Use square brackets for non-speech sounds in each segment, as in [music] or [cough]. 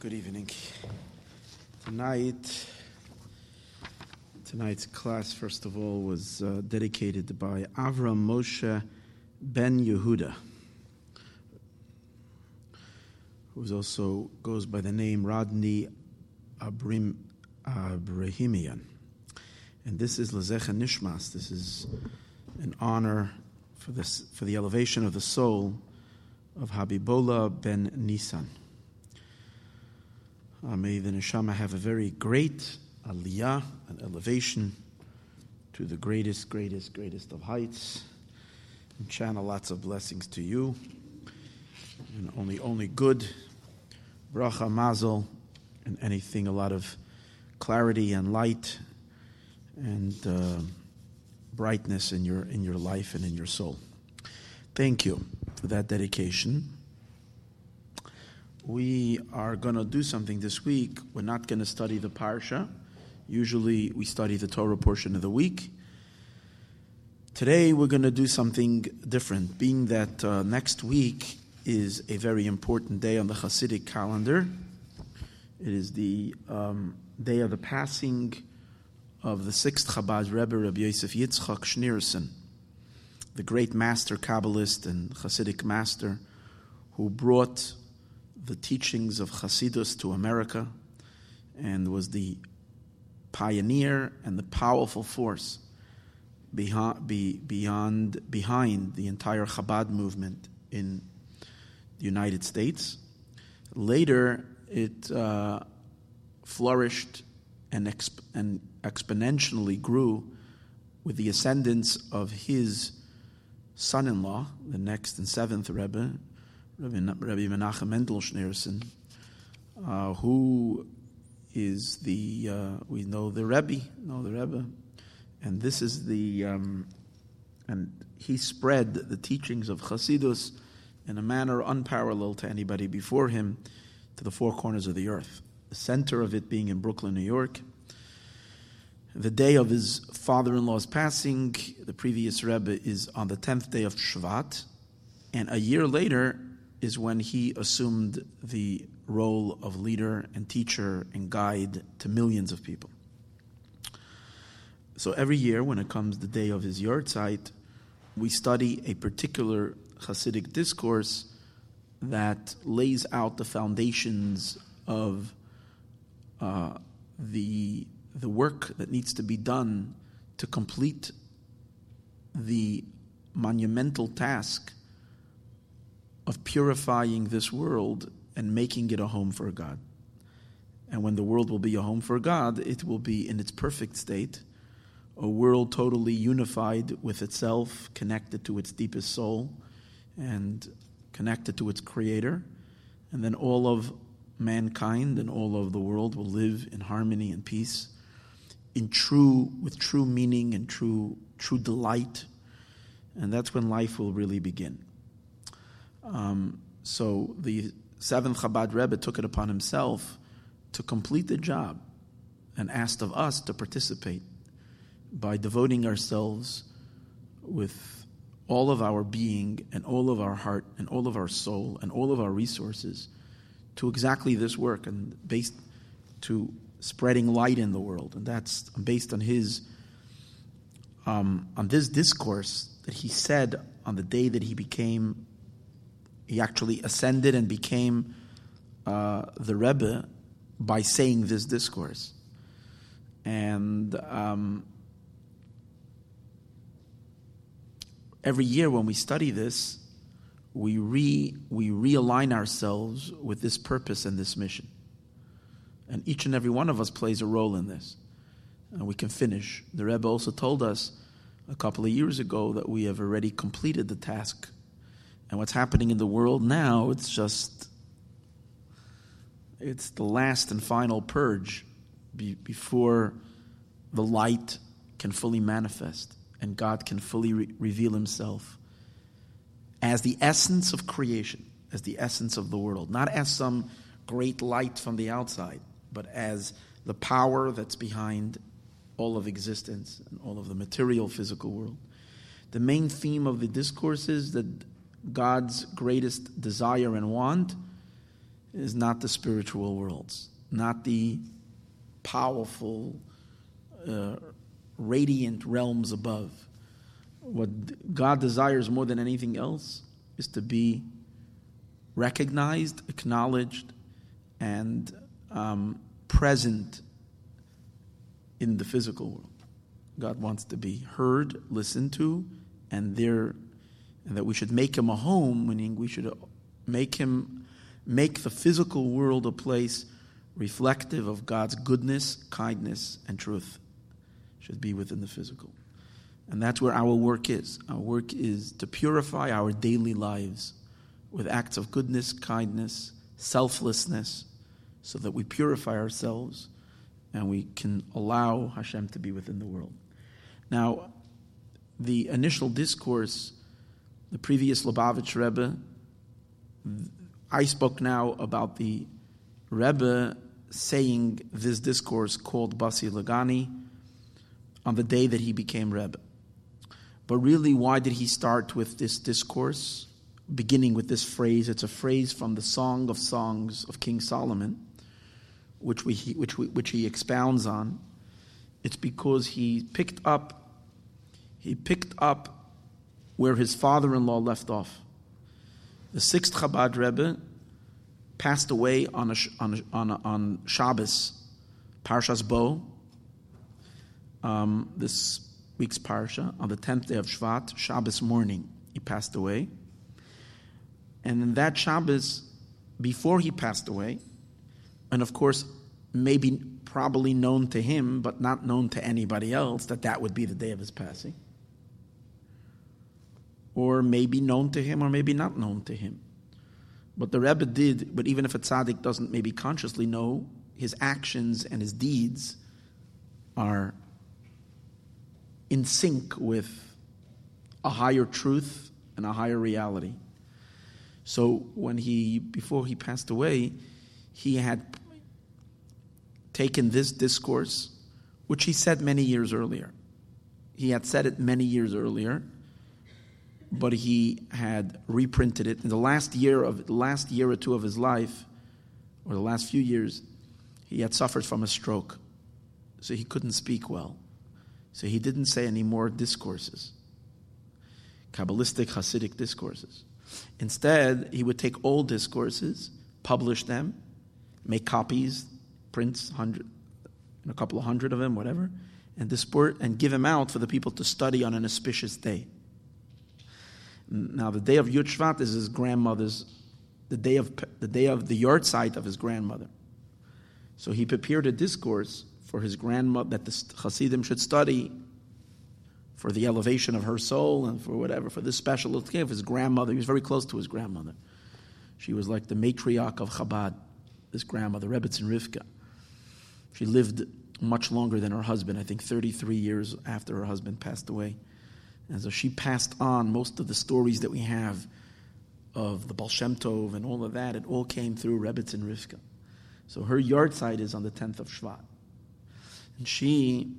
Good evening. Tonight, tonight's class, first of all, was uh, dedicated by Avram Moshe Ben Yehuda, who also goes by the name Rodney Abrim Abrahimian. And this is Lezecha Nishmas. This is an honor for, this, for the elevation of the soul of Habibola ben Nisan. Uh, may the neshama have a very great aliyah, an elevation to the greatest, greatest, greatest of heights, and channel lots of blessings to you, and only, only good, bracha, mazel, and anything, a lot of clarity and light, and uh, brightness in your in your life and in your soul. Thank you for that dedication. We are going to do something this week. We're not going to study the parsha. Usually we study the Torah portion of the week. Today we're going to do something different, being that uh, next week is a very important day on the Hasidic calendar. It is the um, day of the passing of the sixth Chabad Rebbe, Rabbi Yosef Yitzchak Schneerson, the great master Kabbalist and Hasidic master who brought the teachings of Hasidus to America and was the pioneer and the powerful force behind, beyond, behind the entire Chabad movement in the United States. Later, it uh, flourished and, exp- and exponentially grew with the ascendance of his son in law, the next and seventh Rebbe, Rabbi, Menachem Mendel Schneerson, uh, who is the, uh, we know the Rebbe, know the Rebbe, and this is the, um, and he spread the teachings of Chasidus in a manner unparalleled to anybody before him to the four corners of the earth. The center of it being in Brooklyn, New York. The day of his father in law's passing, the previous Rebbe, is on the 10th day of Shvat. And a year later, is when he assumed the role of leader and teacher and guide to millions of people. So every year, when it comes the day of his yahrzeit, we study a particular Hasidic discourse that lays out the foundations of uh, the the work that needs to be done to complete the monumental task of purifying this world and making it a home for God. And when the world will be a home for God, it will be in its perfect state, a world totally unified with itself, connected to its deepest soul, and connected to its creator. And then all of mankind and all of the world will live in harmony and peace, in true, with true meaning and true, true delight. And that's when life will really begin. Um, so the seventh Chabad Rebbe took it upon himself to complete the job and asked of us to participate by devoting ourselves with all of our being and all of our heart and all of our soul and all of our resources to exactly this work and based to spreading light in the world. And that's based on his um, on this discourse that he said on the day that he became he actually ascended and became uh, the Rebbe by saying this discourse. And um, every year when we study this, we, re, we realign ourselves with this purpose and this mission. And each and every one of us plays a role in this. And we can finish. The Rebbe also told us a couple of years ago that we have already completed the task and what's happening in the world now, it's just, it's the last and final purge be, before the light can fully manifest and God can fully re- reveal himself as the essence of creation, as the essence of the world, not as some great light from the outside, but as the power that's behind all of existence and all of the material physical world. The main theme of the discourse is that God's greatest desire and want is not the spiritual worlds, not the powerful, uh, radiant realms above. What God desires more than anything else is to be recognized, acknowledged, and um, present in the physical world. God wants to be heard, listened to, and there, and that we should make him a home, meaning we should make him make the physical world a place reflective of God's goodness, kindness, and truth. Should be within the physical. And that's where our work is. Our work is to purify our daily lives with acts of goodness, kindness, selflessness, so that we purify ourselves and we can allow Hashem to be within the world. Now, the initial discourse, the previous Lubavitch Rebbe, I spoke now about the Rebbe saying this discourse called Basi Lagani on the day that he became Rebbe. But really, why did he start with this discourse, beginning with this phrase? It's a phrase from the Song of Songs of King Solomon, which, we, which, we, which he expounds on. It's because he picked up he picked up where his father-in-law left off. The sixth Chabad Rebbe passed away on, a, on, a, on, a, on Shabbos, Parshas Bo, um, this week's Parsha, on the 10th day of Shvat, Shabbos morning, he passed away. And in that Shabbos, before he passed away, and of course, maybe probably known to him, but not known to anybody else, that that would be the day of his passing. Or maybe known to him, or maybe not known to him. But the Rebbe did, but even if a tzaddik doesn't maybe consciously know, his actions and his deeds are in sync with a higher truth and a higher reality. So when he, before he passed away, he had taken this discourse, which he said many years earlier. He had said it many years earlier, but he had reprinted it in the last year of last year or two of his life, or the last few years. He had suffered from a stroke, so he couldn't speak well. So he didn't say any more discourses, Kabbalistic Hasidic discourses. Instead, he would take old discourses, publish them, make copies, prints, hundred, and a couple of hundred of them, whatever, and disport and give them out for the people to study on an auspicious day. Now, the day of Yud Shvat is his grandmother's, the day of the day of the of his grandmother. So he prepared a discourse for his grandmother that the Hasidim should study for the elevation of her soul and for whatever, for this special of his grandmother. He was very close to his grandmother. She was like the matriarch of Chabad, this grandmother, Rebbetzin Rivka. She lived much longer than her husband, I think 33 years after her husband passed away. And so she passed on most of the stories that we have of the Baal Shem Tov and all of that. It all came through Rebbetzin Rivka. So her yahrzeit is on the 10th of Shvat. And she,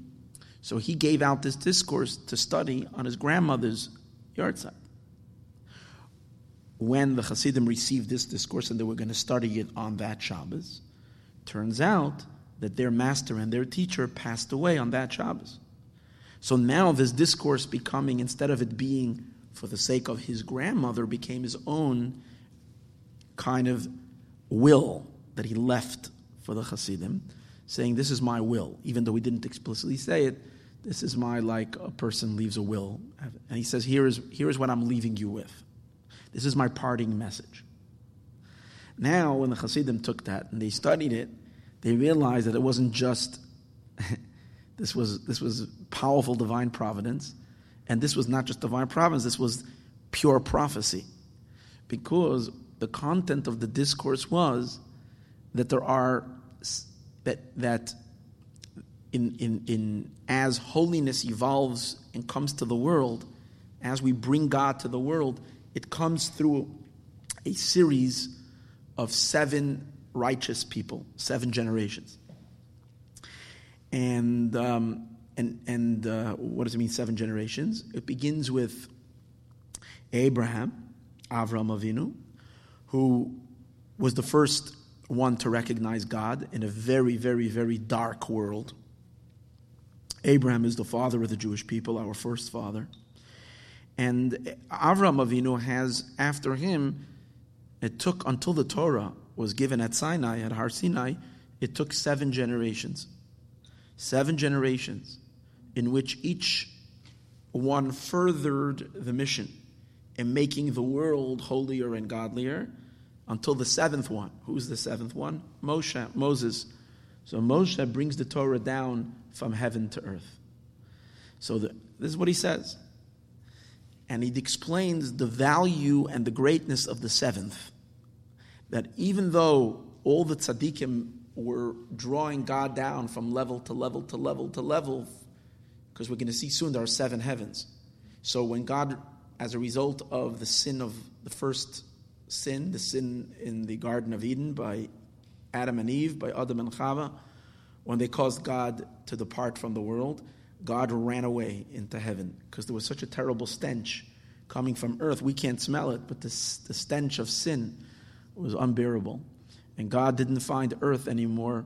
so he gave out this discourse to study on his grandmother's yahrzeit. When the Hasidim received this discourse and they were going to study it on that Shabbos, turns out that their master and their teacher passed away on that Shabbos. So now this discourse becoming, instead of it being for the sake of his grandmother, became his own kind of will that he left for the Hasidim, saying, This is my will, even though he didn't explicitly say it. This is my, like a person leaves a will. And he says, Here is, here is what I'm leaving you with. This is my parting message. Now, when the Hasidim took that and they studied it, they realized that it wasn't just [laughs] This was, this was powerful divine providence. And this was not just divine providence, this was pure prophecy. Because the content of the discourse was that there are, that, that in, in, in, as holiness evolves and comes to the world, as we bring God to the world, it comes through a series of seven righteous people, seven generations. And, um, and, and uh, what does it mean, seven generations? It begins with Abraham, Avram Avinu, who was the first one to recognize God in a very, very, very dark world. Abraham is the father of the Jewish people, our first father. And Avram Avinu has, after him, it took until the Torah was given at Sinai, at Har Sinai, it took seven generations. Seven generations in which each one furthered the mission in making the world holier and godlier until the seventh one. Who's the seventh one? Moshe, Moses. So Moshe brings the Torah down from heaven to earth. So the, this is what he says. And he explains the value and the greatness of the seventh. That even though all the tzaddikim were drawing God down from level to level to level to level, because we're going to see soon there are seven heavens. So when God, as a result of the sin of the first sin, the sin in the Garden of Eden by Adam and Eve, by Adam and Chava, when they caused God to depart from the world, God ran away into heaven because there was such a terrible stench coming from earth. We can't smell it, but the, the stench of sin was unbearable. And God didn't find earth anymore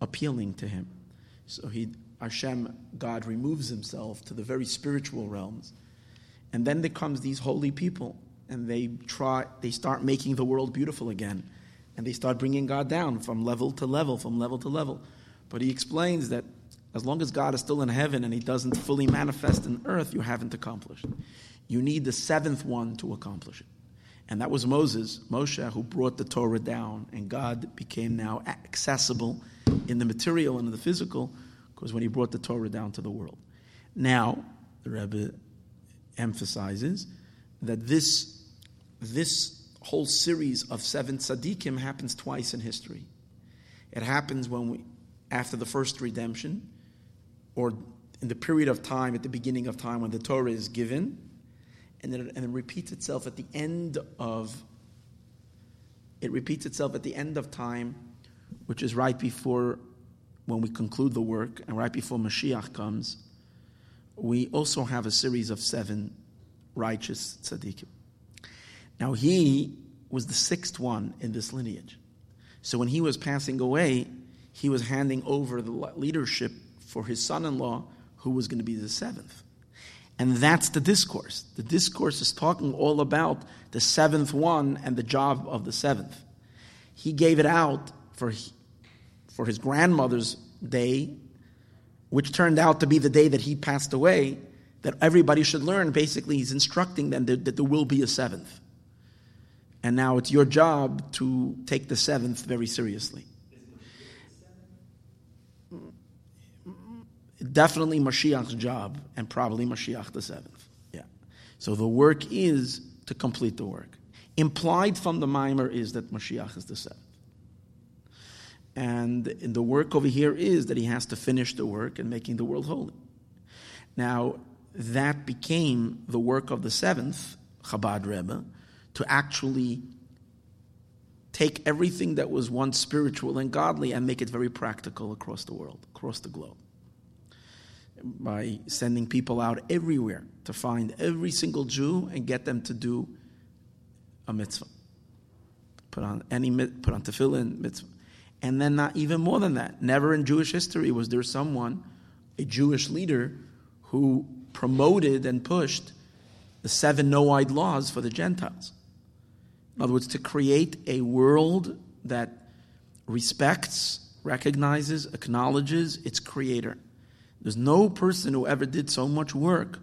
appealing to him. So he, Hashem, God removes himself to the very spiritual realms. And then there comes these holy people and they try they start making the world beautiful again and they start bringing god down from level to level from level to level but he explains that as long as god is still in heaven and he doesn't fully manifest in earth you haven't accomplished you need the seventh one to accomplish it and that was moses moshe who brought the torah down and god became now accessible in the material and in the physical because when he brought the torah down to the world now the rebbe emphasizes that this this whole series of seven tzaddikim happens twice in history. It happens when we, after the first redemption, or in the period of time, at the beginning of time when the Torah is given, and then and it repeats itself at the end of it repeats itself at the end of time, which is right before when we conclude the work and right before Mashiach comes. We also have a series of seven righteous tzaddikim. Now, he was the sixth one in this lineage. So when he was passing away, he was handing over the leadership for his son in law, who was going to be the seventh. And that's the discourse. The discourse is talking all about the seventh one and the job of the seventh. He gave it out for, for his grandmother's day, which turned out to be the day that he passed away, that everybody should learn. Basically, he's instructing them that, that there will be a seventh. And now it's your job to take the seventh very seriously. Definitely Mashiach's job, and probably Mashiach the seventh. Yeah. So the work is to complete the work. Implied from the maamar is that Mashiach is the seventh. And the work over here is that he has to finish the work and making the world holy. Now, that became the work of the seventh Chabad Rebbe, to actually take everything that was once spiritual and godly and make it very practical across the world, across the globe. By sending people out everywhere to find every single Jew and get them to do a mitzvah. Put on any put on tefillin mitzvah. And then not even more than that. Never in Jewish history was there someone, a Jewish leader, who promoted and pushed the seven Noahide laws for the Gentiles. In other words, to create a world that respects, recognizes, acknowledges its creator. There's no person who ever did so much work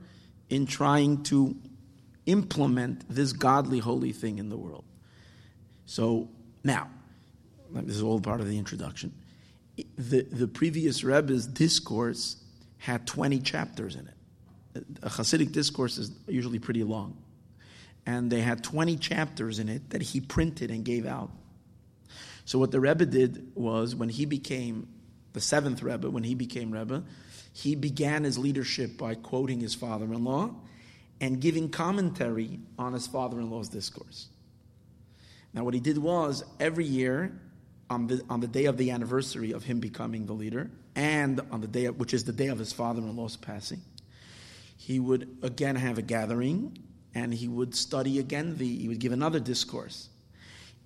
in trying to implement this godly, holy thing in the world. So now, this is all part of the introduction. The, the previous Rebbe's discourse had 20 chapters in it. A Hasidic discourse is usually pretty long and they had 20 chapters in it that he printed and gave out. So what the Rebbe did was when he became the seventh Rebbe, when he became Rebbe, he began his leadership by quoting his father-in-law and giving commentary on his father-in-law's discourse. Now what he did was every year on the, on the day of the anniversary of him becoming the leader and on the day of, which is the day of his father-in-law's passing, he would again have a gathering and he would study again the, he would give another discourse.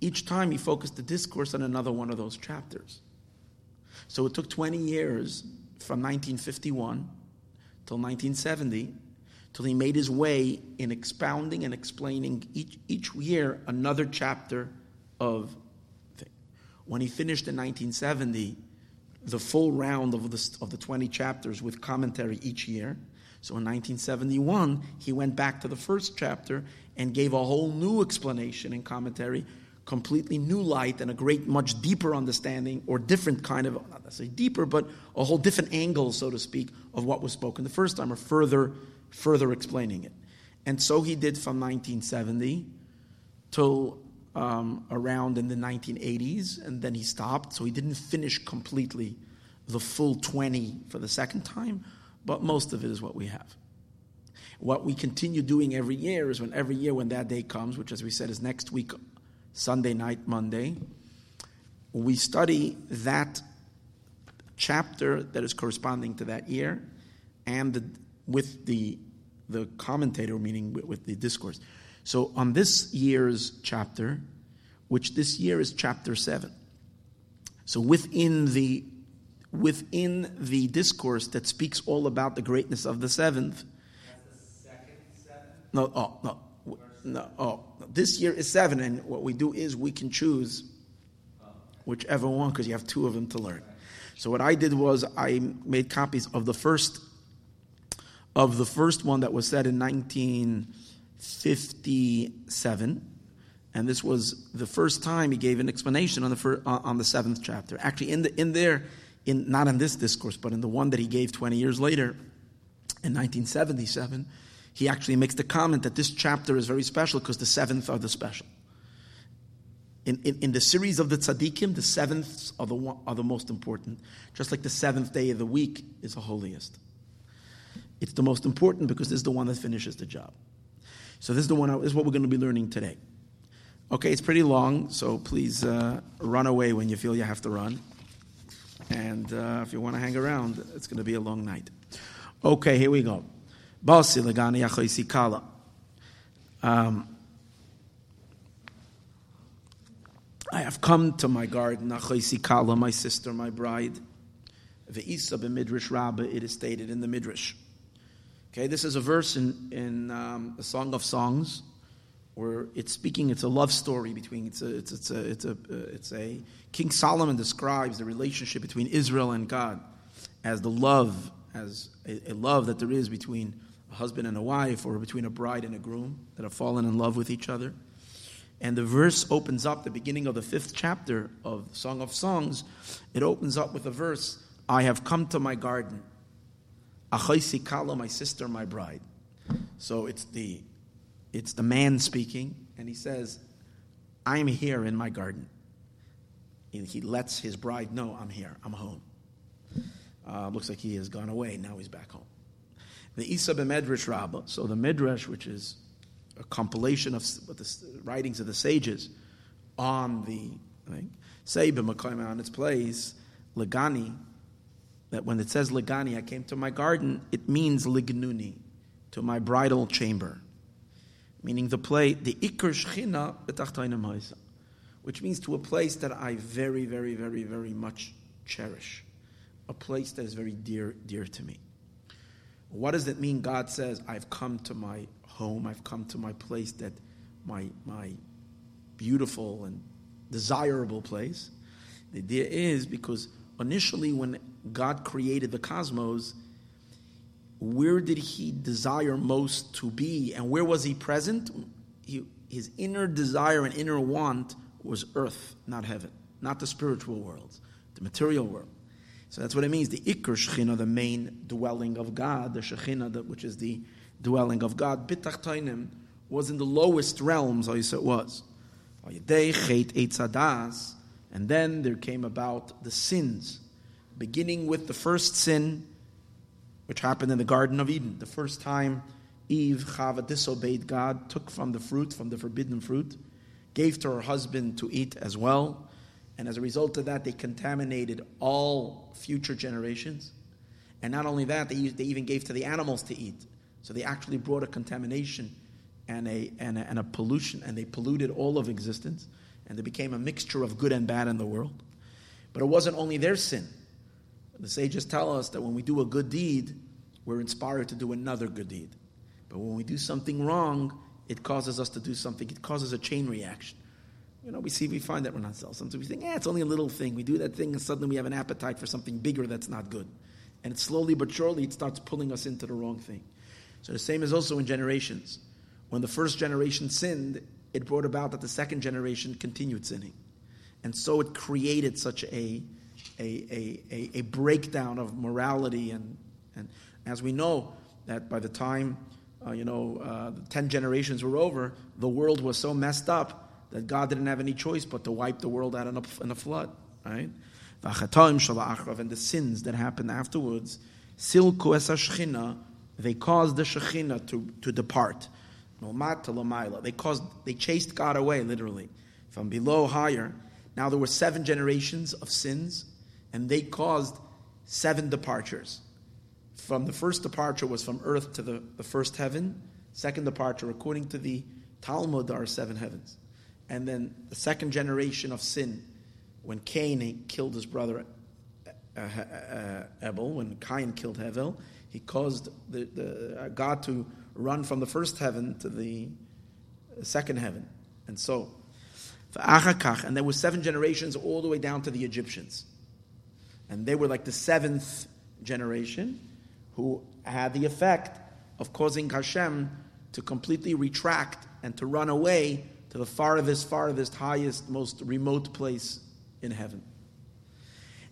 each time he focused the discourse on another one of those chapters. So it took 20 years from 1951 till 1970 till he made his way in expounding and explaining each, each year another chapter of thing. When he finished in 1970, the full round of the, of the 20 chapters with commentary each year. So in 1971, he went back to the first chapter and gave a whole new explanation and commentary, completely new light and a great, much deeper understanding, or different kind of, not necessarily deeper, but a whole different angle, so to speak, of what was spoken the first time, or further, further explaining it. And so he did from 1970 till um, around in the 1980s, and then he stopped. So he didn't finish completely the full 20 for the second time, but most of it is what we have. What we continue doing every year is when every year when that day comes, which as we said is next week, Sunday night, Monday, we study that chapter that is corresponding to that year and the, with the, the commentator, meaning with, with the discourse. So on this year's chapter, which this year is chapter 7, so within the within the discourse that speaks all about the greatness of the seventh. No, oh, no, no, oh, this year is seven, and what we do is we can choose whichever one because you have two of them to learn. So what I did was I made copies of the first of the first one that was said in 1957, and this was the first time he gave an explanation on the first, on the seventh chapter. Actually, in the in there in, not in this discourse, but in the one that he gave 20 years later, in 1977, he actually makes the comment that this chapter is very special because the seventh are the special. In, in, in, the series of the tzaddikim, the sevenths are the, are the most important, just like the seventh day of the week is the holiest. It's the most important because this is the one that finishes the job. So this is the one. This is what we're going to be learning today. Okay, it's pretty long, so please uh, run away when you feel you have to run. And uh, if you want to hang around, it's going to be a long night. Okay, here we go. Basi legani kala. Um, I have come to my garden, kala, my sister, my bride. Ve'isa b'midrash rabba, it is stated in the midrash. Okay, this is a verse in, in um, the Song of Songs, where it's speaking, it's a love story between, it's a, it's, it's a, it's a, it's a, King Solomon describes the relationship between Israel and God as the love, as a, a love that there is between a husband and a wife, or between a bride and a groom that have fallen in love with each other. And the verse opens up, the beginning of the fifth chapter of Song of Songs, it opens up with a verse I have come to my garden. Kala, my sister, my bride. So it's the it's the man speaking, and he says, I'm here in my garden. And he lets his bride know, I'm here, I'm home. Uh, looks like he has gone away, now he's back home. The Isa Medrash Rabbah, so the Midrash, which is a compilation of the writings of the sages on the thing, say on its place, Legani, that when it says Legani, I came to my garden, it means Lignuni, to my bridal chamber. Meaning the play, the Iker Shechina which means to a place that I very, very, very, very much cherish, a place that is very dear, dear to me. What does it mean? God says, "I've come to my home. I've come to my place that my my beautiful and desirable place." The idea is because initially, when God created the cosmos, where did he desire most to be and where was he present? He, his inner desire and inner want was earth, not heaven, not the spiritual world, the material world. So that's what it means. The Iker Shechina, the main dwelling of God, the Shechina, which is the dwelling of God, Bitachtainim, was in the lowest realms, as it was. And then there came about the sins, beginning with the first sin which happened in the Garden of Eden. The first time Eve, Chava, disobeyed God, took from the fruit, from the forbidden fruit, gave to her husband to eat as well. And as a result of that, they contaminated all future generations. And not only that, they, they even gave to the animals to eat. So they actually brought a contamination and a, and a, and a pollution, and they polluted all of existence. and there became a mixture of good and bad in the world. But it wasn't only their sin. The sages tell us that when we do a good deed, we're inspired to do another good deed. But when we do something wrong, it causes us to do something. It causes a chain reaction. You know, we see, we find that we're not self. Sometimes we think, yeah, it's only a little thing. We do that thing, and suddenly we have an appetite for something bigger that's not good. And it slowly but surely, it starts pulling us into the wrong thing. So the same is also in generations. When the first generation sinned, it brought about that the second generation continued sinning. And so it created such a, a, a, a, a breakdown of morality. And, and as we know, that by the time uh, you know, uh, 10 generations were over, the world was so messed up that God didn't have any choice but to wipe the world out in a, in a flood, right? And the sins that happened afterwards, they caused the Shekhinah to, to depart. They caused, they chased God away, literally, from below higher. Now there were seven generations of sins, and they caused seven departures. From the first departure was from earth to the, the first heaven. Second departure, according to the Talmud, are seven heavens. And then the second generation of sin, when Cain killed his brother uh, uh, Abel, when Cain killed Hevel, he caused the, the uh, God to run from the first heaven to the second heaven. And so, and there were seven generations all the way down to the Egyptians. And they were like the seventh generation who had the effect of causing Hashem to completely retract and to run away to the farthest, farthest, highest, most remote place in heaven.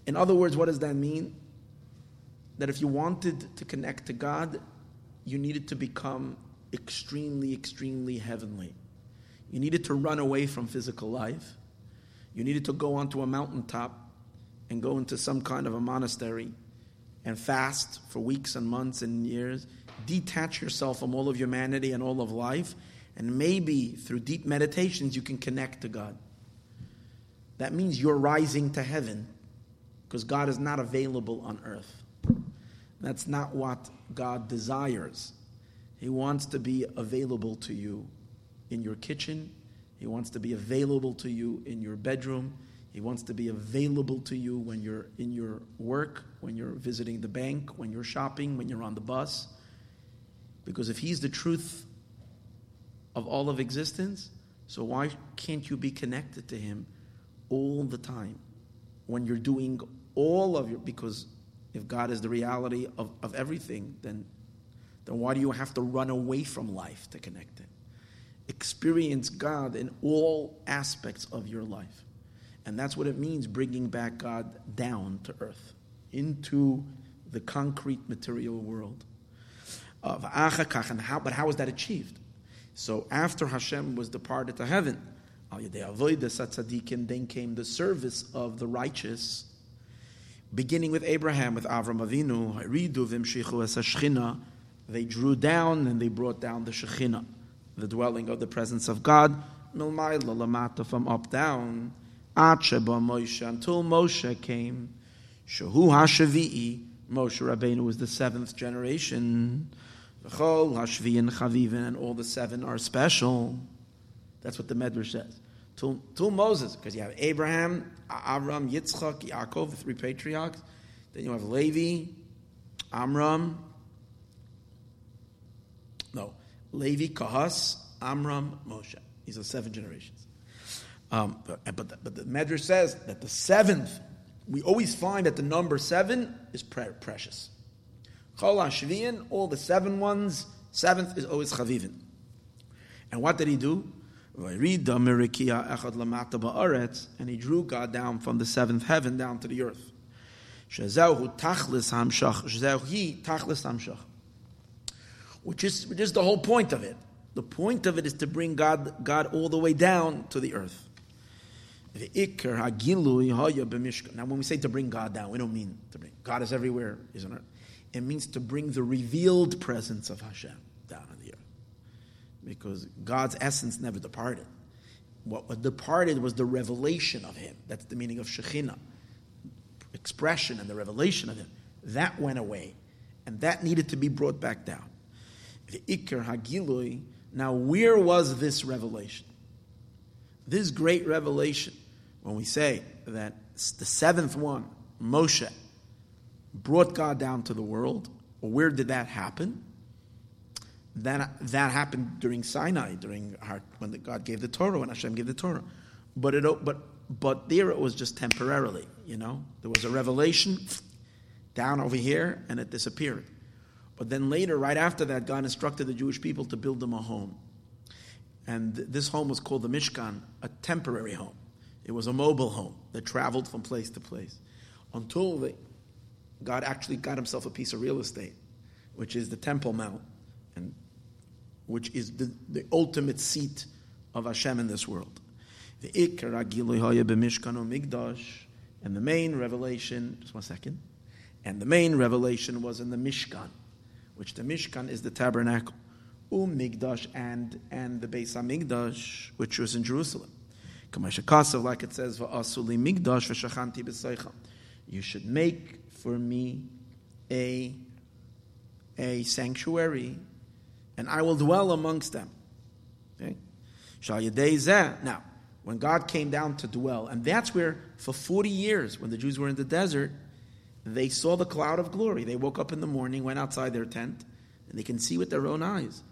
In other words, what does that mean? That if you wanted to connect to God, you needed to become extremely, extremely heavenly. You needed to run away from physical life. You needed to go onto a mountaintop and go into some kind of a monastery and fast for weeks and months and years. Detach yourself from all of humanity and all of life and maybe through deep meditations, you can connect to God. That means you're rising to heaven because God is not available on earth. That's not what God desires. He wants to be available to you in your kitchen, He wants to be available to you in your bedroom. He wants to be available to you when you're in your work, when you're visiting the bank, when you're shopping, when you're on the bus. Because if He's the truth of all of existence. So why can't you be connected to Him all the time when you're doing all of your, because if God is the reality of, of everything, then, then why do you have to run away from life to connect it? Experience God in all aspects of your life. And that's what it means bringing back God down to earth, into the concrete material world. Uh, but how is that achieved? So after Hashem was departed to heaven, then came the service of the righteous, beginning with Abraham, with Avram Avinu. They drew down and they brought down the Shekhinah, the dwelling of the presence of God, from up down, until Moshe came. Shahu Hashavi'i, Moshe Rabbeinu was the seventh generation. V'chol hashviyin chavivin, and all the seven are special. That's what the Medrash says. Till Moses, because you have Abraham, Avram, Yitzchak, Yaakov, the three patriarchs. Then you have Levi, Amram, no, Levi, Kahas, Amram, Moshe. These are seven generations. Um, but, but, the, but the Medrash says that the seventh, we always find that the number seven is pre- precious. Chol Hashviyin, all the seven ones, seventh is always Chavivin. And what did he do? And he drew God down from the seventh heaven down to the earth. Which is, which is the whole point of it. The point of it is to bring God, God all the way down to the earth. Now, when we say to bring God down, we don't mean to bring God is everywhere, isn't it? It means to bring the revealed presence of Hashem down on the earth. Because God's essence never departed. What departed was the revelation of Him. That's the meaning of Shekhinah. Expression and the revelation of Him. That went away. And that needed to be brought back down. The Iker Hagilui, now where was this revelation? this great revelation, when we say that the seventh one, Moshe, brought God down to the world, where did that happen? That, that happened during Sinai, during our, when the, God gave the Torah, when Hashem gave the Torah. But, it, but, but there it was just temporarily, you know? There was a revelation down over here, and it disappeared. But then later, right after that, God instructed the Jewish people to build them a home. And this home was called the Mishkan, a temporary home. It was a mobile home that traveled from place to place until they, God actually got himself a piece of real estate, which is the Temple Mount, and which is the, the ultimate seat of Hashem in this world. The and the main revelation, just one second, and the main revelation was in the Mishkan, which the Mishkan is the tabernacle. Um Mikdash and and the Beis Hamikdash, which was in Jerusalem. Like it says, Mikdash You should make for me a, a sanctuary, and I will dwell amongst them. Okay? Now, when God came down to dwell, and that's where, for 40 years, when the Jews were in the desert, they saw the cloud of glory. They woke up in the morning, went outside their tent, and they can see with their own eyes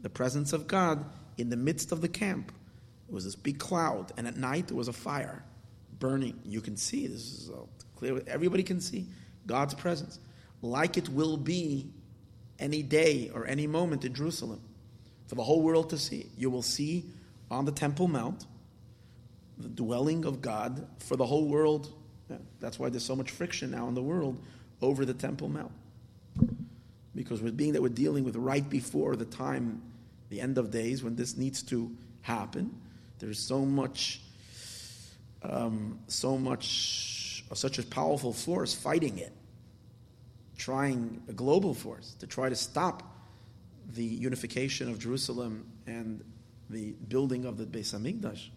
the presence of God in the midst of the camp. It was this big cloud, and at night there was a fire burning. You can see this is clear; everybody can see God's presence, like it will be any day or any moment in Jerusalem, for the whole world to see. You will see on the Temple Mount the dwelling of God for the whole world. That's why there's so much friction now in the world over the Temple Mount. Because we're being that we're dealing with right before the time the end of days when this needs to happen. There's so much, um, so much, uh, such a powerful force fighting it, trying a global force to try to stop the unification of Jerusalem and the building of the Beis Hamikdash,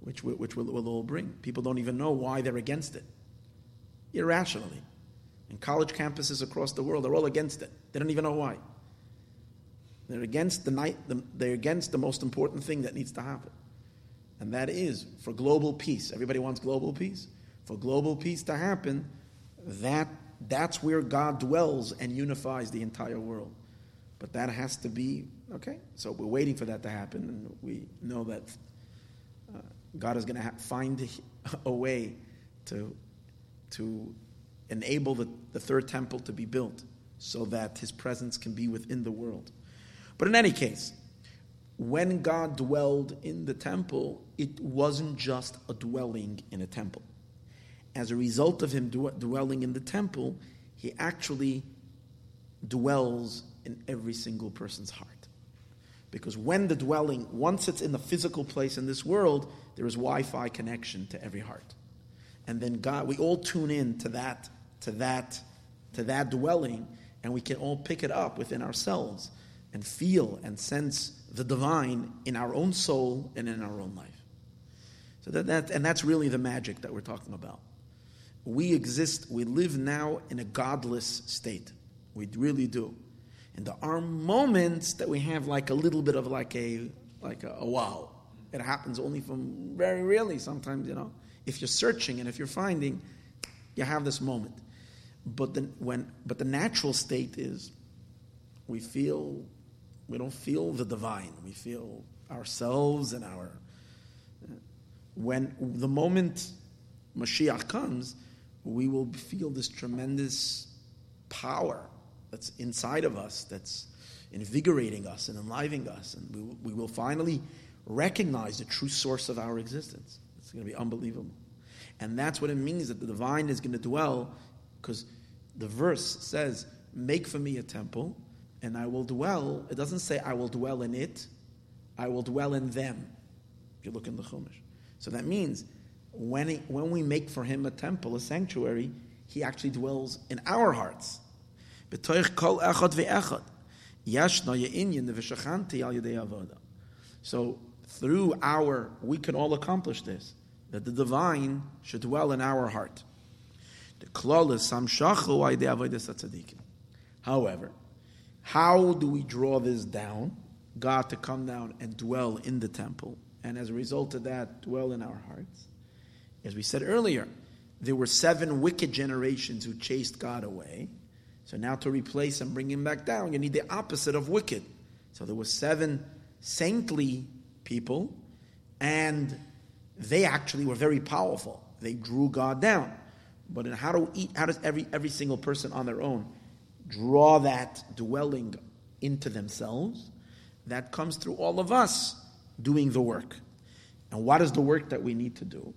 which, which will, will all bring. People don't even know why they're against it, irrationally. And college campuses across the world are all against it. They don't even know why. They're against the night. They're against the most important thing that needs to happen, and that is for global peace. Everybody wants global peace. For global peace to happen, that that's where God dwells and unifies the entire world. But that has to be okay. So we're waiting for that to happen, and we know that uh, God is going to ha- find [laughs] a way to to enable the, the third temple to be built so that His presence can be within the world. But in any case, when God dwelled in the temple, it wasn't just a dwelling in a temple. As a result of him dwelling in the temple, he actually dwells in every single person's heart. Because when the dwelling, once it's in the physical place in this world, there is Wi Fi connection to every heart. And then God, we all tune in to that, to that, to that dwelling, and we can all pick it up within ourselves and feel and sense the divine in our own soul and in our own life. So that, that and that's really the magic that we're talking about. We exist, we live now in a godless state. We really do. And there are moments that we have like a little bit of like a like a, a wow. It happens only from very rarely sometimes, you know. If you're searching and if you're finding, you have this moment. But the, when, but the natural state is we feel we don't feel the divine. We feel ourselves and our. Uh, when the moment Mashiach comes, we will feel this tremendous power that's inside of us, that's invigorating us and enlivening us, and we, we will finally recognize the true source of our existence. It's going to be unbelievable. And that's what it means that the divine is going to dwell, because the verse says, Make for me a temple and I will dwell. It doesn't say I will dwell in it, I will dwell in them. If you look in the Chumash. So that means when, he, when we make for him a temple, a sanctuary, he actually dwells in our hearts. So through our, we can all accomplish this, that the divine should dwell in our heart. However, how do we draw this down? God to come down and dwell in the temple and as a result of that, dwell in our hearts. As we said earlier, there were seven wicked generations who chased God away. So now to replace and bring him back down, you need the opposite of wicked. So there were seven saintly people, and they actually were very powerful. They drew God down. But in how do eat, how does every every single person on their own draw that dwelling into themselves? That comes through all of us doing the work. And what is the work that we need to do?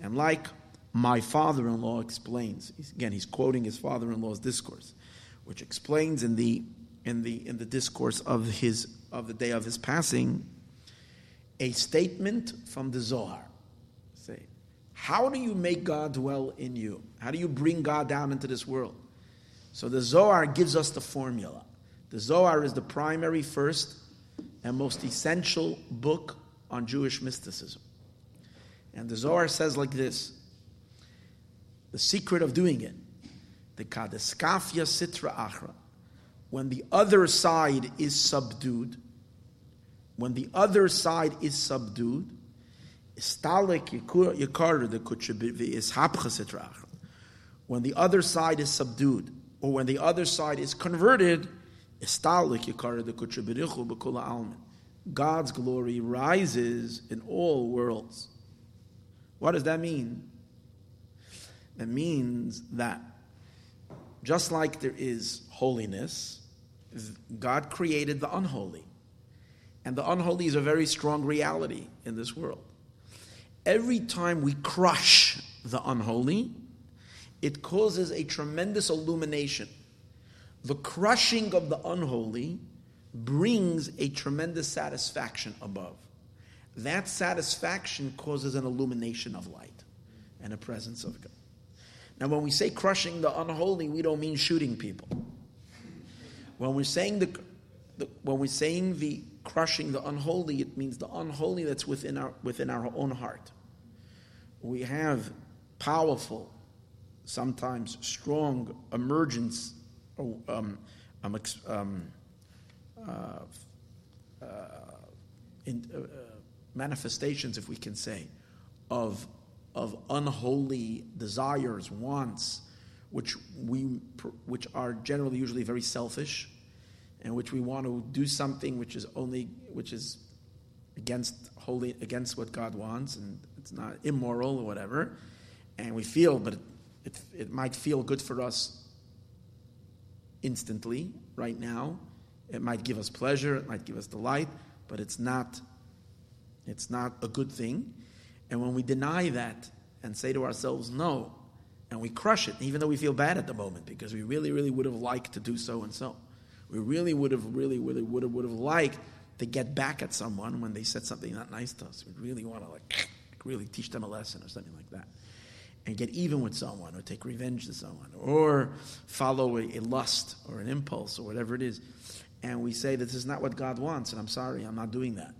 And like my father in law explains, again, he's quoting his father in law's discourse, which explains in the, in, the, in the discourse of, his, of the day of his passing a statement from the Zohar. Say, how do you make God dwell in you? How do you bring God down into this world? So the Zohar gives us the formula. The Zohar is the primary, first, and most essential book on Jewish mysticism. And the Zohar says like this the secret of doing it, the Kadeskafia Sitra Achra, when the other side is subdued, when the other side is subdued, when the other side is subdued, or when the other side is converted, God's glory rises in all worlds. What does that mean? It means that just like there is holiness, God created the unholy. And the unholy is a very strong reality in this world. Every time we crush the unholy, it causes a tremendous illumination. The crushing of the unholy brings a tremendous satisfaction above. That satisfaction causes an illumination of light and a presence of God. Now, when we say crushing the unholy, we don't mean shooting people. When we're saying the, the when we're saying the crushing the unholy, it means the unholy that's within our within our own heart. We have powerful, sometimes strong emergence, um, um, um, uh, uh, in, uh, manifestations, if we can say, of of unholy desires, wants, which we which are generally usually very selfish, and which we want to do something which is only which is against holy against what God wants, and it's not immoral or whatever, and we feel, but it, it, it might feel good for us instantly, right now. It might give us pleasure, it might give us delight, but it's not it's not a good thing. And when we deny that and say to ourselves, no, and we crush it, even though we feel bad at the moment because we really, really would have liked to do so and so. We really would have, really, really would have, would have liked to get back at someone when they said something not nice to us. We really want to like really teach them a lesson or something like that. And get even with someone or take revenge to someone or follow a, a lust or an impulse or whatever it is. And we say this is not what God wants, and I'm sorry, I'm not doing that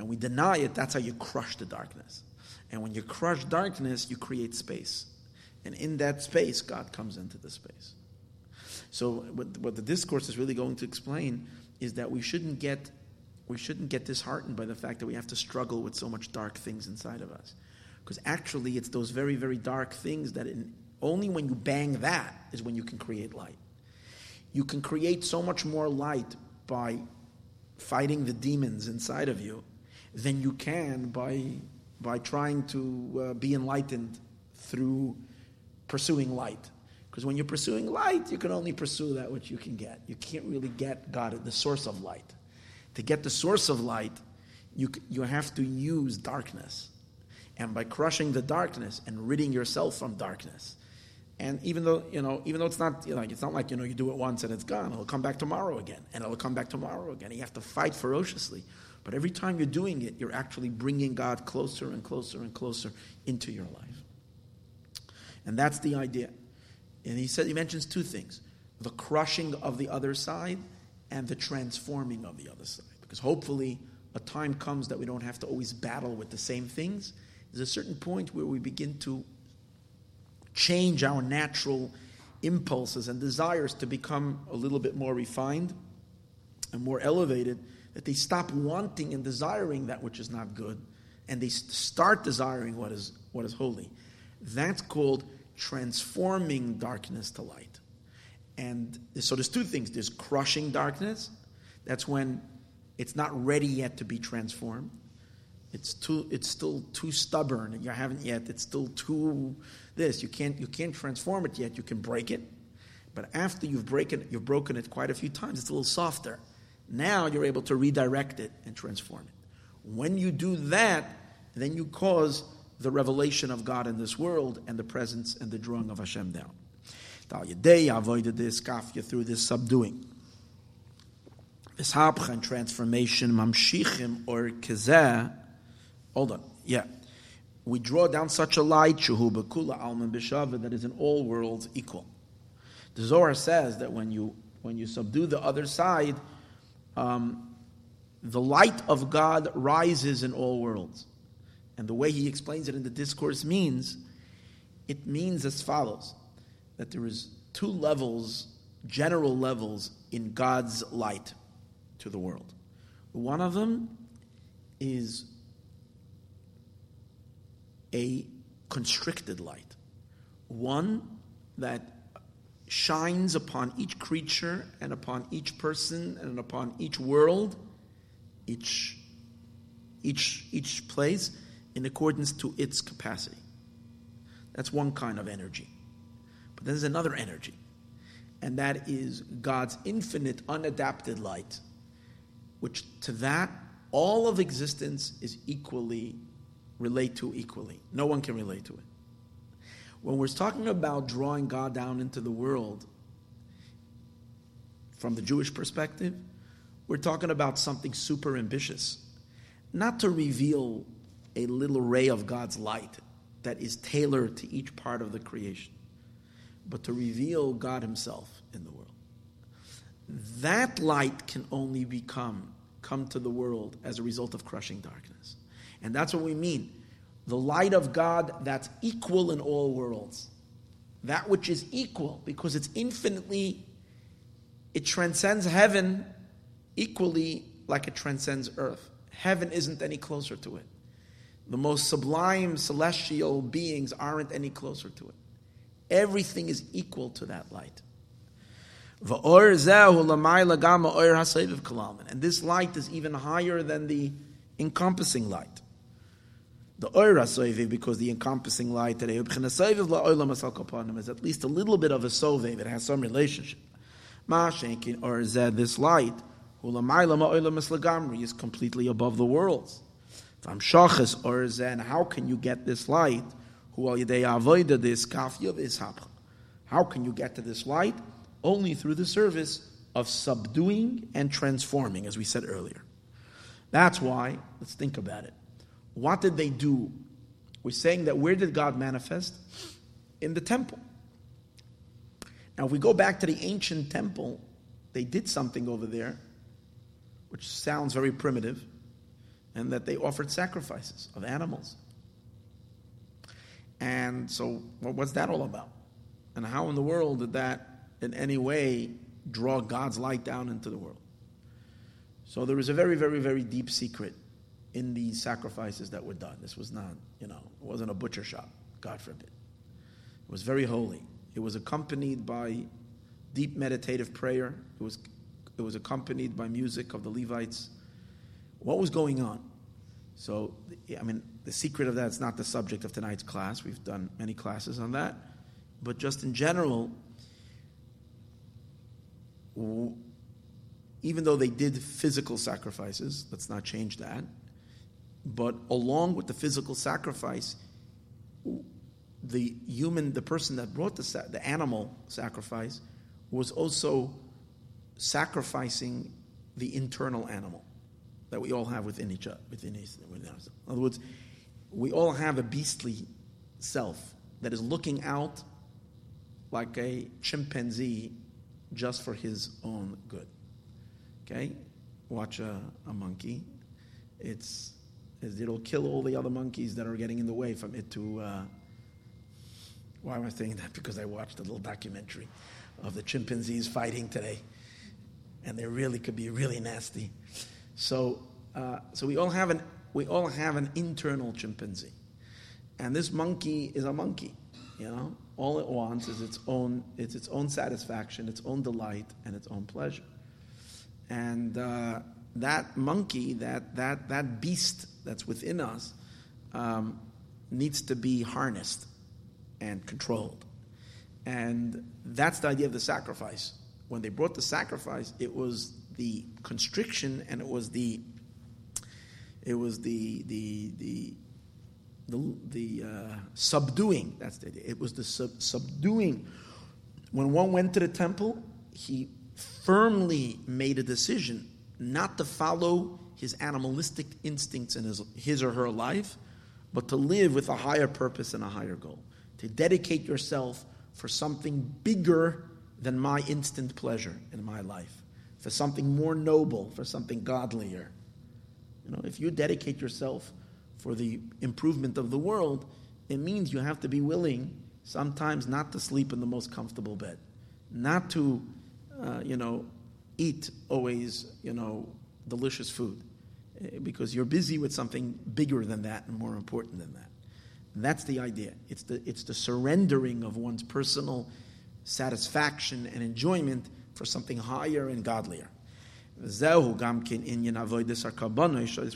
and we deny it, that's how you crush the darkness. And when you crush darkness, you create space. And in that space, God comes into the space. So what, what the discourse is really going to explain is that we shouldn't get we shouldn't get disheartened by the fact that we have to struggle with so much dark things inside of us. Because actually it's those very, very dark things that in, only when you bang that is when you can create light. You can create so much more light by fighting the demons inside of you than you can by, by trying to uh, be enlightened through pursuing light. Because when you're pursuing light, you can only pursue that which you can get. You can't really get God, the source of light. To get the source of light, you, you have to use darkness. And by crushing the darkness and ridding yourself from darkness, and even though you know, even though it's not you know, like it's not like you know you do it once and it's gone, it'll come back tomorrow again, and it'll come back tomorrow again. You have to fight ferociously. But every time you're doing it, you're actually bringing God closer and closer and closer into your life. And that's the idea. And he said he mentions two things: the crushing of the other side and the transforming of the other side. Because hopefully a time comes that we don't have to always battle with the same things. There's a certain point where we begin to change our natural impulses and desires to become a little bit more refined and more elevated, that they stop wanting and desiring that which is not good, and they start desiring what is what is holy. That's called transforming darkness to light. And so there's two things. There's crushing darkness. That's when it's not ready yet to be transformed. It's too it's still too stubborn you haven't yet, it's still too this. You can't you can't transform it yet, you can break it. But after you've broken you've broken it quite a few times, it's a little softer. Now you're able to redirect it and transform it. When you do that, then you cause the revelation of God in this world and the presence and the drawing of Hashem down. Day avoided this kafya through this subduing. This hapcha transformation mamshichim or kezeh. Hold on, yeah. We draw down such a light, shuhu bekula alman b'shava, that is in all worlds equal. The Zohar says that when you when you subdue the other side, um, the light of God rises in all worlds. And the way he explains it in the discourse means, it means as follows that there is two levels, general levels, in God's light to the world. One of them is a constricted light, one that shines upon each creature and upon each person and upon each world, each, each, each place in accordance to its capacity. That's one kind of energy. But there's another energy, and that is God's infinite, unadapted light, which to that, all of existence is equally relate to equally. No one can relate to it. When we're talking about drawing God down into the world, from the Jewish perspective, we're talking about something super ambitious. Not to reveal a little ray of God's light that is tailored to each part of the creation, but to reveal God Himself in the world. That light can only become come to the world as a result of crushing darkness. And that's what we mean. The light of God that's equal in all worlds. That which is equal, because it's infinitely, it transcends heaven equally like it transcends earth. Heaven isn't any closer to it. The most sublime celestial beings aren't any closer to it. Everything is equal to that light. And this light is even higher than the encompassing light. The Oira Soiviv, because the encompassing light today, is at least a little bit of a Soviv, it has some relationship. Mashenkin or zed this light, is completely above the worlds. Vamshachas or zen, how can you get this light? This How can you get to this light? Only through the service of subduing and transforming, as we said earlier. That's why, let's think about it. What did they do? We're saying that where did God manifest? In the temple. Now, if we go back to the ancient temple, they did something over there, which sounds very primitive and that they offered sacrifices of animals. And so, what was that all about? And how in the world did that in any way draw God's light down into the world? So, there is a very, very, very deep secret in these sacrifices that were done. This was not, you know, it wasn't a butcher shop, God forbid. It was very holy. It was accompanied by deep meditative prayer. It was, it was accompanied by music of the Levites what was going on? So, I mean, the secret of that is not the subject of tonight's class. We've done many classes on that. But just in general, even though they did physical sacrifices, let's not change that. But along with the physical sacrifice, the human, the person that brought the, the animal sacrifice, was also sacrificing the internal animal that we all have within each other, within each us. In other words, we all have a beastly self that is looking out like a chimpanzee just for his own good. Okay? Watch a, a monkey. It's, it'll kill all the other monkeys that are getting in the way from it to. Uh, why am I saying that? Because I watched a little documentary of the chimpanzees fighting today. and they really could be really nasty. So, uh, so we all have an we all have an internal chimpanzee, and this monkey is a monkey. You know, all it wants is its own it's its own satisfaction, its own delight, and its own pleasure. And uh, that monkey, that that that beast that's within us, um, needs to be harnessed and controlled. And that's the idea of the sacrifice. When they brought the sacrifice, it was the constriction and it was the it was the the the the, the uh, subduing. That's the idea. It was the sub- subduing. When one went to the temple, he firmly made a decision not to follow his animalistic instincts in his, his or her life, but to live with a higher purpose and a higher goal. To dedicate yourself for something bigger than my instant pleasure in my life, for something more noble, for something godlier. You know, if you dedicate yourself for the improvement of the world, it means you have to be willing sometimes not to sleep in the most comfortable bed, not to, uh, you know, eat always, you know, delicious food, eh, because you're busy with something bigger than that and more important than that. And that's the idea. It's the, it's the surrendering of one's personal satisfaction and enjoyment for something higher and godlier. This is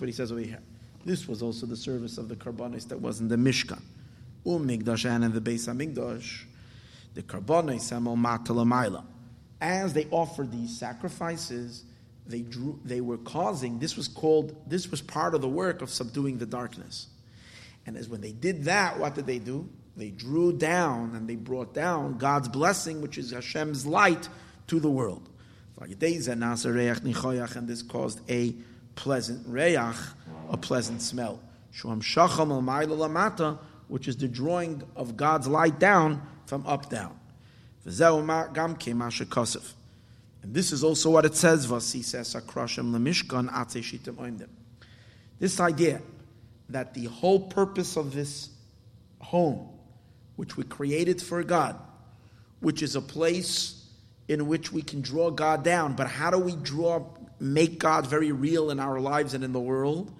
what he says over here. This was also the service of the karbanis that was in the Mishkan. Umikdash and in the Beis Hamikdash, the karbanis emel matalamayla. As they offered these sacrifices, they drew, they were causing. This was called. This was part of the work of subduing the darkness. And as when they did that, what did they do? They drew down and they brought down God's blessing, which is Hashem's light, to the world. And this caused a pleasant reach, a pleasant smell. Which is the drawing of God's light down from up down. And this is also what it says, This idea that the whole purpose of this home, which we created for God, which is a place in which we can draw God down, but how do we draw, make God very real in our lives and in the world?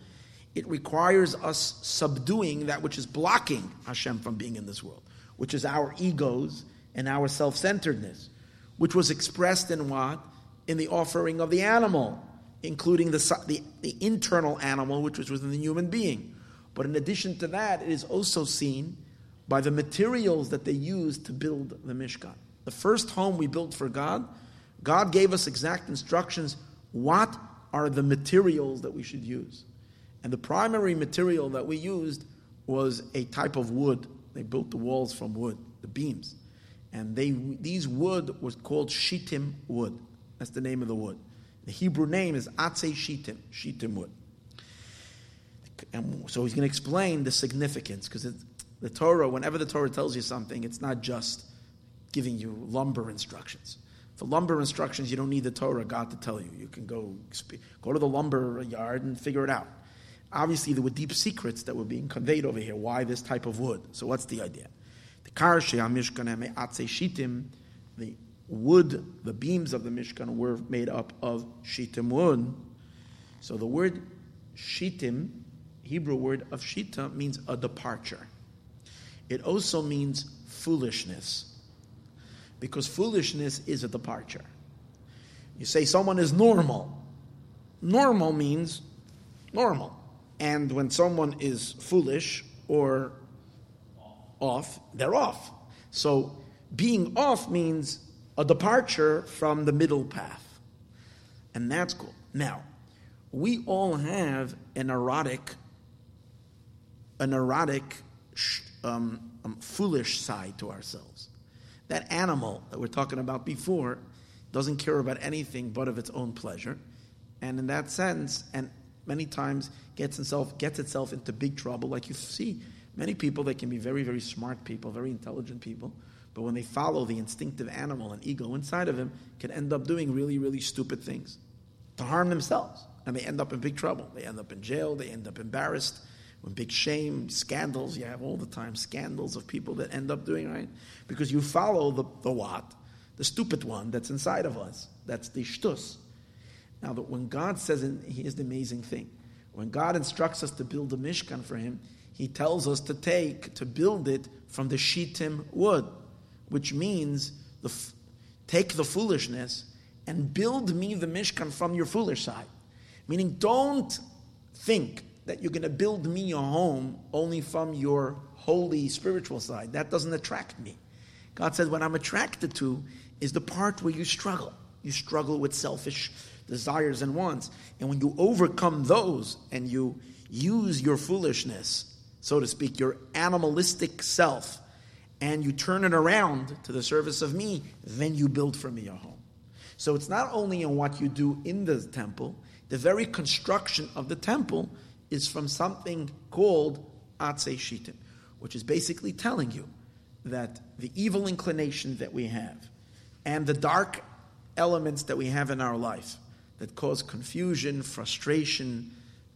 It requires us subduing that which is blocking Hashem from being in this world, which is our egos and our self centeredness, which was expressed in what? In the offering of the animal, including the, the, the internal animal, which was within the human being. But in addition to that, it is also seen by the materials that they used to build the Mishkan. The first home we built for God, God gave us exact instructions what are the materials that we should use. And the primary material that we used was a type of wood. They built the walls from wood, the beams. And they, these wood was called shittim wood. That's the name of the wood. The Hebrew name is Atze Shittim, Shittim wood. And so he's going to explain the significance because the Torah, whenever the Torah tells you something, it's not just giving you lumber instructions. For lumber instructions, you don't need the Torah God to tell you. You can go go to the lumber yard and figure it out. Obviously, there were deep secrets that were being conveyed over here. Why this type of wood? So, what's the idea? Shitim, the wood, the beams of the mishkan were made up of shitim wood. So the word shitim Hebrew word of shita means a departure. It also means foolishness, because foolishness is a departure. You say someone is normal. Normal means normal. And when someone is foolish or off, they're off. So being off means a departure from the middle path. And that's cool. Now, we all have an erotic an erotic, um, um, foolish side to ourselves. That animal that we're talking about before doesn't care about anything but of its own pleasure, and in that sense, and many times gets itself gets itself into big trouble. Like you see, many people they can be very very smart people, very intelligent people, but when they follow the instinctive animal and ego inside of them, can end up doing really really stupid things to harm themselves, and they end up in big trouble. They end up in jail. They end up embarrassed when big shame, scandals, you have all the time scandals of people that end up doing right. Because you follow the, the what? The stupid one that's inside of us. That's the shtus. Now, that when God says, and here's the amazing thing when God instructs us to build a Mishkan for Him, He tells us to take, to build it from the Shittim wood, which means the, take the foolishness and build me the Mishkan from your foolish side. Meaning, don't think that you're going to build me a home only from your holy spiritual side. That doesn't attract me. God says, what I'm attracted to is the part where you struggle. You struggle with selfish desires and wants. And when you overcome those and you use your foolishness, so to speak, your animalistic self, and you turn it around to the service of me, then you build for me a home. So it's not only in what you do in the temple, the very construction of the temple is from something called Atse Shitim, which is basically telling you that the evil inclination that we have and the dark elements that we have in our life that cause confusion, frustration,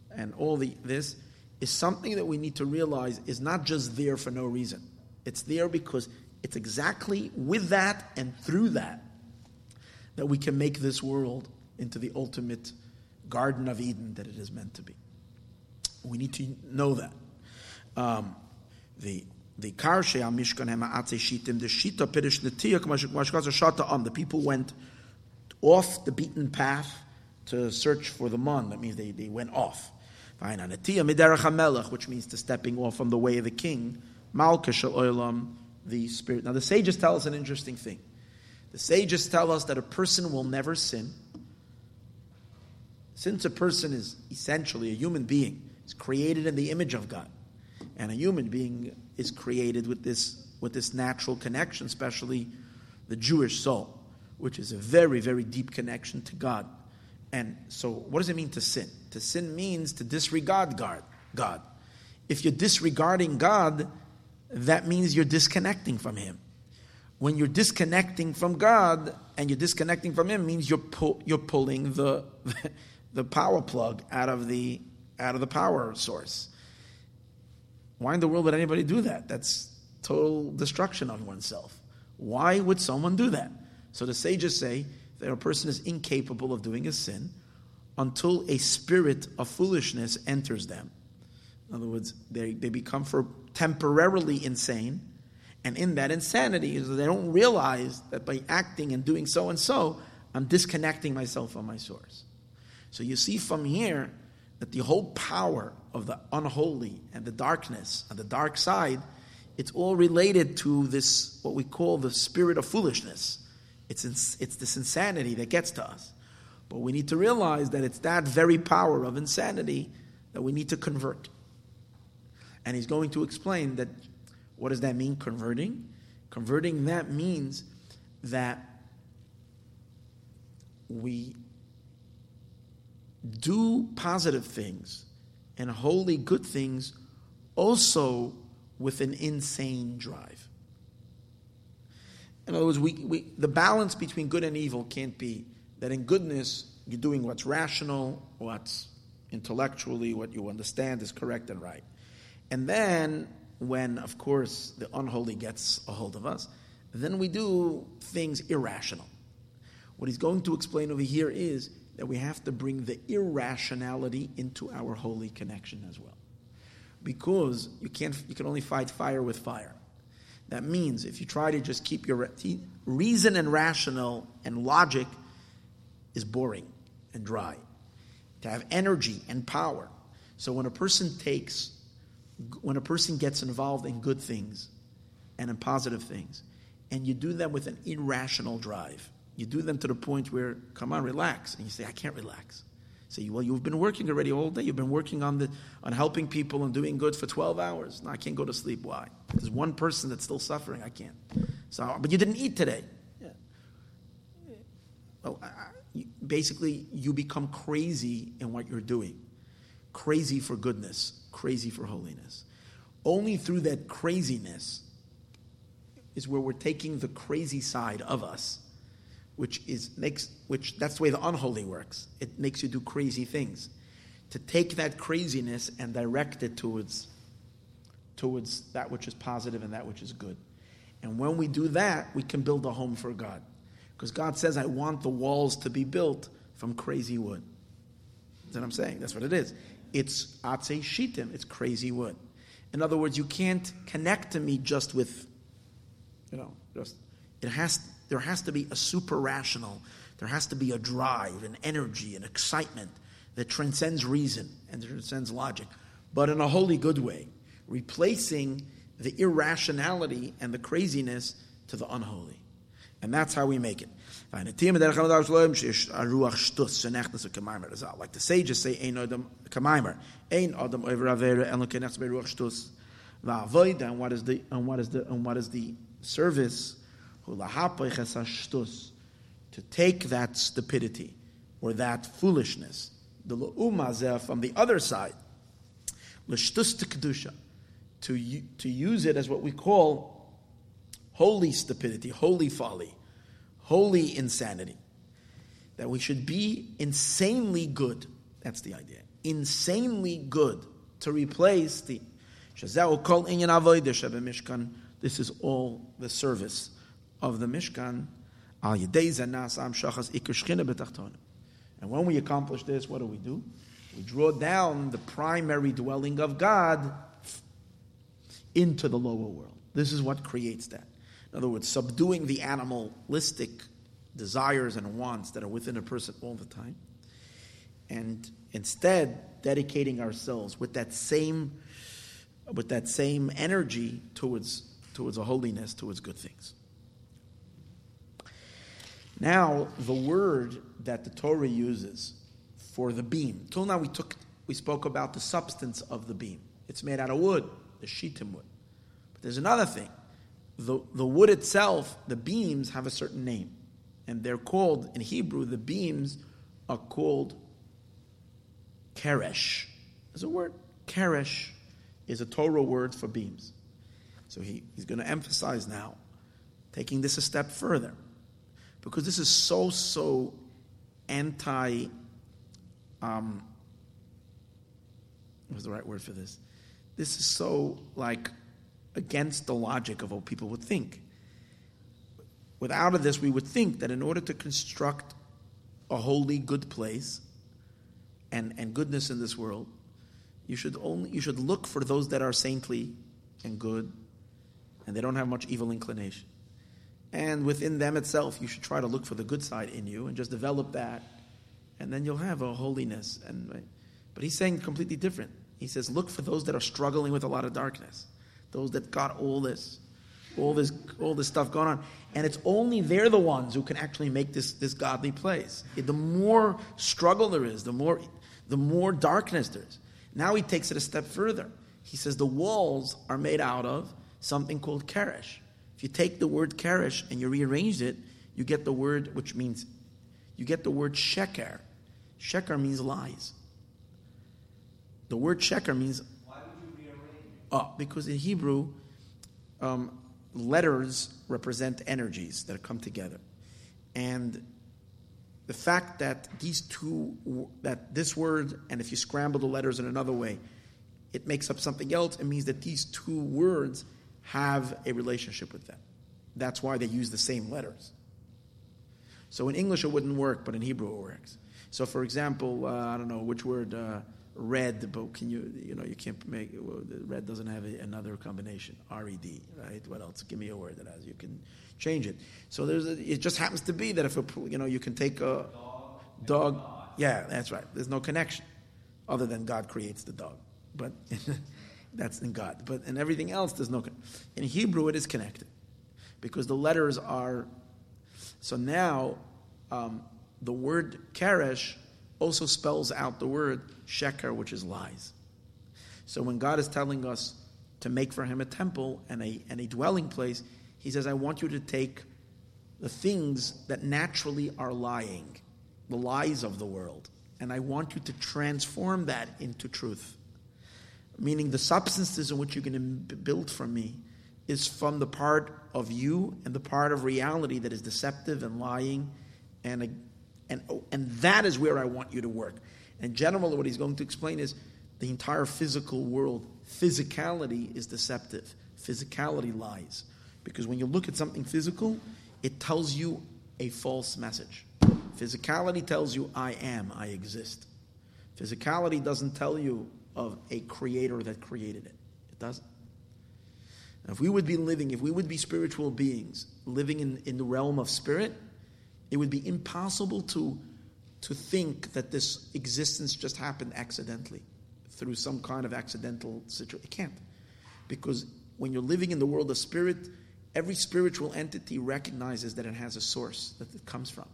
and all the, this is something that we need to realize is not just there for no reason. It's there because it's exactly with that and through that that we can make this world into the ultimate Garden of Eden that it is meant to be. We need to know that. Um, the the karshe mishkan hema atze shitim the shita pirish netiyah k'mashkaza shata on the people went off the beaten path to search for the mon. That means they, they went off. Which means to stepping off from the way of the king. Malka oilam, the spirit. Now the sages tell us an interesting thing. The sages tell us that a person will never sin. Since a person is essentially a human being, is created in the image of God, and a human being is created with this with this natural connection, especially the Jewish soul, which is a very, very deep connection to God. And so, what does it mean to sin? To sin means to disregard God. God. If you're disregarding God, that means you're disconnecting from Him. When you're disconnecting from God and you're disconnecting from Him, means you're you're pulling the [laughs] the power plug out of the out of the power source. Why in the world would anybody do that? That's total destruction of oneself. Why would someone do that? So the sages say that a person is incapable of doing a sin until a spirit of foolishness enters them. In other words, they, they become for temporarily insane, and in that insanity, they don't realize that by acting and doing so and so, I'm disconnecting myself from my source. So you see from here that the whole power of the unholy and the darkness and the dark side, it's all related to this, what we call the spirit of foolishness. It's, it's this insanity that gets to us. But we need to realize that it's that very power of insanity that we need to convert. And he's going to explain that what does that mean, converting? Converting, that means that we do positive things and holy good things also with an insane drive. In other words, we, we, the balance between good and evil can't be that in goodness you're doing what's rational, what's intellectually, what you understand is correct and right. And then, when, of course, the unholy gets a hold of us, then we do things irrational. What he's going to explain over here is that we have to bring the irrationality into our holy connection as well. Because you can't you can only fight fire with fire. That means if you try to just keep your reason and rational and logic is boring and dry. To have energy and power. So when a person takes when a person gets involved in good things and in positive things, and you do them with an irrational drive, you do them to the point where, come on, relax. And you say, I can't relax. Say, well, you've been working already all day. You've been working on the on helping people and doing good for 12 hours. No, I can't go to sleep. Why? There's one person that's still suffering. I can't. So, but you didn't eat today. Yeah. Well, I, basically, you become crazy in what you're doing. Crazy for goodness, crazy for holiness. Only through that craziness is where we're taking the crazy side of us which is makes which that's the way the unholy works. It makes you do crazy things. To take that craziness and direct it towards towards that which is positive and that which is good. And when we do that, we can build a home for God. Because God says, I want the walls to be built from crazy wood. That's what I'm saying. That's what it is. It's atse shitim. It's crazy wood. In other words, you can't connect to me just with, you know, just it has. There has to be a super rational. There has to be a drive, an energy, an excitement that transcends reason and transcends logic, but in a wholly good way, replacing the irrationality and the craziness to the unholy. And that's how we make it. Like the sages say, Ein Adam Kamaimer. Ein Adam over Avera and Beruach Shtus. And what is the and what is the and what is the service? To take that stupidity or that foolishness, the lu'umazeh from the other side, to to use it as what we call holy stupidity, holy folly holy insanity. That we should be insanely good. That's the idea. Insanely good to replace the This is all the service of the Mishkan. And when we accomplish this, what do we do? We draw down the primary dwelling of God into the lower world. This is what creates that. In other words, subduing the animalistic desires and wants that are within a person all the time. And instead, dedicating ourselves with that same, with that same energy towards, towards a holiness, towards good things. Now, the word that the Torah uses for the beam. Till now, we took, we spoke about the substance of the beam. It's made out of wood, the shittim wood. But there's another thing the, the wood itself, the beams have a certain name. And they're called, in Hebrew, the beams are called keresh. There's a word. Keresh is a Torah word for beams. So he, he's going to emphasize now, taking this a step further, because this is so, so anti. Um, what's the right word for this? This is so like against the logic of what people would think. Without of this, we would think that in order to construct a holy, good place and, and goodness in this world, you should only you should look for those that are saintly and good, and they don't have much evil inclination. And within them itself, you should try to look for the good side in you and just develop that, and then you'll have a holiness. And but he's saying completely different. He says, look for those that are struggling with a lot of darkness those that got all this, all this, all this stuff going on. And it's only they're the ones who can actually make this, this godly place. The more struggle there is, the more, the more darkness there is. Now he takes it a step further. He says the walls are made out of something called keresh. If you take the word keresh and you rearrange it, you get the word which means you get the word sheker. Sheker means lies. The word sheker means Why would you rearrange? Oh, because in Hebrew, um, letters represent energies that come together. And the fact that these two, that this word, and if you scramble the letters in another way, it makes up something else, it means that these two words have a relationship with them. That's why they use the same letters. So in English it wouldn't work, but in Hebrew it works. So for example, uh, I don't know which word. Uh, red, but can you, you know, you can't make, well, red doesn't have a, another combination, R-E-D, right? What else? Give me a word that has, you can change it. So there's a, it just happens to be that if, a, you know, you can take a dog, dog yeah, that's right. There's no connection other than God creates the dog. But [laughs] that's in God. But in everything else, there's no, in Hebrew, it is connected because the letters are, so now, um, the word keresh also spells out the word sheker, which is lies. So when God is telling us to make for him a temple and a, and a dwelling place, he says, I want you to take the things that naturally are lying, the lies of the world, and I want you to transform that into truth. Meaning the substances in which you're going to build from me is from the part of you and the part of reality that is deceptive and lying and and, oh, and that is where I want you to work. And generally, what he's going to explain is the entire physical world, physicality is deceptive. Physicality lies. Because when you look at something physical, it tells you a false message. Physicality tells you, I am, I exist. Physicality doesn't tell you of a creator that created it. It doesn't. Now, if we would be living, if we would be spiritual beings living in, in the realm of spirit, it would be impossible to, to think that this existence just happened accidentally through some kind of accidental situation. It can't. Because when you're living in the world of spirit, every spiritual entity recognizes that it has a source that it comes from.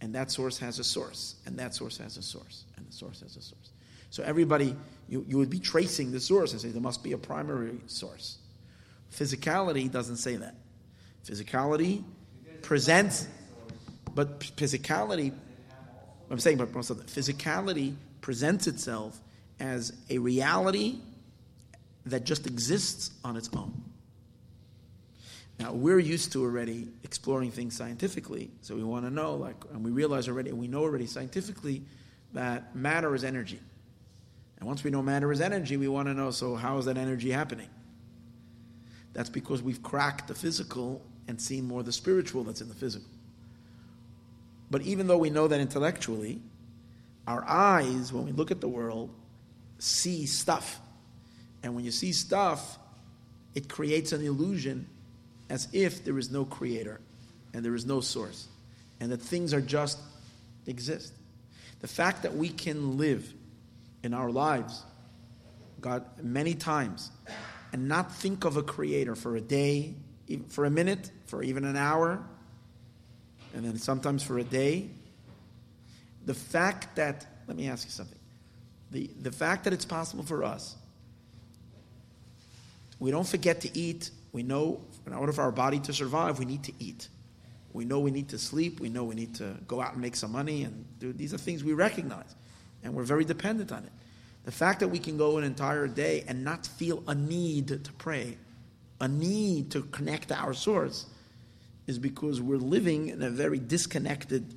And that source has a source, and that source has a source, and the source has a source. So everybody, you, you would be tracing the source and say there must be a primary source. Physicality doesn't say that. Physicality presents, but physicality, I'm saying, but physicality presents itself as a reality that just exists on its own. Now we're used to already exploring things scientifically, so we want to know, like, and we realize already, and we know already scientifically that matter is energy. And once we know matter is energy, we want to know, so how is that energy happening? That's because we've cracked the physical and seen more the spiritual that's in the physical. But even though we know that intellectually, our eyes, when we look at the world, see stuff. And when you see stuff, it creates an illusion as if there is no creator and there is no source and that things are just exist. The fact that we can live in our lives, God, many times, and not think of a creator for a day, for a minute, for even an hour, and then sometimes for a day. The fact that, let me ask you something. The, the fact that it's possible for us, we don't forget to eat. We know in order for our body to survive, we need to eat. We know we need to sleep. We know we need to go out and make some money. And do, these are things we recognize. And we're very dependent on it. The fact that we can go an entire day and not feel a need to pray, a need to connect to our source, is because we're living in a very disconnected,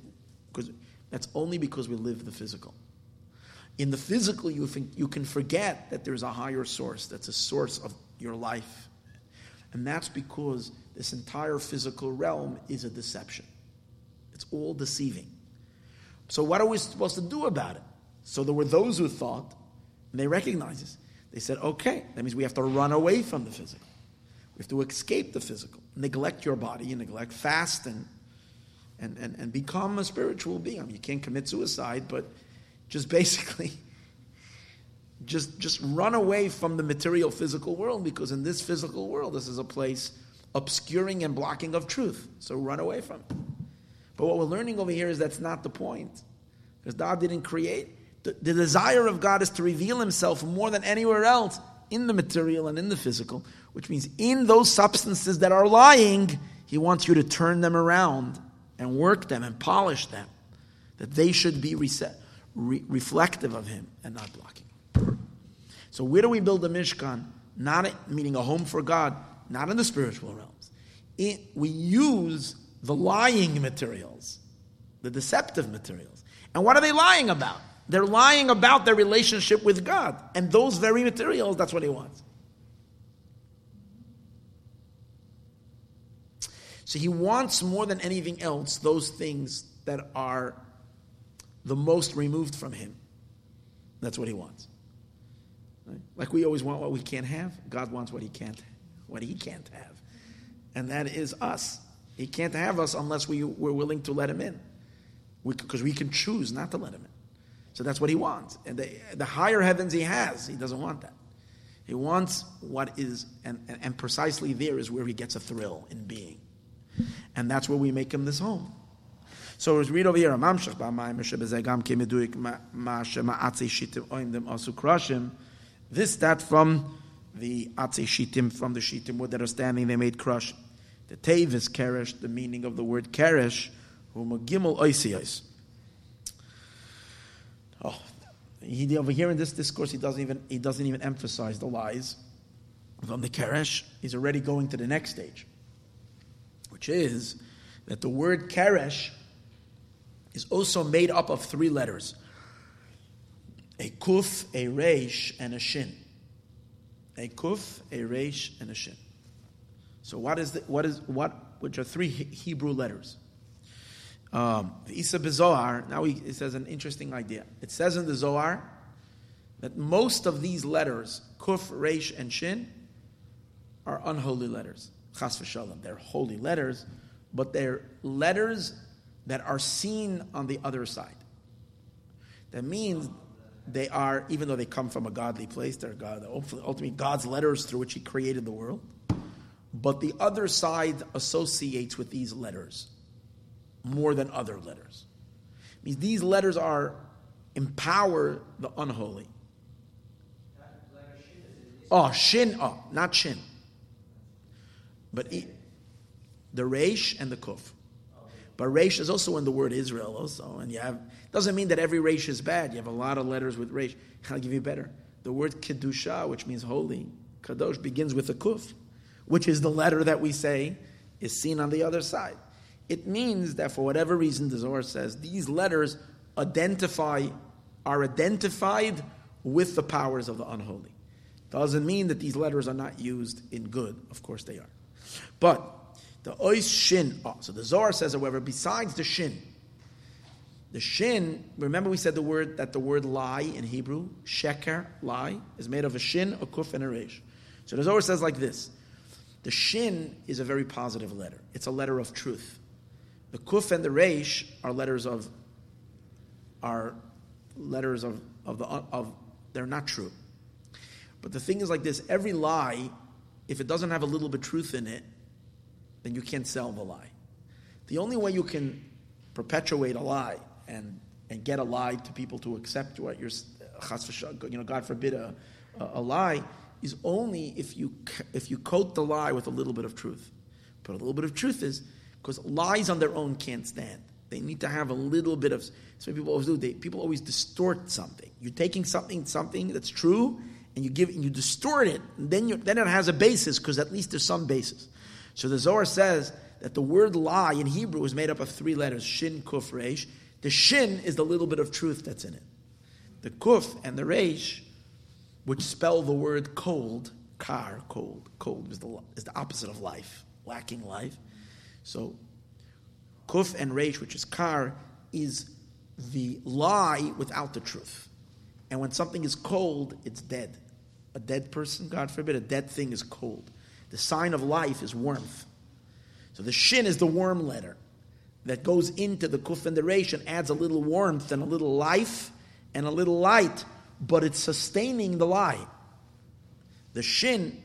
because that's only because we live the physical. In the physical, you, think, you can forget that there's a higher source, that's a source of your life. And that's because this entire physical realm is a deception. It's all deceiving. So, what are we supposed to do about it? So, there were those who thought, and they recognize this, they said, okay, that means we have to run away from the physical. We have to escape the physical, neglect your body, you neglect fast and, and, and, and become a spiritual being. I mean, you can't commit suicide, but just [laughs] basically just just run away from the material physical world because in this physical world this is a place obscuring and blocking of truth. So run away from it. But what we're learning over here is that's not the point. Because god didn't create the, the desire of god is to reveal himself more than anywhere else in the material and in the physical which means in those substances that are lying he wants you to turn them around and work them and polish them that they should be reset, re- reflective of him and not blocking so where do we build a mishkan? Not meaning a home for God, not in the spiritual realms. It, we use the lying materials, the deceptive materials. And what are they lying about? They're lying about their relationship with God. And those very materials, that's what he wants. So he wants more than anything else those things that are the most removed from him. That's what he wants. Right? Like we always want what we can't have, God wants what he can't, what he can't have. And that is us. He can't have us unless we, we're willing to let him in. Because we, we, can choose not to let him in. So that's what he wants. And the, the higher heavens he has, he doesn't want that. He wants what is, and, and, and precisely there is where he gets a thrill in being. And that's where we make him this home. So we read over here, this, that from the Atze Shitim, from the Shitim wood that are standing, they made crush. The is Keresh, the meaning of the word Keresh, Huma Gimel Oisiyos. Oh, he, over here in this discourse, he doesn't even he doesn't even emphasize the lies from the Keresh. He's already going to the next stage, which is that the word Keresh is also made up of three letters a kuf, a resh, and a shin. A kuf, a resh, and a shin. So what is the, what is what? Which are three Hebrew letters. Um, Isa Bezohar, now he, it says an interesting idea. It says in the Zohar that most of these letters, Kuf, Resh, and Shin, are unholy letters. Chas v'shalom. They're holy letters, but they're letters that are seen on the other side. That means they are, even though they come from a godly place, they're God, ultimately God's letters through which He created the world. But the other side associates with these letters more than other letters. It means these letters are empower the unholy. Oh, shin, oh, not shin. But the resh and the kuf. But resh is also in the word Israel also, and you have doesn't mean that every resh is bad. You have a lot of letters with resh. I'll give you better. The word kedusha, which means holy, kadosh begins with a kuf, which is the letter that we say is seen on the other side. It means that for whatever reason, the Zohar says these letters identify are identified with the powers of the unholy. Doesn't mean that these letters are not used in good. Of course they are. But the ois shin, oh, so the Zohar says, however, besides the shin, the shin, remember we said the word that the word lie in Hebrew, sheker, lie, is made of a shin, a kuf, and a resh. So the Zohar says like this the shin is a very positive letter. It's a letter of truth. The kuf and the resh are letters of are letters of, of the of they're not true. But the thing is like this: every lie, if it doesn't have a little bit truth in it, then you can't sell the lie. The only way you can perpetuate a lie and and get a lie to people to accept what you're, you know, God forbid a, a, lie, is only if you if you coat the lie with a little bit of truth. But a little bit of truth is because lies on their own can't stand. They need to have a little bit of. So people always do. They, people always distort something. You're taking something something that's true, and you give and you distort it. And then you, then it has a basis because at least there's some basis. So the Zohar says that the word lie in Hebrew is made up of three letters: shin, kuf, resh the shin is the little bit of truth that's in it. The kuf and the resh, which spell the word cold, kar, cold. Cold is the, is the opposite of life, lacking life. So kuf and resh, which is kar, is the lie without the truth. And when something is cold, it's dead. A dead person, God forbid, a dead thing is cold. The sign of life is warmth. So the shin is the warm letter that goes into the kuf and the resh and adds a little warmth and a little life and a little light, but it's sustaining the lie. The shin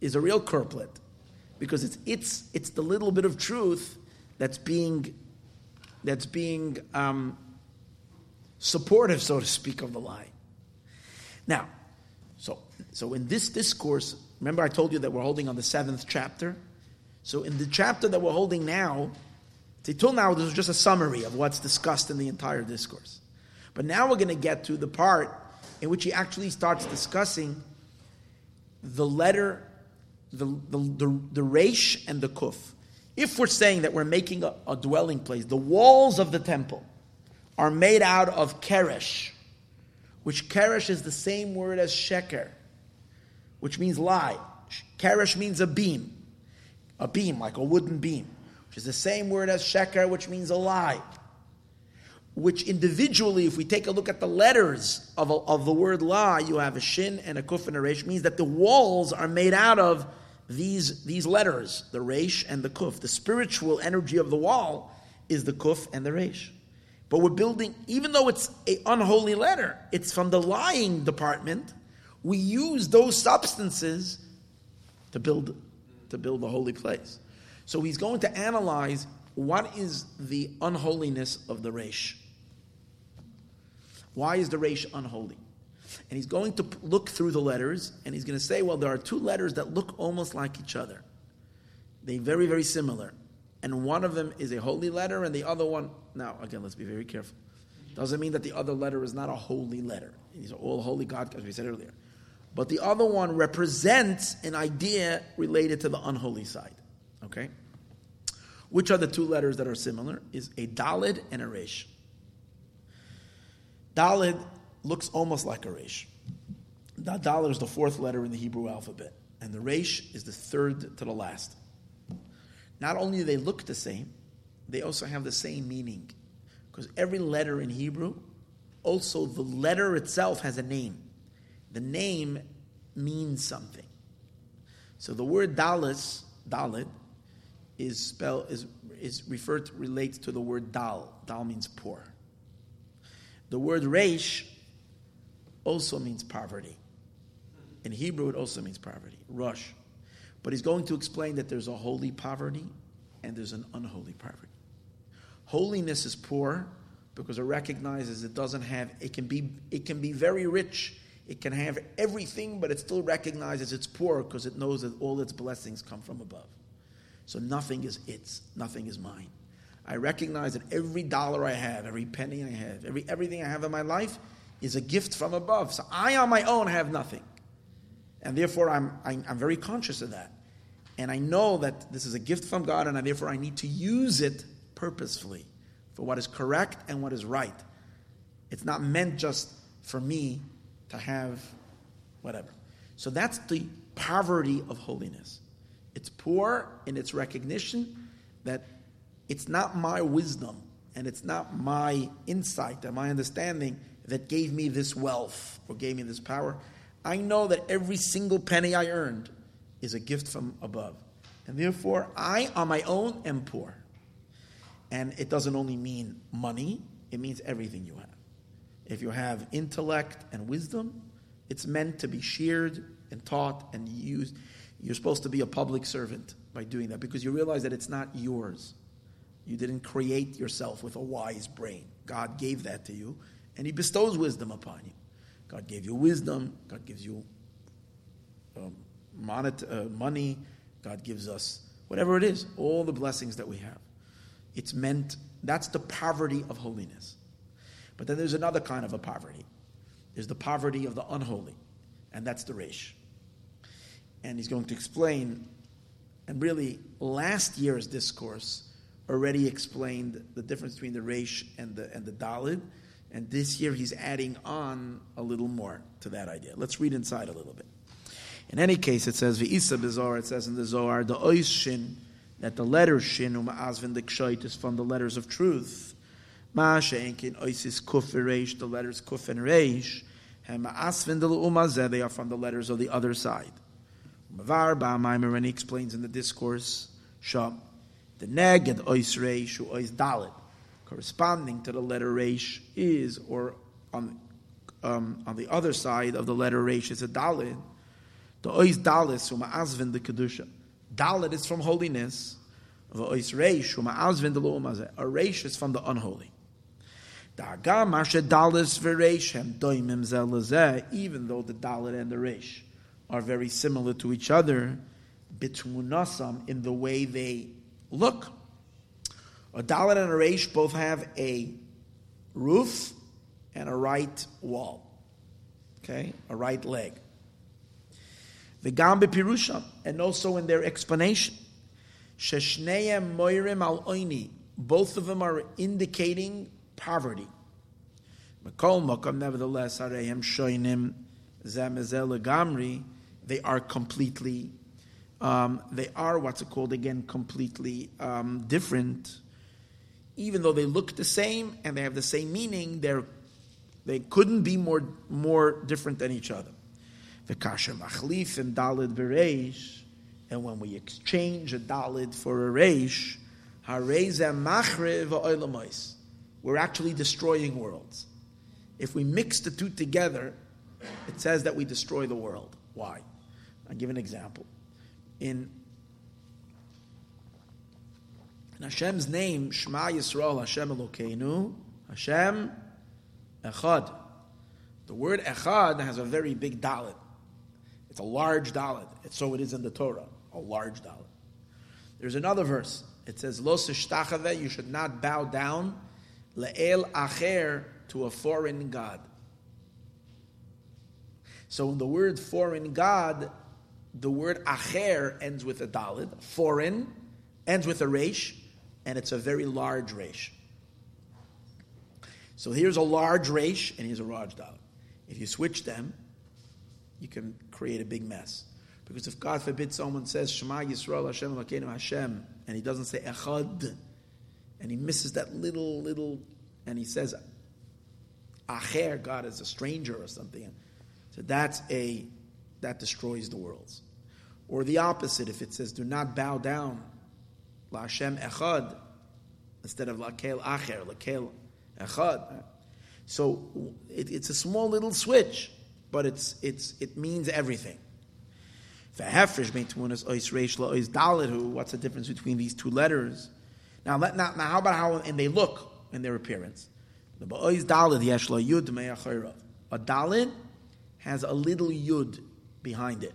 is a real corplet because it's it's it's the little bit of truth that's being that's being um, supportive, so to speak, of the lie. Now, so so in this discourse, remember I told you that we're holding on the seventh chapter. So in the chapter that we're holding now, See, till now, this was just a summary of what's discussed in the entire discourse. But now we're going to get to the part in which he actually starts discussing the letter, the, the, the, the resh and the kuf. If we're saying that we're making a, a dwelling place, the walls of the temple are made out of keresh, which keresh is the same word as sheker, which means lie. Keresh means a beam, a beam, like a wooden beam which is the same word as sheker, which means a lie. Which individually, if we take a look at the letters of, a, of the word lie, you have a shin and a kuf and a resh, means that the walls are made out of these, these letters, the resh and the kuf. The spiritual energy of the wall is the kuf and the resh. But we're building, even though it's an unholy letter, it's from the lying department. We use those substances to build to build the holy place. So he's going to analyze what is the unholiness of the Resh. Why is the Resh unholy? And he's going to look through the letters and he's going to say, well, there are two letters that look almost like each other. They're very, very similar. And one of them is a holy letter and the other one, now, again, let's be very careful. Doesn't mean that the other letter is not a holy letter. These are all holy God, as we said earlier. But the other one represents an idea related to the unholy side. Okay? Which are the two letters that are similar? Is a Dalid and a Resh. Dalid looks almost like a Resh. Dalid is the fourth letter in the Hebrew alphabet, and the Resh is the third to the last. Not only do they look the same, they also have the same meaning. Because every letter in Hebrew, also the letter itself has a name. The name means something. So the word dalis, dalit, is spelled is is referred to, relates to the word dal. Dal means poor. The word reish also means poverty. In Hebrew, it also means poverty. Rush. But he's going to explain that there's a holy poverty and there's an unholy poverty. Holiness is poor because it recognizes it doesn't have it can be it can be very rich it can have everything but it still recognizes it's poor because it knows that all its blessings come from above so nothing is its nothing is mine i recognize that every dollar i have every penny i have every everything i have in my life is a gift from above so i on my own have nothing and therefore i'm i'm, I'm very conscious of that and i know that this is a gift from god and I, therefore i need to use it purposefully for what is correct and what is right. It's not meant just for me to have whatever. So that's the poverty of holiness. It's poor in its recognition that it's not my wisdom and it's not my insight and my understanding that gave me this wealth or gave me this power. I know that every single penny I earned is a gift from above. And therefore, I on my own am poor. And it doesn't only mean money, it means everything you have. If you have intellect and wisdom, it's meant to be shared and taught and used. You're supposed to be a public servant by doing that because you realize that it's not yours. You didn't create yourself with a wise brain. God gave that to you, and He bestows wisdom upon you. God gave you wisdom, God gives you um, monet- uh, money, God gives us whatever it is, all the blessings that we have. It's meant, that's the poverty of holiness. But then there's another kind of a poverty. There's the poverty of the unholy, and that's the Resh. And he's going to explain, and really, last year's discourse already explained the difference between the Resh and the, and the Dalid, and this year he's adding on a little more to that idea. Let's read inside a little bit. In any case, it says, V'isa Bizar, it says in the Zohar, the Ois Shin, that the letter Shin Azvin the Kshait is from the letters of truth. Ma She'enkin Oisis Kuf the letters Kuf and Reish, and Ma'asvin the they are from the letters of the other side. Mavar Ba'amaimer, and he explains in the discourse, Sham, the Neged Ois Reish, Ois Dalit, corresponding to the letter Resh is, or on, um, on the other side of the letter Resh is a Dalit, the Ois Dalis, Uma'azvin the Kedusha. Dalit is from holiness. The ois resh from asvin the A reish is from the unholy. Even though the dalit and the Resh are very similar to each other, bitmunasam in the way they look. A dalit and a reish both have a roof and a right wall. Okay, a right leg. The V'gam bepirusham, and also in their explanation. Sheshneim moirim al oini, both of them are indicating poverty. Makol makam, nevertheless, arehem shoinim zemezel gamri, they are completely, um, they are what's called again, completely um, different. Even though they look the same and they have the same meaning, they're, they couldn't be more, more different than each other. V'kasher machlif and dalid v'reish, and when we exchange a dalid for a reish, we're actually destroying worlds. If we mix the two together, it says that we destroy the world. Why? I'll give an example. In, in Hashem's name, Shema Yisrael, Hashem Elokeinu, Hashem Echad. The word Echad has a very big dalit. It's a large dalit. It's So it is in the Torah, a large dalit. There's another verse. It says, Lo you should not bow down le'el acher to a foreign god. So in the word foreign god, the word acher ends with a dalit. Foreign ends with a resh, and it's a very large resh. So here's a large resh, and here's a large dalit. If you switch them, you can create a big mess. Because if God forbid someone says Shema Yisrael Hashem Elokeinu Hashem and he doesn't say Echad, and he misses that little, little, and he says, Acher, God is a stranger or something. So that's a, that destroys the worlds. Or the opposite, if it says, do not bow down, La Hashem Echad, instead of Lakel Acher, Lakel Echad. So it, it's a small little switch, but it's, it's, it means everything. What's the difference between these two letters? Now, let, now, now how about how and they look in their appearance? The dalid yud me'achayrav. A dalid has a little yud behind it.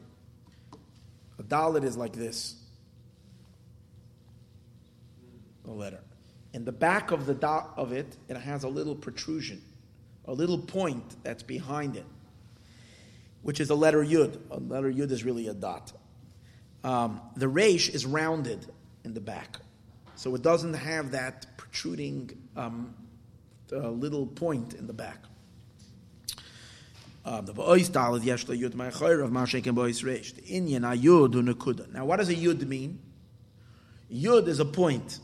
A dalid is like this. The letter. In the back of the dot of it, it has a little protrusion, a little point that's behind it, which is a letter yud. A letter yud is really a dot. Um, the resh is rounded in the back, so it doesn't have that protruding um, uh, little point in the back. Um, the inyan. Now, what does a yud mean? Yud is a point,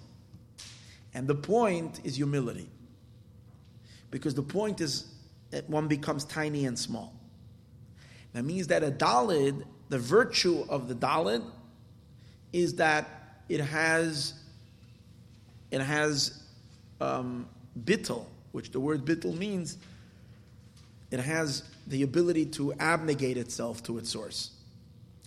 and the point is humility, because the point is that one becomes tiny and small. That means that a dalid, the virtue of the dalid, is that it has it has um, bittel, which the word bittel means it has the ability to abnegate itself to its source,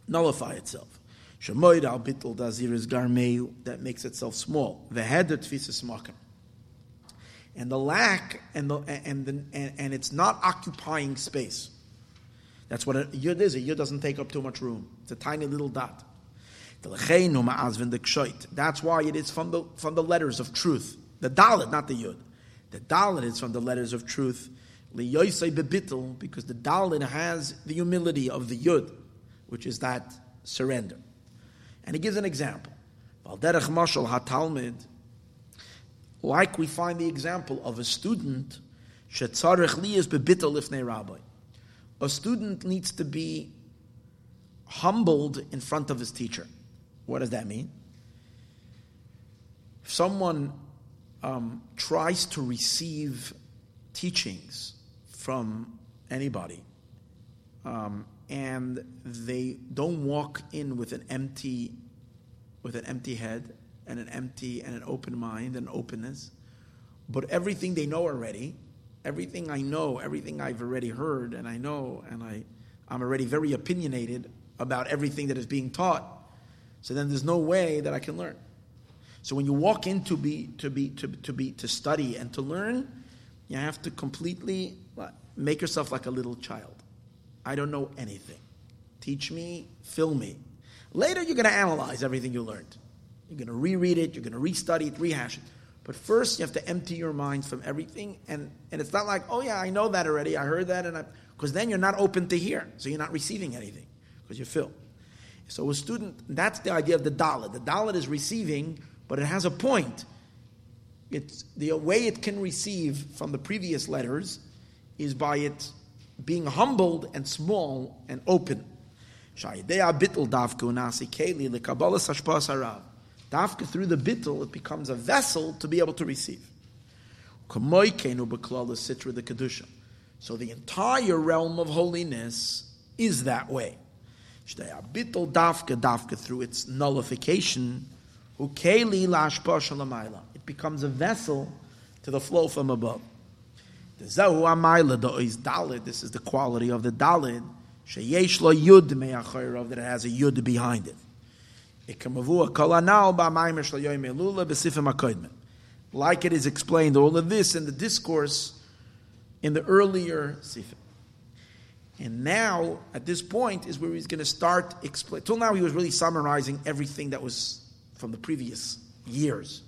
nullify itself. Shemoid al bittel dazir is garmeu that makes itself small. Veheder tfisis makim. And the lack and the and the and, and it's not occupying space. That's what a yud is. A yud doesn't take up too much room. It's a tiny little dot. That's why it is from the from the letters of truth. The dalit, not the yud. The dalit is from the letters of truth because the Dalin has the humility of the Yud, which is that surrender. And he gives an example. Valderech Mashal HaTalmid, like we find the example of a student, Shetzarech Liyas bebitul ifnei rabbi. A student needs to be humbled in front of his teacher. What does that mean? If someone um, tries to receive teachings from anybody, um, and they don't walk in with an empty, with an empty head and an empty and an open mind and openness, but everything they know already, everything I know, everything I've already heard, and I know, and I, I'm already very opinionated about everything that is being taught. So then there's no way that I can learn. So when you walk in to be to be to, to be to study and to learn, you have to completely make yourself like a little child. I don't know anything. Teach me, fill me. Later, you're going to analyze everything you learned. You're going to reread it, you're going to restudy it, rehash it. But first, you have to empty your mind from everything. And, and it's not like, oh, yeah, I know that already. I heard that. and Because then you're not open to hear. So you're not receiving anything because you're filled. So a student, that's the idea of the dalit. The dalit is receiving, but it has a point. It's the way it can receive from the previous letters is by it being humbled and small and open. Dafka through the bittel, it becomes a vessel to be able to receive. So the entire realm of holiness is that way. Dafka through its nullification, it becomes a vessel to the flow from above. The Zahu Amayla, is Dalid, this is the quality of the Dalid, Sheyesh Yud me'achayrav, that it has a Yud behind it. Like it is explained, all of this in the discourse in the earlier Sifim. And now, at this point, is where he's going to start explain. Till now, he was really summarizing everything that was from the previous years.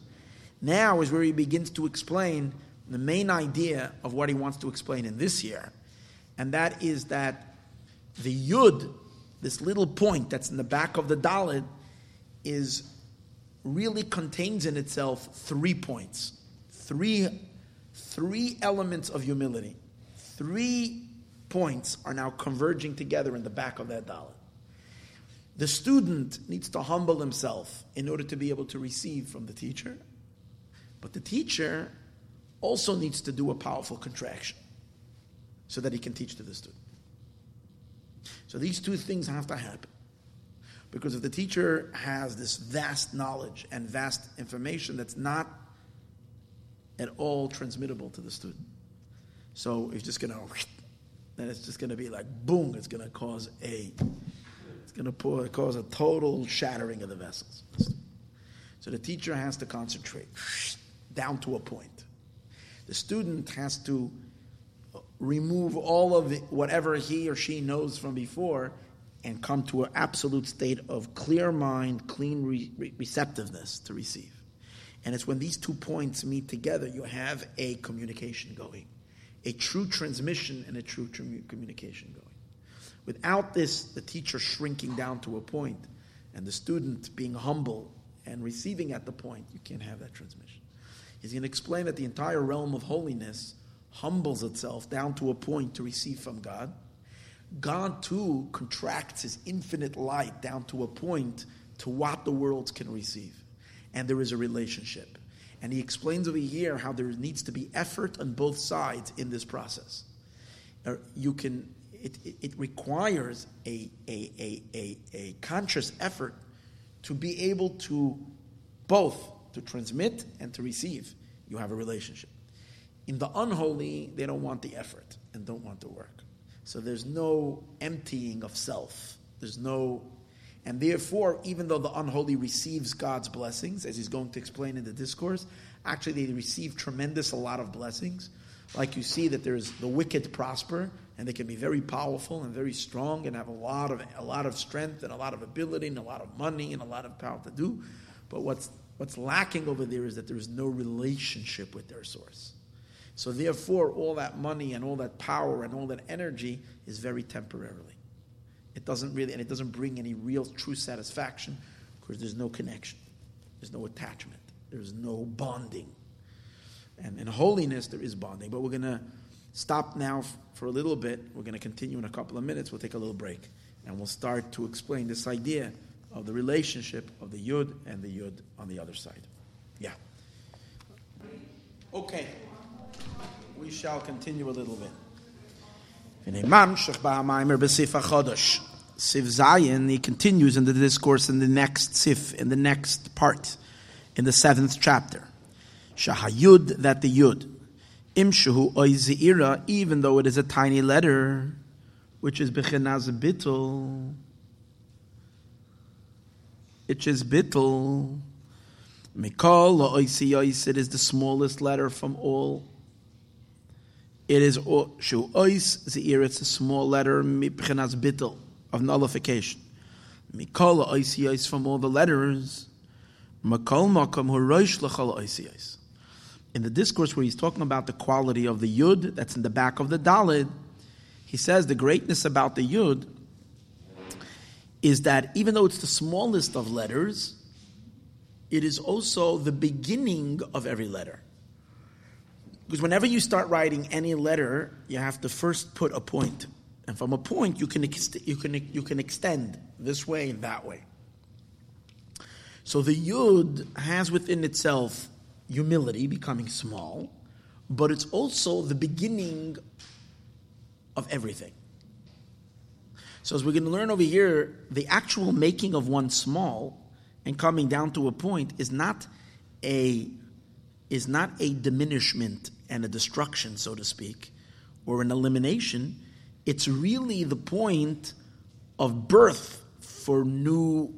Now is where he begins to explain the main idea of what he wants to explain in this year, and that is that the yud, this little point that's in the back of the dalid, is really contains in itself three points, three, three elements of humility. Three points are now converging together in the back of that dalid. The student needs to humble himself in order to be able to receive from the teacher. But the teacher also needs to do a powerful contraction so that he can teach to the student. So these two things have to happen. Because if the teacher has this vast knowledge and vast information that's not at all transmittable to the student, so it's just going to, then it's just going to be like boom, it's going to cause a, it's going to cause a total shattering of the vessels. So the teacher has to concentrate down to a point. The student has to remove all of whatever he or she knows from before and come to an absolute state of clear mind, clean re- receptiveness to receive. And it's when these two points meet together, you have a communication going, a true transmission and a true tr- communication going. Without this, the teacher shrinking down to a point and the student being humble and receiving at the point, you can't have that transmission. He's going to explain that the entire realm of holiness humbles itself down to a point to receive from God. God too contracts his infinite light down to a point to what the world can receive. And there is a relationship. And he explains over here how there needs to be effort on both sides in this process. Uh, you can, it, it, it requires a, a, a, a, a conscious effort to be able to both to transmit and to receive. You have a relationship. In the unholy, they don't want the effort and don't want the work. So there's no emptying of self. There's no, and therefore, even though the unholy receives God's blessings, as he's going to explain in the discourse, actually they receive tremendous a lot of blessings. Like you see that there's the wicked prosper, and they can be very powerful and very strong and have a lot of a lot of strength and a lot of ability and a lot of money and a lot of power to do. But what's what's lacking over there is that there is no relationship with their source. So therefore, all that money and all that power and all that energy is very temporarily. It doesn't really, and it doesn't bring any real true satisfaction because there's no connection, there's no attachment, there's no bonding. And in holiness, there is bonding. But we're going to stop now for a little bit. We're going to continue in a couple of minutes. We'll take a little break. And we'll start to explain this idea of the relationship of the Yud and the Yud on the other side. Yeah. Okay we shall continue a little bit. In Imam, Shekh Baha Maimir Be Sif Zayin, he continues in the discourse in the next Sif, in the next part, in the seventh chapter. Shahayud, that the Yud. Imshahu oizira, even though it is a tiny letter, which is Bechenaz Bittel. It is Bittel. Mikol, it is the smallest letter from all it is shu ois zeir. It's a small letter mipchenas bittel of nullification. Mikol ois from all the letters. Makol makam huroish ois In the discourse where he's talking about the quality of the yud that's in the back of the dalid, he says the greatness about the yud is that even though it's the smallest of letters, it is also the beginning of every letter. Because whenever you start writing any letter, you have to first put a point. And from a point, you can, ex- you can, you can extend this way and that way. So the Yud has within itself humility, becoming small, but it's also the beginning of everything. So, as we're going to learn over here, the actual making of one small and coming down to a point is not a is not a diminishment and a destruction, so to speak, or an elimination. It's really the point of birth for new,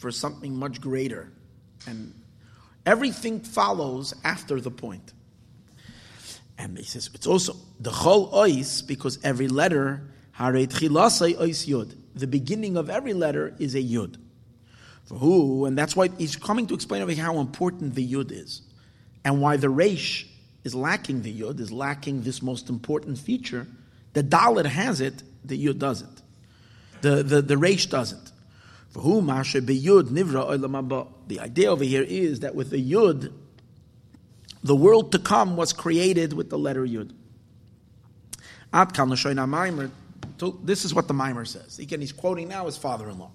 for something much greater. And everything follows after the point. And he says it's also the chol ois because every letter The beginning of every letter is a yud. For who? And that's why he's coming to explain over how important the yud is, and why the resh is lacking the yud, is lacking this most important feature. The dalit has it, the yud doesn't. The, the, the reish doesn't. For whom yud nivra The idea over here is that with the yud, the world to come was created with the letter yud. So this is what the maamar says. Again, he's quoting now his father-in-law.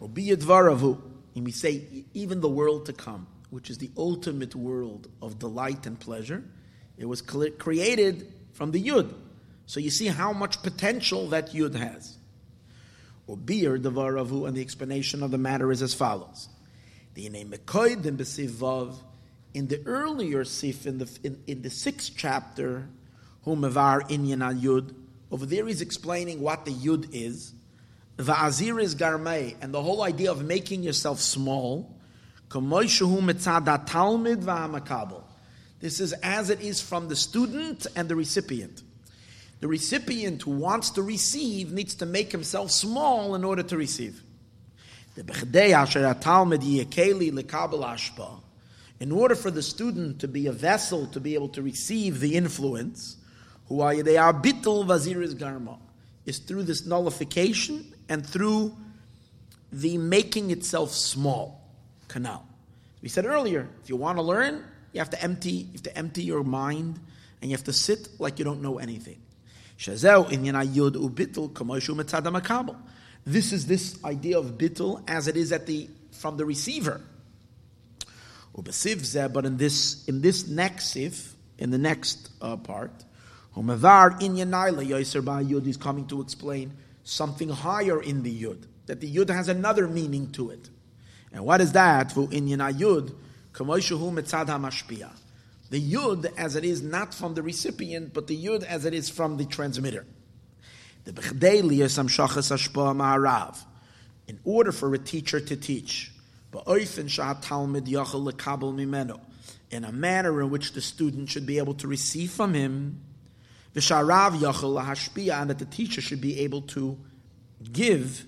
And we say, even the world to come. which is the ultimate world of delight and pleasure, it was created from the Yud. So you see how much potential that Yud has. Ubir Devaravu, and the explanation of the matter is as follows. In the earlier Sif, in the, in, in the sixth chapter, Humavar Inyan Yud, over there he's explaining what the Yud is. Va'azir is Garmei, and the whole idea of making yourself small. This is as it is from the student and the recipient. The recipient who wants to receive needs to make himself small in order to receive. In order for the student to be a vessel to be able to receive the influence, who are they are vaziris garma, is through this nullification and through the making itself small canal. We said earlier, if you want to learn, you have to empty, you have to empty your mind, and you have to sit like you don't know anything. This is this idea of bittul as it is at the from the receiver. But in this in this next sif, in the next uh, part, Yud is coming to explain something higher in the Yud, that the Yud has another meaning to it. And what is that? in Yud, the yud as it is not from the recipient, but the yud as it is from the transmitter. The Bechdei Liyasam Shachas Ashpa Ma'arav. In order for a teacher to teach, in a manner in which the student should be able to receive from him, and that the teacher should be able to give,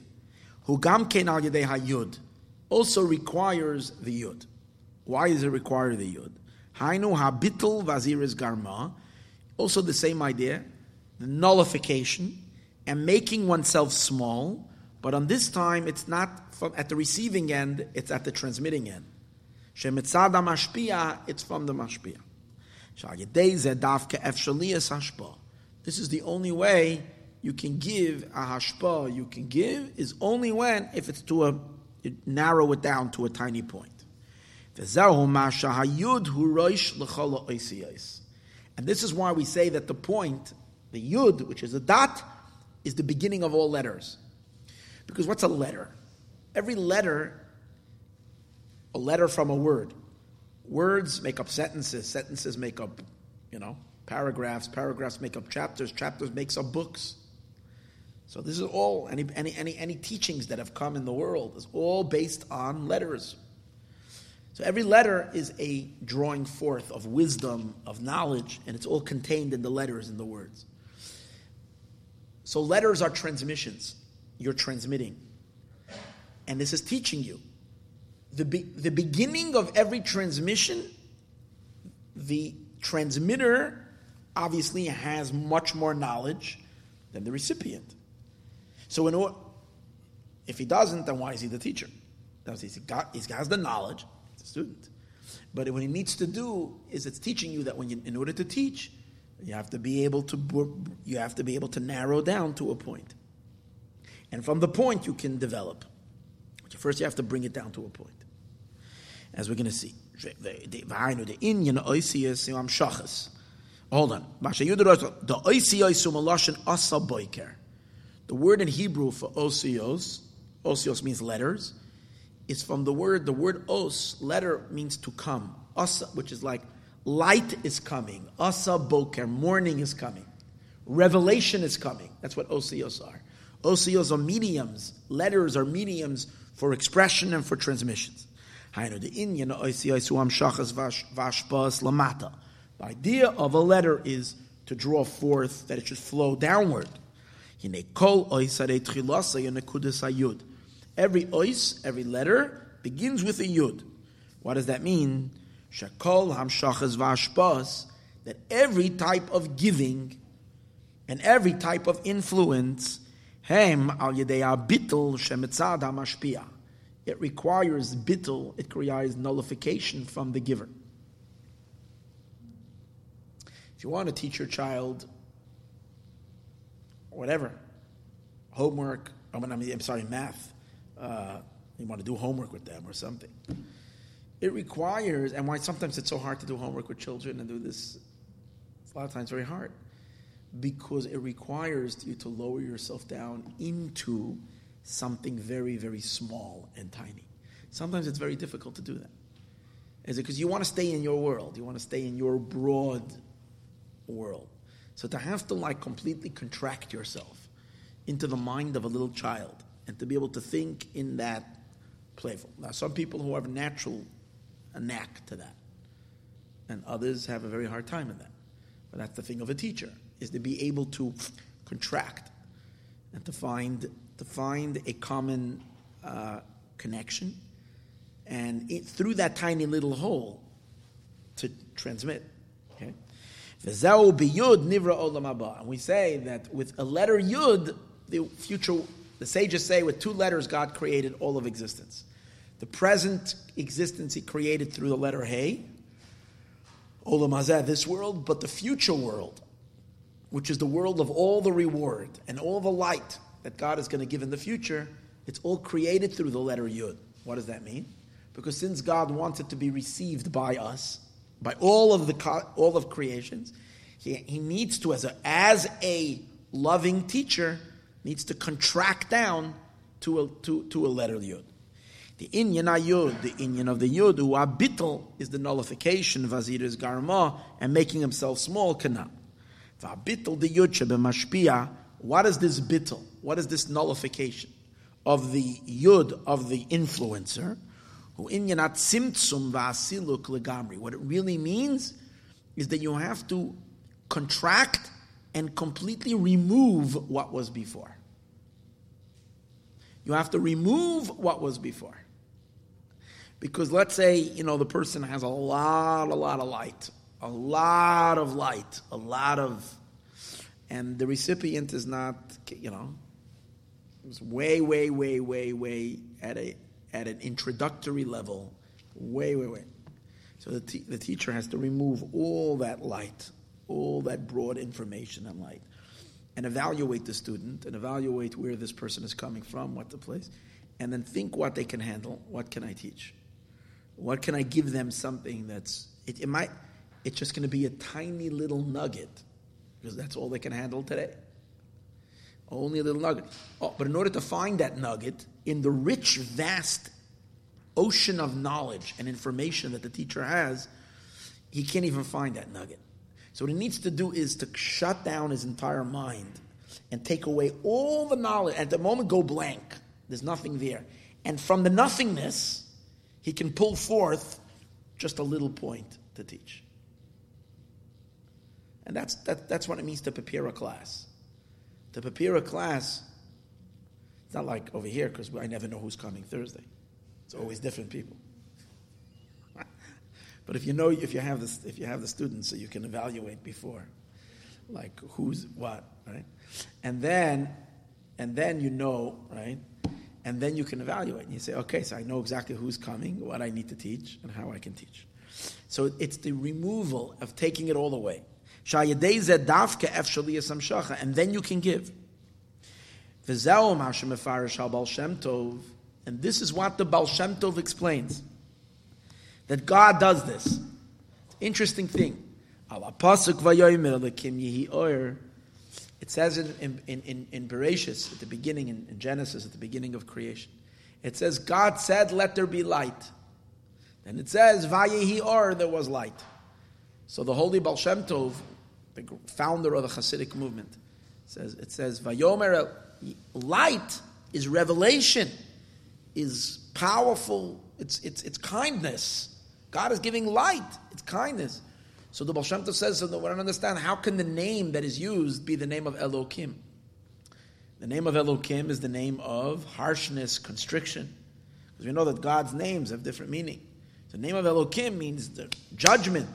also requires the yud. Why does it require the yud? Hainu habitul vaziris garma. Also the same idea, the nullification and making oneself small, but on this time it's not from, at the receiving end, it's at the transmitting end. Shemitzada mashpia, it's from the mashpia. This is the only way you can give a hashpa, you can give, is only when, if it's to a, narrow it down to a tiny point. And this is why we say that the point, the yud, which is a dot, is the beginning of all letters. Because what's a letter? Every letter, a letter from a word. Words make up sentences, sentences make up, you know, paragraphs, paragraphs make up chapters, chapters makes up books. So this is all any any any any teachings that have come in the world is all based on letters. So every letter is a drawing forth of wisdom, of knowledge, and it's all contained in the letters and the words. So letters are transmissions. You're transmitting. And this is teaching you. The, be, the beginning of every transmission, the transmitter obviously has much more knowledge than the recipient. So in order, if he doesn't, then why is he the teacher? He's got, he has the knowledge, the student. But what he needs to do is it's teaching you that when you, in order to teach, you have to be able to you have to be able to narrow down to a point, and from the point you can develop. But first, you have to bring it down to a point, as we're going to see. The Hold on. The word in Hebrew for osios, osios means letters, is from the word, the word os, letter means to come. Asa, which is like light is coming. Asa boker, morning is coming. Revelation is coming. That's what osios are. Osios are mediums. Letters are mediums for expression and for transmissions. The idea of a letter is to draw forth that it should flow downward. Every ois, every letter, begins with a yud. What does that mean? Shakol hamshachas vashpas, that every type of giving and every type of influence, hem al yedei shemitzad hamashpia. It requires bittul, it requires nullification from the giver. If you want to teach your child whatever, homework, I mean, I'm sorry, math, uh, you want to do homework with them or something. it requires, and why sometimes it's so hard to do homework with children and do this, a lot of times very hard, because it requires you to lower yourself down into something very, very small and tiny. Sometimes it's very difficult to do that. Is it because you want to stay in your world? You want to stay in your broad world. So to have to like completely contract yourself into the mind of a little child and to be able to think in that playful. Now, some people who have natural a knack to that, and others have a very hard time in that. But that's the thing of a teacher is to be able to contract and to find to find a common uh, connection, and it, through that tiny little hole to transmit. Okay, And we say that with a letter yud, the future the sages say with two letters God created all of existence. The present existence he created through the letter Hey, Olam Hazeh, this world, but the future world, which is the world of all the reward and all the light that God is going to give in the future, it's all created through the letter Yud. What does that mean? Because since God wants it to be received by us, by all of the all of creations, he, he needs to, as a, as a loving teacher, needs to contract down to a, to, to a letter Yud. The inyan ayud, the inyan of the yud, who abitel is the nullification of azir's garma and making himself small kana. Vabitel the yud mashpia. What is this bittel? What is this nullification of the yud of the influencer? Who inyanat simtsum vasiluk legamri. What it really means is that you have to contract and completely remove what was before. You have to remove what was before. Because let's say, you know, the person has a lot, a lot of light, a lot of light, a lot of, and the recipient is not, you know, it's way, way, way, way, way at a at an introductory level, way, way, way. So the, the teacher has to remove all that light, all that broad information and light, and evaluate the student and evaluate where this person is coming from, what the place, and then think what they can handle. What can I teach? What can I give them something that's, it, it might, it's just going to be a tiny little nugget because that's all they can handle today. Only a little nugget. Oh, but in order to find that nugget in the rich, vast ocean of knowledge and information that the teacher has, he can't even find that nugget. So what he needs to do is to shut down his entire mind and take away all the knowledge. At the moment, go blank. There's nothing there. And from the nothingness, he can pull forth just a little point to teach. And that's, that, that's what it means to prepare a class. To prepare a class, it's not like over here because I never know who's coming Thursday. It's always different people. [laughs] but if you know, if you have this, if you have the students, so you can evaluate before, like who's what, right? And then, and then you know, right? and then you can evaluate. And you say, okay, so I know exactly who's coming, what I need to teach, and how I can teach. So it's the removal of taking it all away. And then you can give. And this is what the Baal Shem Tov explains. That God does this. Interesting thing. It says in, in, in, in Bereshis, at the beginning, in, in Genesis, at the beginning of creation, it says, God said, let there be light. And it says, Vayehi or, there was light. So the holy Baal Shem Tov, the founder of the Hasidic movement, says, it says, Vayomer, uh, light is revelation, is powerful, it's, it's, it's kindness. God is giving light, it's kindness. So the Baal Shem says, so that we don't understand, how can the name that is used be the name of Elokim? The name of Elokim is the name of harshness, constriction. Because we know that God's names have different meaning. The name of Elokim means the judgment.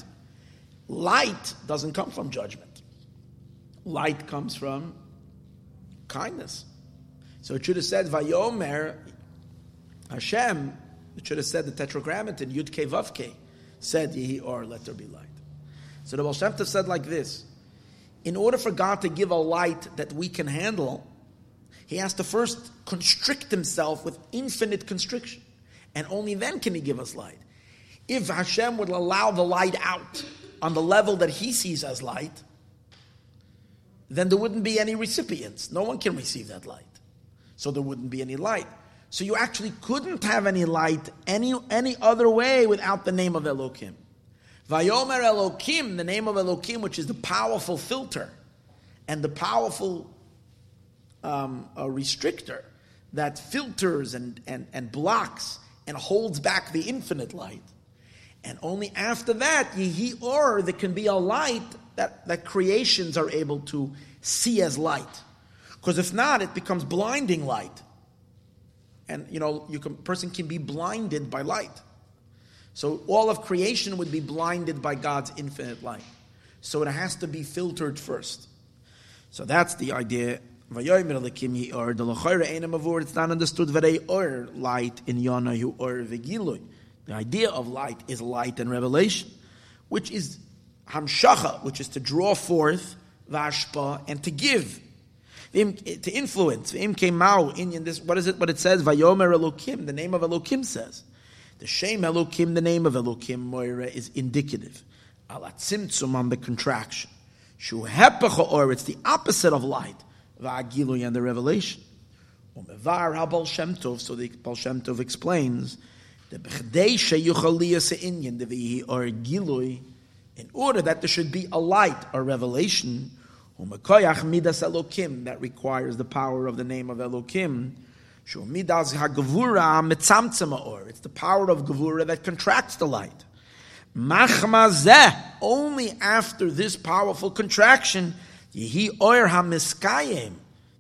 Light doesn't come from judgment. Light comes from kindness. So it should have said, Vayomer Hashem, it should have said the tetragrammaton, Yud Ke said Yehi Or, let there be light. So the Baal Shem Tov said like this In order for God to give a light that we can handle, He has to first constrict Himself with infinite constriction. And only then can He give us light. If Hashem would allow the light out on the level that he sees as light, then there wouldn't be any recipients. No one can receive that light. So there wouldn't be any light. So you actually couldn't have any light any, any other way without the name of Elokim. Vayomer Elokim, the name of Elokim, which is the powerful filter and the powerful um, restrictor that filters and, and, and blocks and holds back the infinite light. And only after that, Yehi Or, there can be a light that, that creations are able to see as light. Because if not, it becomes blinding light. And you know, you can, person can be blinded by light. So all of creation would be blinded by God's infinite light. So it has to be filtered first. So that's the idea. It's not understood light in Yonahu or Vigilui. The idea of light is light and revelation, which is hamshacha, which is to draw forth vashpa and to give, to influence. This what is it? What it says? Vayomer Elokim. The name of Elokim says. The Shem Elokim, the name of Elokim Moira, is indicative. Alatzimtzum on the contraction. Or it's the opposite of light. Va'agilui and the revelation. So the Baal Shem Tov explains the Bechdei Sheyuchaliya Se'inyan, the Vihi or Gilui, in order that there should be a light or revelation, Umekoyach Midas Elokim, that requires the power of the name of Elokim, it's the power of Gavura that contracts the light. Machmazeh, only after this powerful contraction, Yehi Oyer HaMiskayim,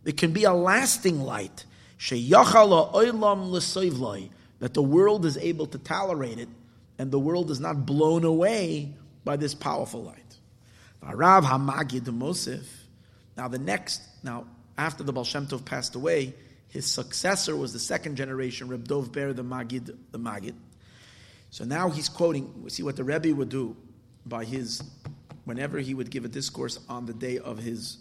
there can be a lasting light. Sheyachal Oilam L'Soivloi, that the world is able to tolerate it, and the world is not blown away by this powerful light. Rav Hamagid. Now the next, now after the Baal Shem Tov passed away, his successor was the second generation, Reb Dov Ber, the Magid, the Magid. So now he's quoting. We see what the Rebbe would do by his, whenever he would give a discourse on the day of his,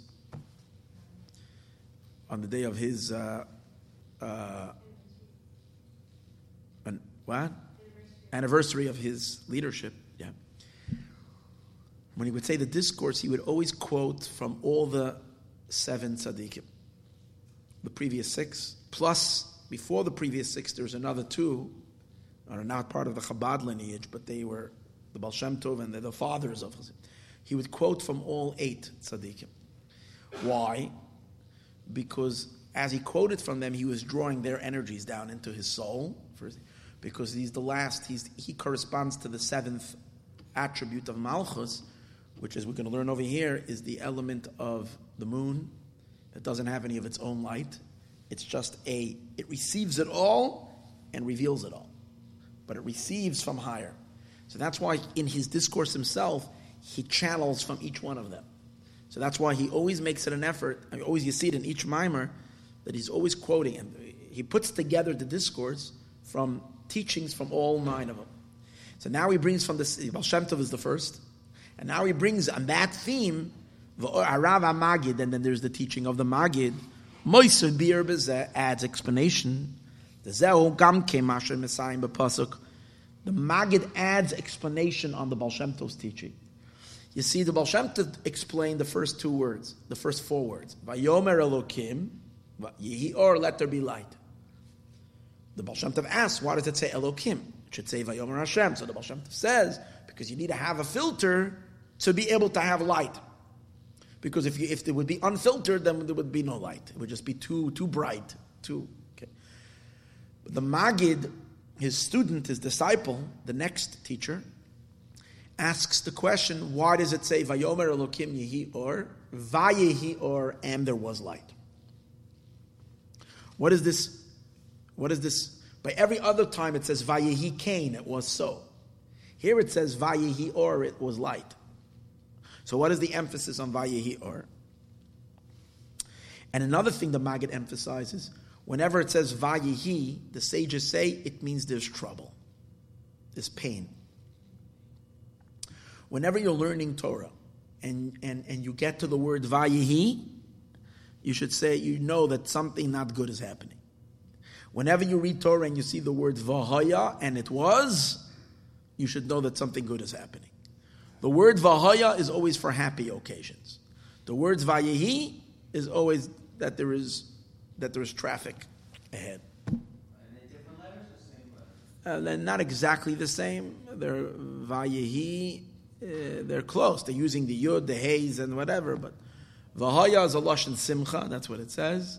on the day of his, uh, uh, what? Anniversary of his leadership. Yeah. When he would say the discourse, he would always quote from all the seven tzaddikim. The previous six, plus before the previous six, there's another two, that are not part of the Chabad lineage, but they were the Baal Shem Tov and they're the fathers of Chazim. He would quote from all eight tzaddikim. Why? Because as he quoted from them, he was drawing their energies down into his soul. First, because he's the last, he's, he corresponds to the seventh attribute of Malchus, which, as we're going to learn over here, is the element of the moon. It doesn't have any of its own light. It's just a, it receives it all and reveals it all. But it receives from higher. So that's why in his discourse himself, he channels from each one of them. So that's why he always makes it an effort. I mean, always you see it in each maamar that he's always quoting, and he puts together the discourse from teachings from all nine of them. So now he brings from the Baal Shem Tov is the first, and now he brings on that theme the Arav Magid, and then there's the teaching of the Magid. Moisud Bir adds explanation. The Gam Messiah. The Magid adds explanation on the Baal Shem Tov's teaching. You see, the Baal Shem Tov explained the first two words, the first four words. Vayomer Elokim, Or, let there be light. The Baal Shem Tov asks, why does it say Elokim? It should say Vayomer Hashem. So the Baal Shem Tov says, because you need to have a filter to be able to have light. Because if, you, if it would be unfiltered, then there would be no light. It would just be too, too bright. Too, okay. But the Magid, his student, his disciple, the next teacher, asks the question, why does it say Vayomer Elokim Yehi Or, Vayehi Or, and there was light? What is this what is this? By every other time it says Vayehi Cain, it was so. Here it says Vayehi Or, it was light. So what is the emphasis on Vayehi Or? And another thing the Maggid emphasizes, whenever it says Vayehi, the sages say it means there's trouble, there's pain. Whenever you're learning Torah and, and, and you get to the word Vayehi, you should say, you know that something not good is happening. Whenever you read Torah and you see the word Vahaya and it was, you should know that something good is happening. The word vahaya is always for happy occasions. The words vayehi is always that there is that there is traffic ahead. Are they different letters or the same letters? Uh, they're not exactly the same. They're vayehi. Uh, they're close. They're using the yud, the haze, and whatever. But vahaya is a lashon simcha. That's what it says.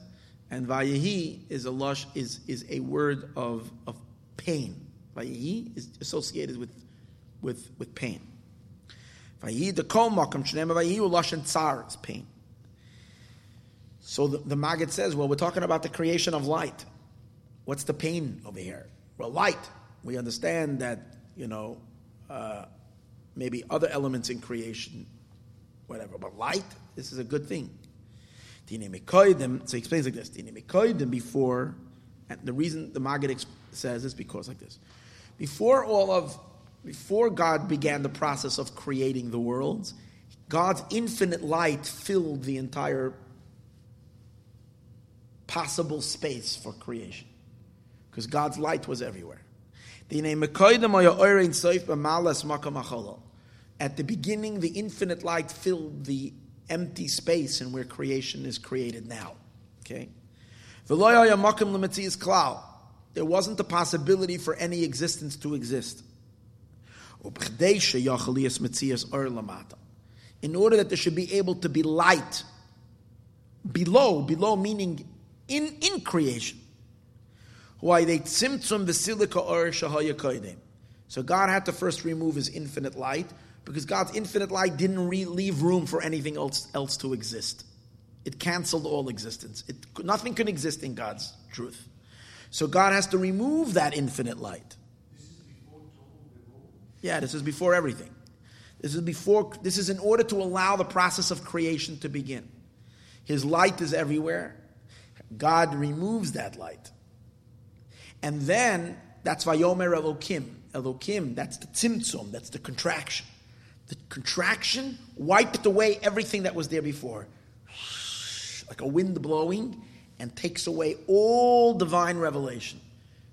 And vayehi is a lush is is a word of of pain. Vayehi is associated with with with pain. Vayehi the kol makam shneim vayehi and tsar is pain. So the, the Maggid says, well, we're talking about the creation of light. What's the pain over here? Well, light. We understand that, you know, uh, maybe other elements in creation, whatever, but light, this is a good thing. So he explains like this. Before, and the reason the Maggid says is because like this. Before all of, before God began the process of creating the worlds, God's infinite light filled the entire possible space for creation. Because God's light was everywhere. At the beginning, the infinite light filled the empty space in where creation is created now. Okay? There wasn't the possibility for any existence to exist. In order that there should be able to be light below, below meaning in, in creation So God had to first remove his infinite light because God's infinite light didn't re- leave room for anything else, else to exist. It canceled all existence. It, nothing can exist in God's truth. So God has to remove that infinite light. Yeah, this is before everything. This is before. This is in order to allow the process of creation to begin. His light is everywhere. God removes that light. And then that's Vayomer Elokim. Elokim, that's the tzimtzum, that's the contraction. The contraction wiped away everything that was there before. Like a wind blowing and takes away all divine revelation.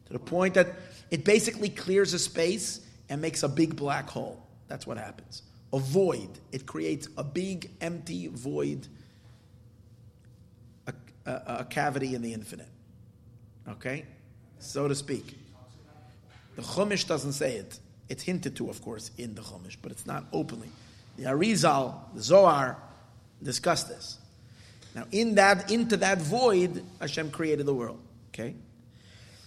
To the point that it basically clears a space and makes a big black hole. That's what happens. A void. It creates a big, empty void, a, a, a cavity in the infinite. Okay? so to speak. The Chumash doesn't say it. It's hinted to, of course, in the Chumash, but it's not openly. The Arizal, the Zohar, discuss this. Now, in that, into that void, Hashem created the world. Okay?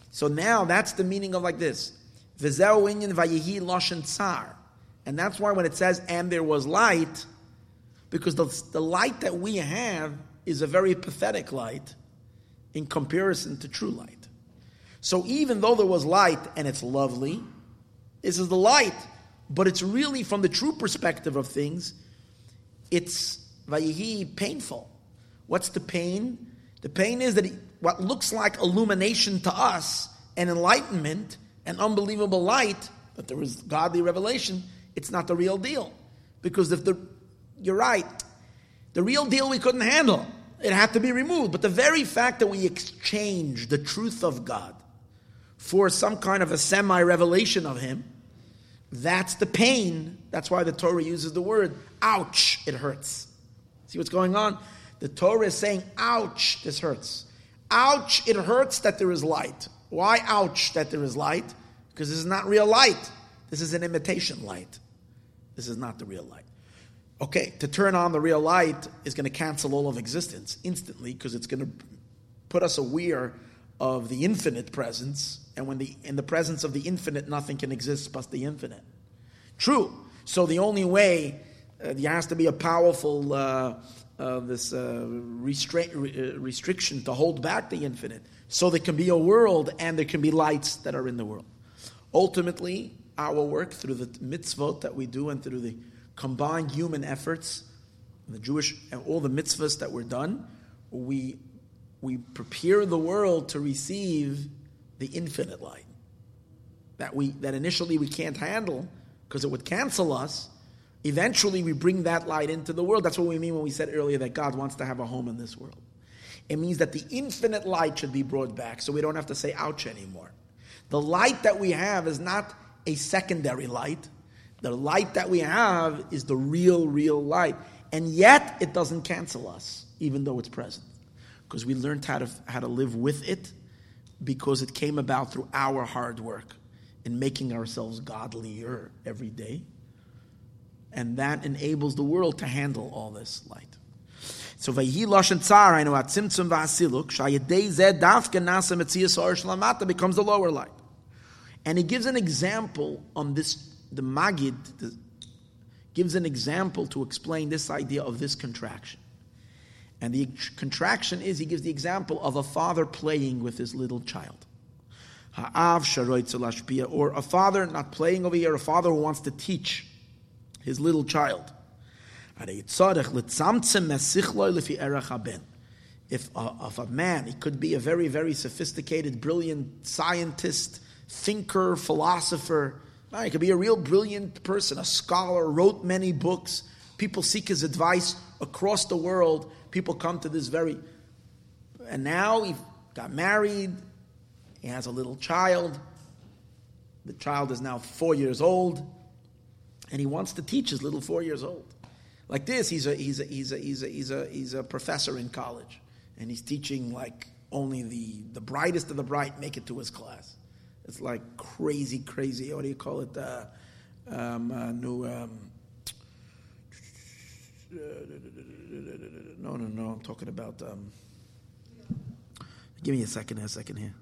So now that's the meaning of like this. Inyan tsar. And that's why when it says, and there was light, because the, the light that we have is a very pathetic light in comparison to true light. So even though there was light and it's lovely, this is the light, but it's really from the true perspective of things, it's vayihi painful. What's the pain? The pain is that what looks like illumination to us and enlightenment and unbelievable light, but there is godly revelation, it's not the real deal. Because if the you're right, the real deal we couldn't handle. It had to be removed. But the very fact that we exchange the truth of God for some kind of a semi revelation of him, that's the pain. That's why the Torah uses the word, ouch, it hurts. See what's going on? The Torah is saying, ouch, this hurts. Ouch, it hurts that there is light. Why ouch that there is light? Because this is not real light. This is an imitation light. This is not the real light. Okay, to turn on the real light is going to cancel all of existence instantly because it's going to put us aware of the infinite presence, and when the in the presence of the infinite, nothing can exist but the infinite. True. So the only way uh, there has to be a powerful uh, uh, this uh, restra- uh, restriction to hold back the infinite, so there can be a world and there can be lights that are in the world. Ultimately, our work through the mitzvot that we do and through the combined human efforts, the Jewish and all the mitzvahs that were done, we we prepare the world to receive the infinite light that we that initially we can't handle because it would cancel us eventually we bring that light into the world that's what we mean when we said earlier that god wants to have a home in this world it means that the infinite light should be brought back so we don't have to say ouch anymore the light that we have is not a secondary light. The light that we have is the real, real light. And yet, it doesn't cancel us, even though it's present. Because we learned how to, how to live with it because it came about through our hard work in making ourselves godlier every day. And that enables the world to handle all this light. So vayhi lashon tsar I know at tzimtzum v'asiluk shayedei zed dafke nasa metzias or shlamata becomes the lower light. And he gives an example on this, the Magid the, gives an example to explain this idea of this contraction. And the contraction is, he gives the example of a father playing with his little child. Ha'av Or a father not playing over here, a father who wants to teach his little child. If a, of a man, he could be a very, very sophisticated, brilliant scientist, thinker, philosopher. He could be a real brilliant person, a scholar, wrote many books. People seek his advice across the world. People come to this very. And now he got married, he has a little child. The child is now four years old, and he wants to teach his little four years old. Like this, he's a, he's a, he's a, he's a, he's a, he's a professor in college, and he's teaching like only the, the brightest of the bright make it to his class. It's like crazy, crazy. What do you call it? Uh, um, uh, new. Um, no, no, no. I'm talking about. Um, give me a second. A second here.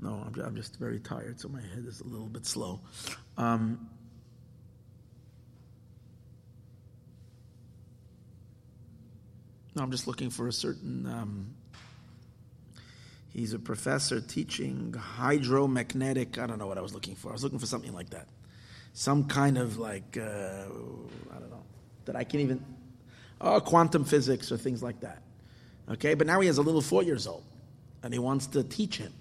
No, I'm, I'm, just very tired, so my head is a little bit slow. Um, no, I'm just looking for a certain. Um, He's a professor teaching hydromagnetic. I don't know what I was looking for. I was looking for something like that. Some kind of like, uh, I don't know, that I can even, oh, quantum physics or things like that. Okay, but now he has a little four years old and he wants to teach him.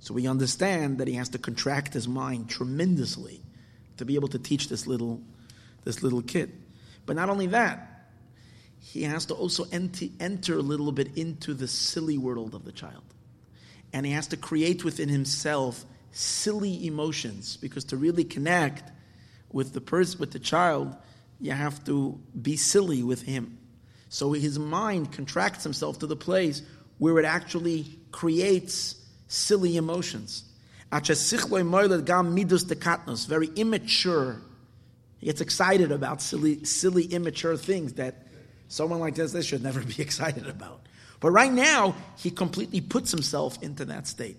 So we understand that he has to contract his mind tremendously to be able to teach this little, this little kid. But not only that, he has to also enter, enter a little bit into the silly world of the child and he has to create within himself silly emotions because to really connect with the person with the child you have to be silly with him. So his mind contracts himself to the place where it actually creates silly emotions. Very immature. He gets excited about silly silly immature things that someone like this, this should never be [laughs] excited about. But right now, he completely puts himself into that state.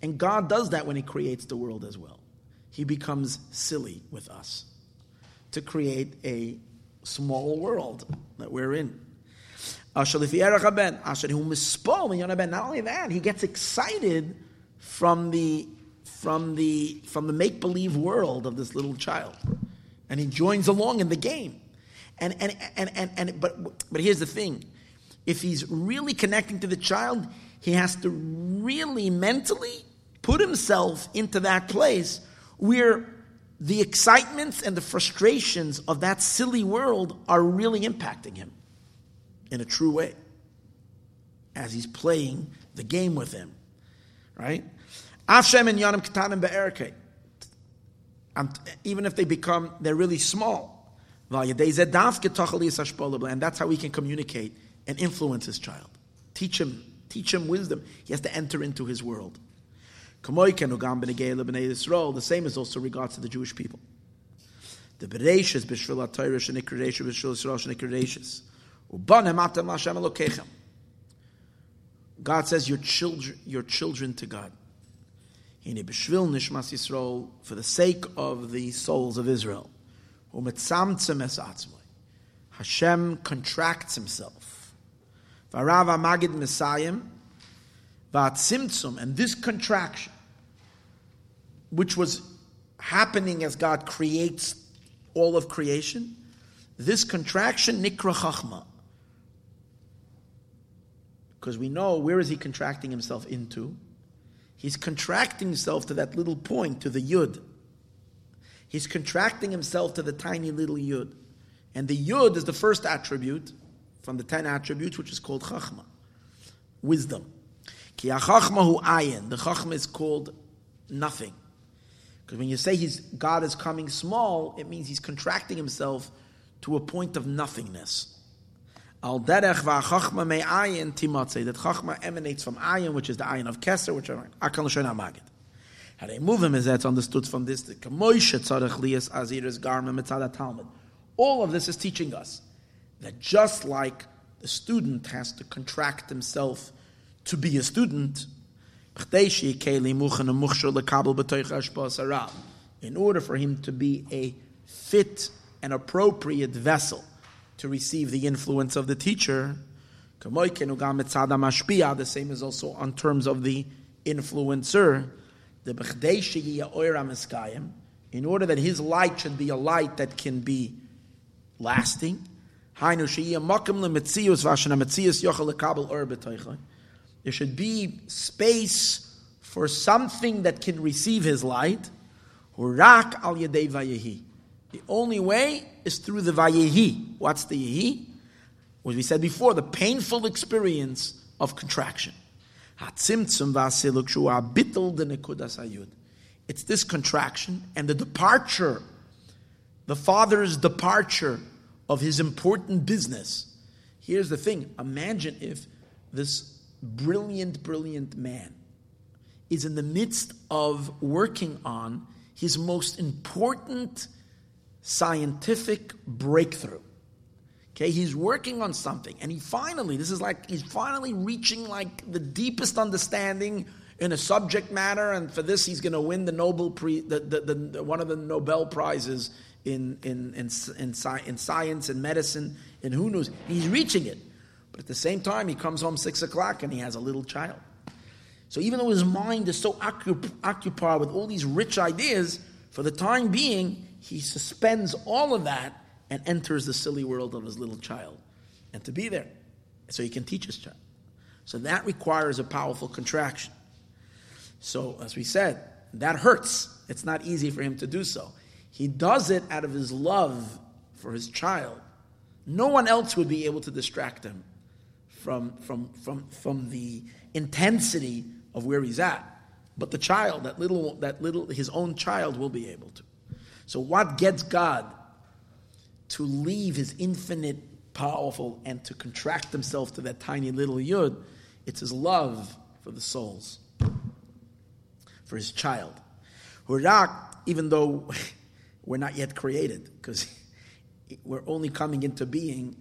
And God does that when he creates the world as well. He becomes silly with us to create a small world that we're in. Not only that, he gets excited from the from the from the make believe world of this little child, and he joins along in the game. And and and and, and but but here's the thing: if he's really connecting to the child, he has to really mentally put himself into that place where the excitements and the frustrations of that silly world are really impacting him in a true way as he's playing the game with him. Right? Afshem and Yanim Katanim. Even if they become, they're really small. And that's how we can communicate and influence his child. Teach him, teach him wisdom. He has to enter into his world. The same is also regards to the Jewish people. The Bereshis. Ubanem Elokechem. God says, your children, your children to God. B'shvil nishmas Yisrael, for the sake of the souls of Israel. Umetzamtzem es atzmoi. Hashem contracts himself Varav Magid Messiah, Vatzimtzum, and this contraction, which was happening as God creates all of creation, this contraction, Nikra Chachma. Because we know where is he contracting himself into? He's contracting himself to that little point, to the Yud. He's contracting himself to the tiny little Yud. And the Yud is the first attribute from the ten attributes, which is called chachma, wisdom. Ki hu ayin. The chachma is called nothing. Because when you say he's, God is coming small, it means he's contracting himself to a point of nothingness. Al va'chachma me'ayin timatze. That chachma emanates from ayin, which is the ayin of keser, which are akal l'shon magid. How they move him is that's understood from this. The kamoisha tzarech liyas azir's garma mitzad talmud. All of this is teaching us that just like the student has to contract himself to be a student, in order for him to be a fit and appropriate vessel to receive the influence of the teacher, the same is also on terms of the influencer, in order that his light should be a light that can be lasting. There should be space for something that can receive his light. Hurak al yadei vayehi. The only way is through the vayehi. What's the yehi? What we said before, the painful experience of contraction. It's this contraction and the departure, the father's departure of his important business. Here's the thing imagine if this brilliant, brilliant man is in the midst of working on his most important scientific breakthrough. Okay, he's working on something, and he finally, this is like, he's finally reaching like the deepest understanding in a subject matter, and for this he's going to win the Nobel, pre, the, the, the, one of the Nobel prizes in, in, in, in, in science and medicine, and who knows, he's reaching it. But at the same time, he comes home six o'clock and he has a little child. So even though his mind is so occupied with all these rich ideas, for the time being, he suspends all of that and enters the silly world of his little child. And to be there, so he can teach his child. So that requires a powerful contraction. So, as we said, that hurts. It's not easy for him to do so. He does it out of his love for his child. No one else would be able to distract him from, from, from, from the intensity of where he's at. But the child, that little, that little, his own child will be able to. So what gets God to leave his infinite, powerful, and to contract himself to that tiny little yud? It's his love for the souls, for his child. Hurak, even though [laughs] we're not yet created because [laughs] we're only coming into being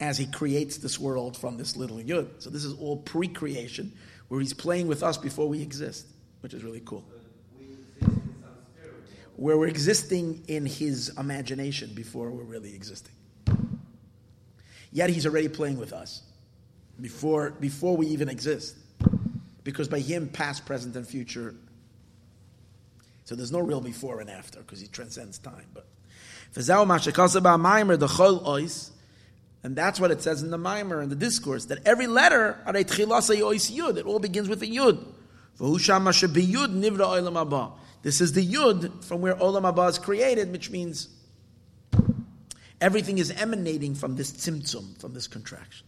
as he creates this world from this little yud. So this is all pre-creation, where he's playing with us before we exist, which is really cool. Where we're existing in his imagination before we're really existing. Yet he's already playing with us before, before we even exist. Because by him, past, present, and future so there's no real before and after because he transcends time. But and that's what it says in the maamar and the discourse that every letter it all begins with a yud. This is the yud from where olam haba is created, which means everything is emanating from this tzimtzum, from this contraction.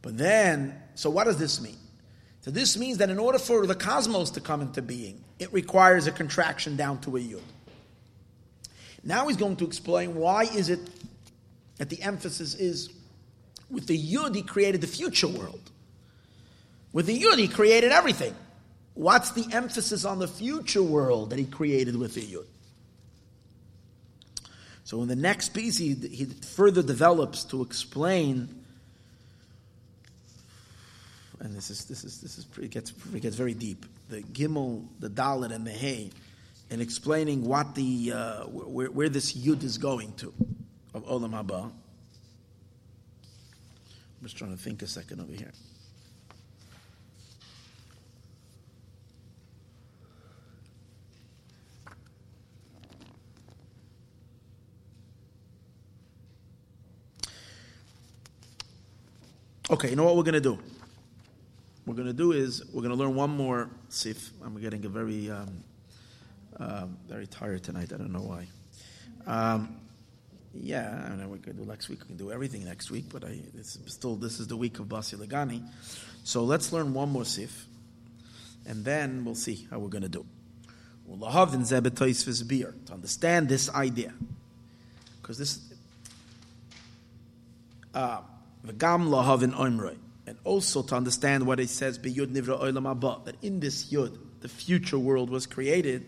But then, so what does this mean? So this means that in order for the cosmos to come into being, it requires a contraction down to a yud. Now he's going to explain why is it that the emphasis is with the yud he created the future world. With the yud he created everything. What's the emphasis on the future world that he created with the yud? So in the next piece he, he further develops to explain and this is this is this is it gets it gets very deep. The gimel, the dalit, and the hay, and explaining what the uh, where, where this yud is going to of olam haba. I'm just trying to think a second over here. Okay, you know what we're going to do? we're going to do is we're going to learn one more sif. I'm getting a very, um, uh, very tired tonight. I don't know why. Um, yeah, I know we could do next week. We can do everything next week, but I, still this is the week of Basi Lagani. So let's learn one more sif, and then we'll see how we're going to do. To understand this idea, because this uh, lahavin oimroi, and also to understand what it says that in this yud, the future world was created.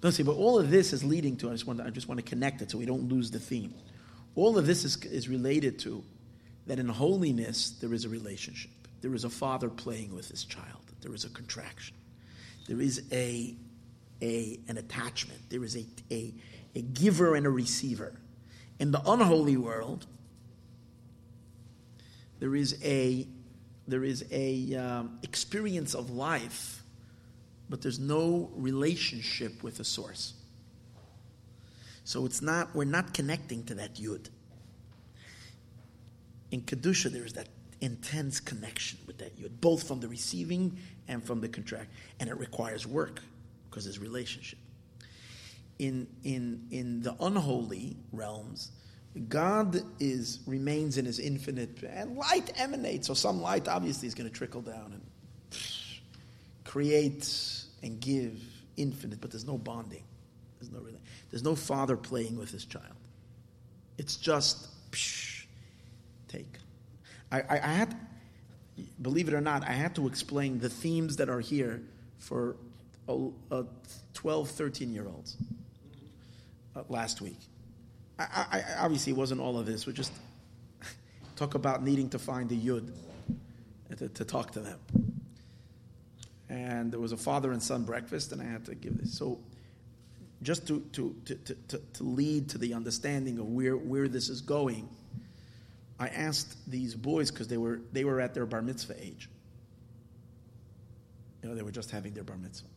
Don't see, but all of this is leading to. I just want. To, I just want to connect it so we don't lose the theme. All of this is is related to that in holiness there is a relationship. There is a father playing with his child. There is a contraction. There is a, a an attachment. There is a, a, a giver and a receiver. In the unholy world, there is a there is a um, experience of life, but there's no relationship with the source. So it's not we're not connecting to that yud. In kedusha, there is that intense connection with that yud, both from the receiving and from the contract, and it requires work because there's relationship. In in in the unholy realms, God is remains in His infinite, and light emanates. So some light obviously is going to trickle down and create and give infinite, but there's no bonding. There's no there's no father playing with his child. It's just psh, take. I, I, I, had, believe it or not, I had to explain the themes that are here for a, a 12, 13 year olds uh, last week. I, I, obviously, it wasn't all of this. We just talk about needing to find a yud to, to talk to them. And there was a father and son breakfast, and I had to give this. So, just to, to, to, to, to lead to the understanding of where, where this is going, I asked these boys because they were they were at their bar mitzvah age. You know, they were just having their bar mitzvah.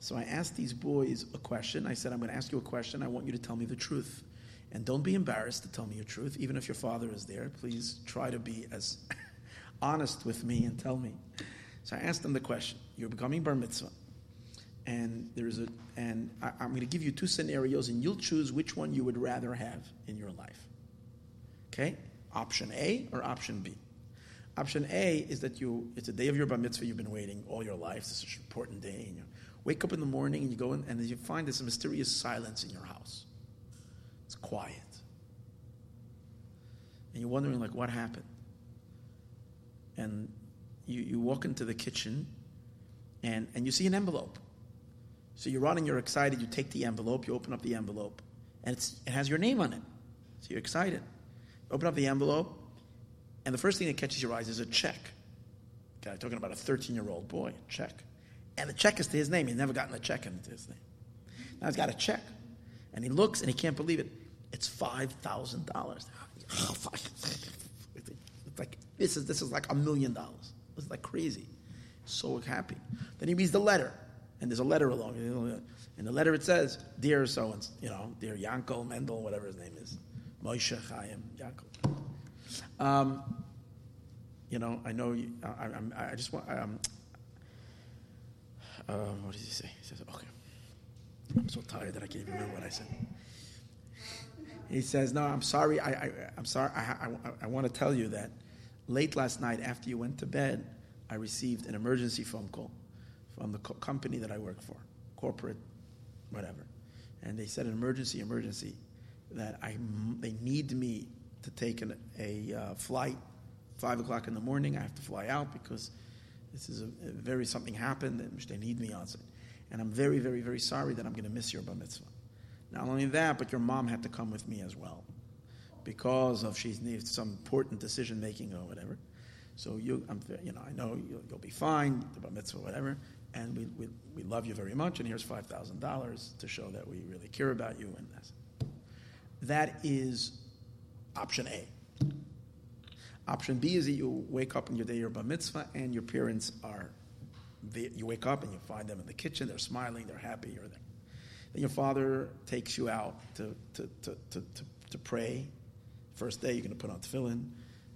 So I asked these boys a question. I said, I'm going to ask you a question. I want you to tell me the truth. And don't be embarrassed to tell me your truth. Even if your father is there, please try to be as [laughs] honest with me and tell me. So I asked them the question. You're becoming bar mitzvah. And there's a and I, I'm going to give you two scenarios, and you'll choose which one you would rather have in your life. Okay? Option A or option B? Option A is that you, it's a day of your bar mitzvah, you've been waiting all your life, this is an important day, and you wake up in the morning and you go in, and you find this mysterious silence in your house. It's quiet. And you're wondering, like, what happened? And you, you walk into the kitchen and, and you see an envelope. So you're running, you're excited, you take the envelope, you open up the envelope, and it has your name on it. So you're excited. You Open up the envelope, and the first thing that catches your eyes is a check. Okay, talking about a 13 year old boy, check. And the check is to his name. He's never gotten a check into his name. Now he's got a check. And he looks and he can't believe it. It's $5,000. [laughs] It's like, this is, this is like a million dollars. It's like crazy. So happy. Then he reads the letter. And there's a letter along. In the letter it says, Dear so and you know, dear Yankel, Mendel, whatever his name is. Moshe Chaim Yaakov. Um, you know, I know. You, I, I, I, just want. Um, uh, what did he say? He says, "Okay." I'm so tired that I can't even remember what I said. He says, "No, I'm sorry. I, I am sorry. I, I, I want to tell you that late last night, after you went to bed, I received an emergency phone call from the co- company that I work for, corporate, whatever, and they said an emergency, emergency that I, they need me to take an, a uh, flight five o'clock in the morning. I have to fly out because this is a, a very something happened which they need me on. it. And I'm very, very, very sorry that I'm going to miss your bar mitzvah. Not only that, but your mom had to come with me as well because of she needs some important decision making or whatever. So you, I'm, you know, I know you'll, you'll be fine, the bar mitzvah, whatever, and we, we, we love you very much. And here's five thousand dollars to show that we really care about you. And that's that is option A. Option B is that you wake up in your day of bar mitzvah and your parents are, you wake up and you find them in the kitchen, they're smiling, they're happy, you're there. Then your father takes you out to, to, to, to, to, to pray. First day, you're going to put on tefillin,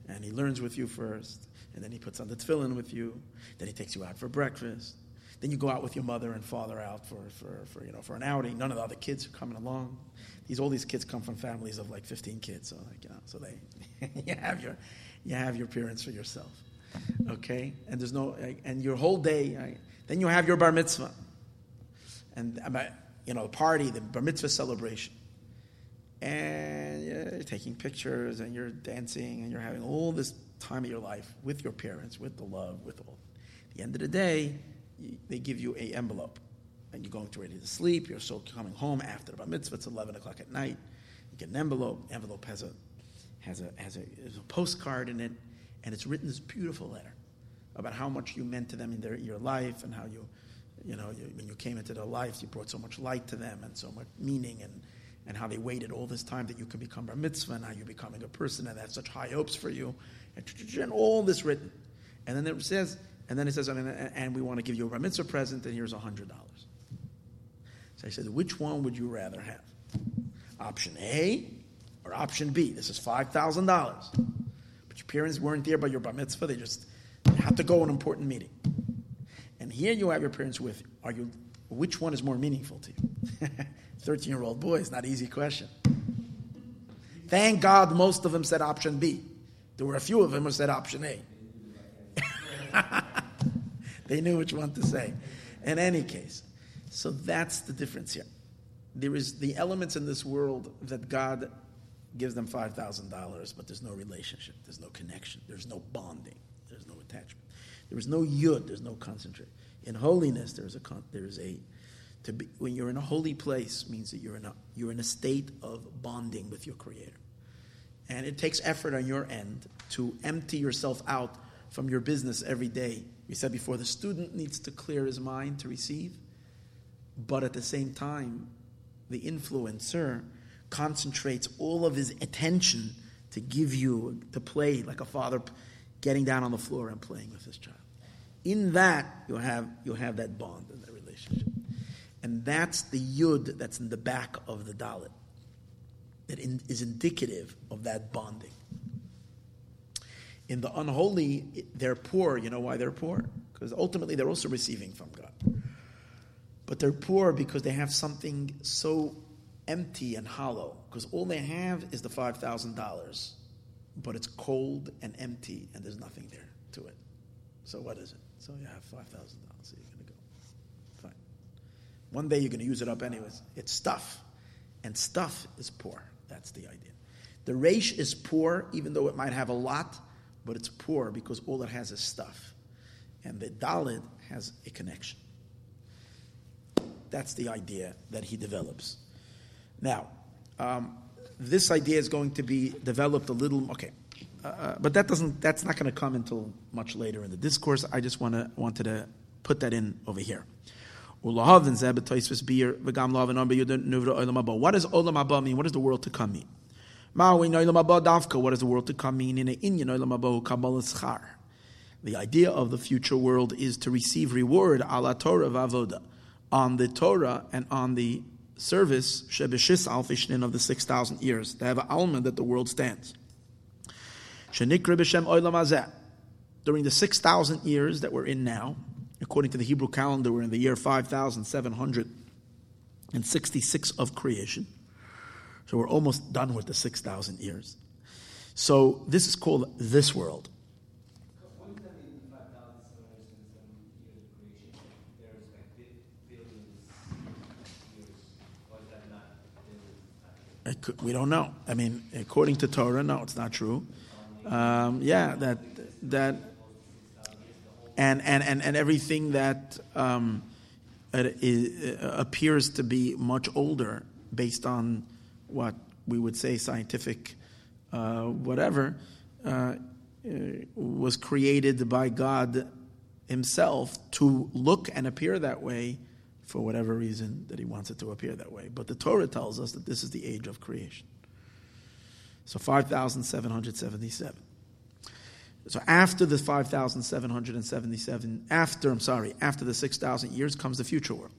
and he learns with you first, and then he puts on the tefillin with you. Then he takes you out for breakfast. Then you go out with your mother and father out for, for, for, you know, for an outing. None of the other kids are coming along. These all these kids come from families of like 15 kids, so like you know, so they [laughs] you have your you have your parents for yourself. okay? And there's no, and your whole day, then you have your bar mitzvah. And, uh, you know, the party, the bar mitzvah celebration. And you're taking pictures and you're dancing and you're having all this time of your life with your parents, with the love, with all. At the end of the day, they give you a envelope. And you're going to ready to sleep. You're so coming home after the bar mitzvah. It's 11 o'clock at night. You get an envelope. The envelope has a, has a, has a, has a postcard in it. And it's written this beautiful letter about how much you meant to them in their, your life and how you, you know, you, when you came into their lives, you brought so much light to them and so much meaning and, and how they waited all this time that you could become bar mitzvah and how you're becoming a person and they have such high hopes for you and, and all this written. And then it says, and then it says, and we want to give you a bar mitzvah present and here's a hundred dollars. So I said, which one would you rather have? Option A or option B? This is five thousand dollars. But your parents weren't there by your bar mitzvah, they just had to go an important meeting. And here you have your parents with you. Are you which one is more meaningful to you? [laughs] 13 year old boy, it's not an easy question. Thank God most of them said option B. There were a few of them who said option A. [laughs] they knew which one to say. In any case, so that's the difference here. There is the elements in this world that God gives them $5,000, but there's no relationship, there's no connection, there's no bonding, there's no attachment. There is no yud, there's no concentrate. In holiness, there's a, there's a, to be, when you're in a holy place means that you're in a, you're in a state of bonding with your Creator. And it takes effort on your end to empty yourself out from your business every day. We said before, the student needs to clear his mind to receive, but at the same time, the influencer concentrates all of his attention to give you, to play like a father getting down on the floor and playing with his child. In that, you'll have, you'll have that bond and that relationship. And that's the yud that's in the back of the dalit, that in, is indicative of that bonding. In the unholy, they're poor. You know why they're poor? Because ultimately they're also receiving from God. But they're poor because they have something so empty and hollow, because all they have is the $5,000, but it's cold and empty and there's nothing there to it. So what is it? So you have $5,000, so you're going to go. Fine. One day you're going to use it up anyways. It's stuff. And stuff is poor. That's the idea. The Reish is poor, even though it might have a lot, but it's poor because all it has is stuff. And the Dalit has a connection. That's the idea that he develops. Now, um, this idea is going to be developed a little. Okay, uh, uh but that doesn't. That's not going to come until much later in the discourse. I just want to wanted to put that in over here. What does olam haba mean? What does the world to come mean? What does the world to come mean? In The idea of the future world is to receive reward ala Torah v'avoda on the Torah and on the service shebeshis alfishnin of the six thousand years. They have an alma that the world stands. During the six thousand years that we're in now, according to the Hebrew calendar, we're in the year five thousand seven hundred and sixty-six of creation. So we're almost done with the six thousand years. So this is called this world. we don't know. I mean, according to Torah, no, it's not true. Um, yeah, that that and and and, and everything that um, is, uh, appears to be much older, based on what we would say scientific, uh, whatever, uh, was created by God Himself to look and appear that way for whatever reason that he wants it to appear that way. But the Torah tells us that this is the age of creation. So 5,777. So after the 5,777, after, I'm sorry, after the 6,000 years comes the future world.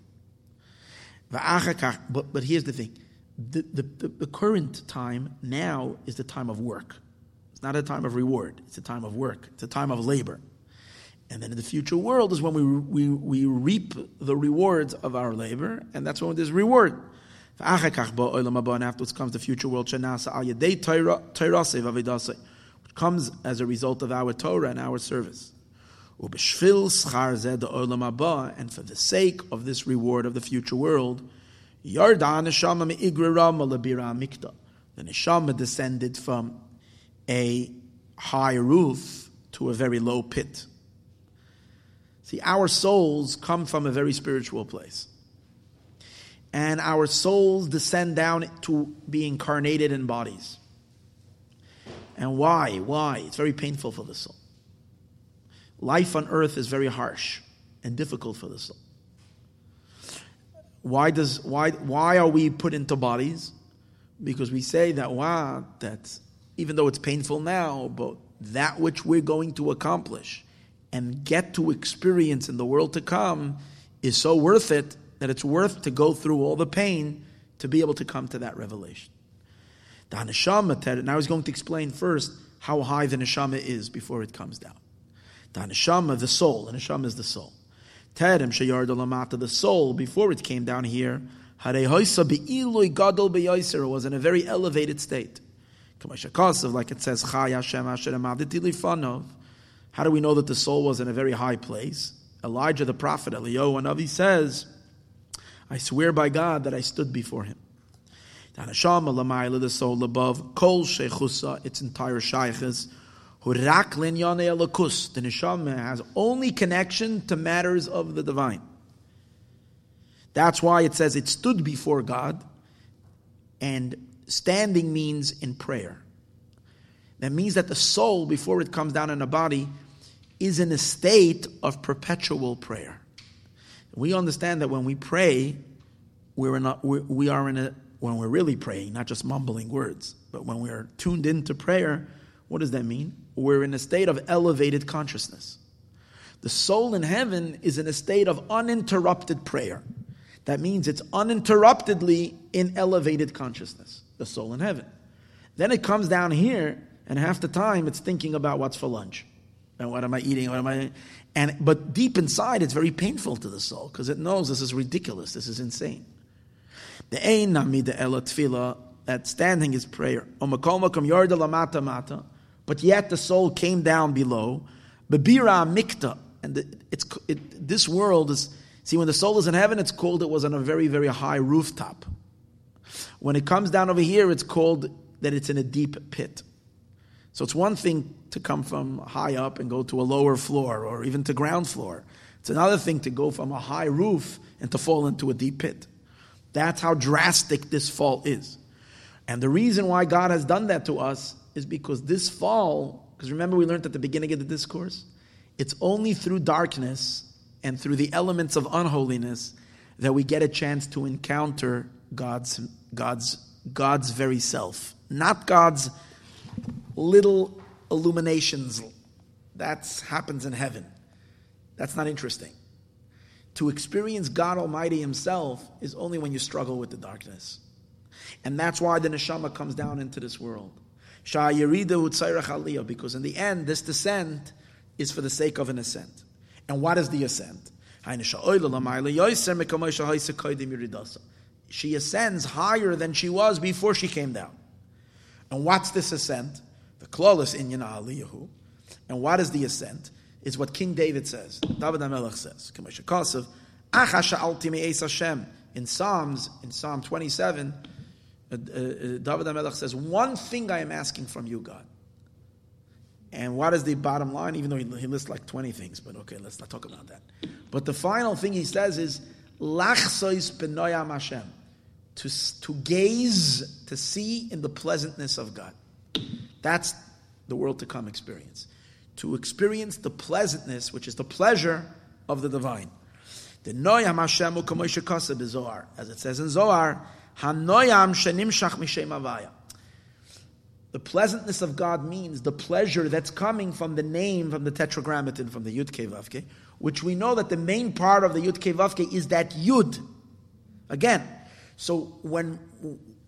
But, but here's the thing the, the, the, current time now is the time of work. It's not a time of reward, it's a time of work, it's a time of labor. And then in the future world is when we, we, we reap the rewards of our labor, and that's when there's reward. And afterwards comes the future world, comes as a result of our Torah and our service. And for the sake of this reward of the future world, the neshama descended from a high roof to a very low pit. See, our souls come from a very spiritual place. And our souls descend down to be incarnated in bodies. And why? Why? It's very painful for the soul. Life on earth is very harsh and difficult for the soul. Why does why why are we put into bodies? Because we say that wow, that even though it's painful now, but that which we're going to accomplish and get to experience in the world to come is so worth it that it's worth to go through all the pain to be able to come to that revelation. The neshama, now he's going to explain first how high the neshama is before it comes down. The neshama, the soul, the neshama is the soul. Terem sheyard the soul, before it came down here, was in a very elevated state. Like it says, How do we know that the soul was in a very high place? Elijah the prophet, Eliyahu Navi says, I swear by God that I stood before him. The soul above, kol shechusa, its entire shaykhs, the neshama has only connection to matters of the divine. That's why it says it stood before God, and standing means in prayer. That means that the soul, before it comes down in a body, is in a state of perpetual prayer. We understand that when we pray, we're in a, we are in a, when we're really praying, not just mumbling words, but when we are tuned into prayer, what does that mean? We're in a state of elevated consciousness. The soul in heaven is in a state of uninterrupted prayer. That means it's uninterruptedly in elevated consciousness, the soul in heaven. Then it comes down here, and half the time it's thinking about what's for lunch. And what am I eating? What am I and but deep inside it's very painful to the soul because it knows this is ridiculous, this is insane. The ein namida ela tefillah, that standing is prayer. mata mata. but yet the soul came down below. Bebira mikta, and it's it, this world is. See, when the soul is in heaven, it's called it was on a very very high rooftop. When it comes down over here, it's called that it's in a deep pit. So it's one thing to come from high up and go to a lower floor or even to ground floor. It's another thing to go from a high roof and to fall into a deep pit. That's how drastic this fall is. And the reason why God has done that to us is because this fall, because remember we learned at the beginning of the discourse, it's only through darkness and through the elements of unholiness that we get a chance to encounter God's God's God's very self, not God's little illuminations. That happens in heaven. That's not interesting. To experience God Almighty Himself is only when you struggle with the darkness. And that's why the neshama comes down into this world. Because in the end, this descent is for the sake of an ascent. And what is the ascent? She ascends higher than she was before she came down. And what's this ascent? The klolus in Aliyahu. And what is the ascent? Is what King David says. David HaMelech says. In Psalms, in Psalm 27, uh, uh, David HaMelech says, One thing I am asking from you, God. And what is the bottom line? Even though he, he lists like 20 things, but okay, let's not talk about that. But the final thing he says is, Lachsois benoyam Hashem. To, to gaze, to see in the pleasantness of God. That's the world to come experience. To experience the pleasantness, which is the pleasure of the divine. The noyam Hashem Zohar. As it says in Zohar, Hanoyam shenimshach mishem avaya. The pleasantness of God means the pleasure that's coming from the name, from the tetragrammaton, from the Yud Vavke, which we know that the main part of the Yud Vavke is that Yud. Again, so when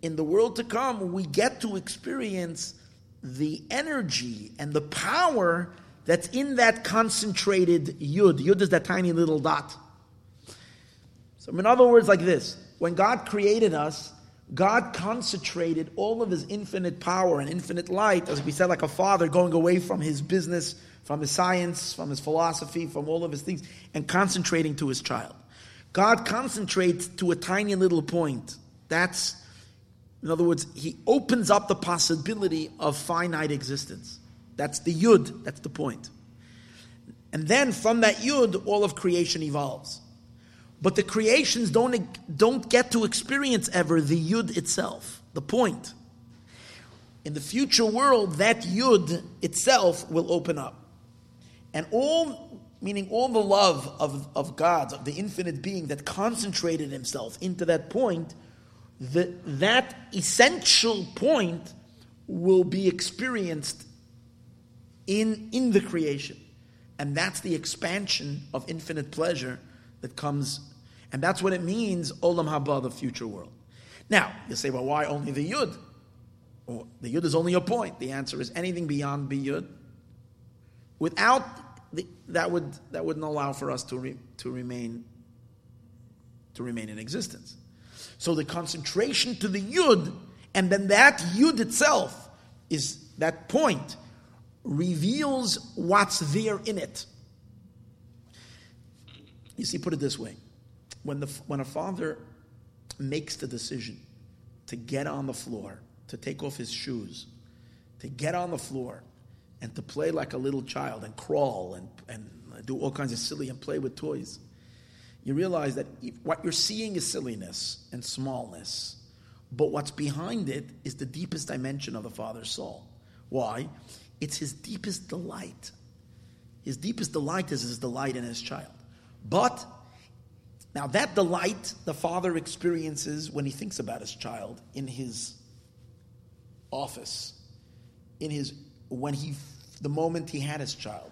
in the world to come, we get to experience the energy and the power that's in that concentrated Yud. Yud is that tiny little dot. So, in other words, like this when God created us, God concentrated all of his infinite power and infinite light, as we said, like a father going away from his business, from his science, from his philosophy, from all of his things, and concentrating to his child. God concentrates to a tiny little point. That's, in other words, he opens up the possibility of finite existence. That's the yud, that's the point. And then from that yud, all of creation evolves. But the creations don't, don't get to experience ever the yud itself, the point. In the future world, that yud itself will open up. And all, meaning all the love of, of God, of the infinite being that concentrated himself into that point, the, that essential point will be experienced in, in the creation. And that's the expansion of infinite pleasure that comes, and that's what it means, Olam Haba, the future world. Now, you say, well, why only the Yud? The Yud is only a point. The answer is anything beyond the Yud. Without the, that would that wouldn't allow for us to re, to remain to remain in existence. So the concentration to the Yud, and then that Yud itself is that point reveals what's there in it. You see, put it this way when, the, when a father makes the decision to get on the floor, to take off his shoes, to get on the floor, and to play like a little child and crawl and, and do all kinds of silly and play with toys, you realize that what you're seeing is silliness and smallness, but what's behind it is the deepest dimension of the father's soul. Why? It's his deepest delight. His deepest delight is his delight in his child. But now that delight the father experiences when he thinks about his child in his office, in his when he the moment he had his child.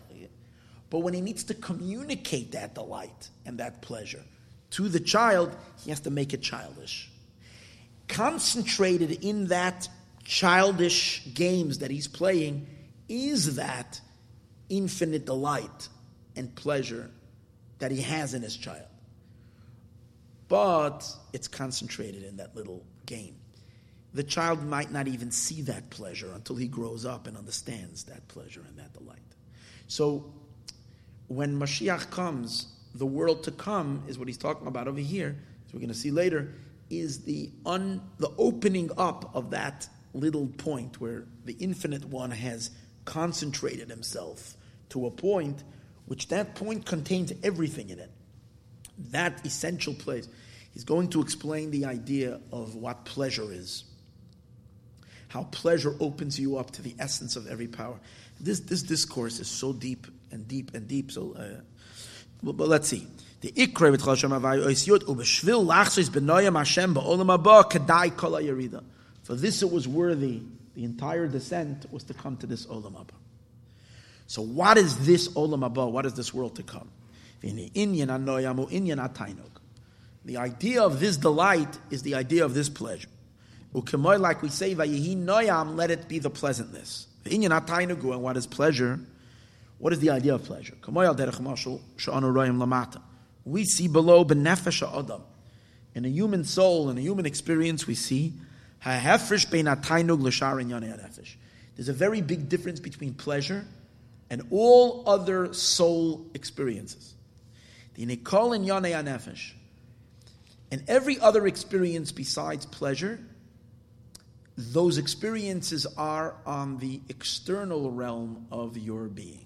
But when he needs to communicate that delight and that pleasure to the child, he has to make it childish. Concentrated in that childish games that he's playing is that infinite delight and pleasure that he has in his child. But it's concentrated in that little game. The child might not even see that pleasure until he grows up and understands that pleasure and that delight. So when Mashiach comes, the world to come is what he's talking about over here, as we're going to see later, is the un, the opening up of that little point where the infinite one has concentrated himself to a point which that point contains everything in it. That essential place. He's going to explain the idea of what pleasure is. How pleasure opens you up to the essence of every power. This, this discourse is so deep and deep and deep. So, uh, but, let's see. The ikra with Hashem Avay Oisyot ubeshvil Hashem ba'olam haba kol. For this it was worthy the entire descent was to come to this Olam Haba. So what is this Olam Haba? What is this world to come? The idea of this delight is the idea of this pleasure. Like we say, let it be the pleasantness. And what is pleasure? What is the idea of pleasure? We see below adam. In a human soul, in a human experience, we see there's a very big difference between pleasure and all other soul experiences. And every other experience besides pleasure, those experiences are on the external realm of your being.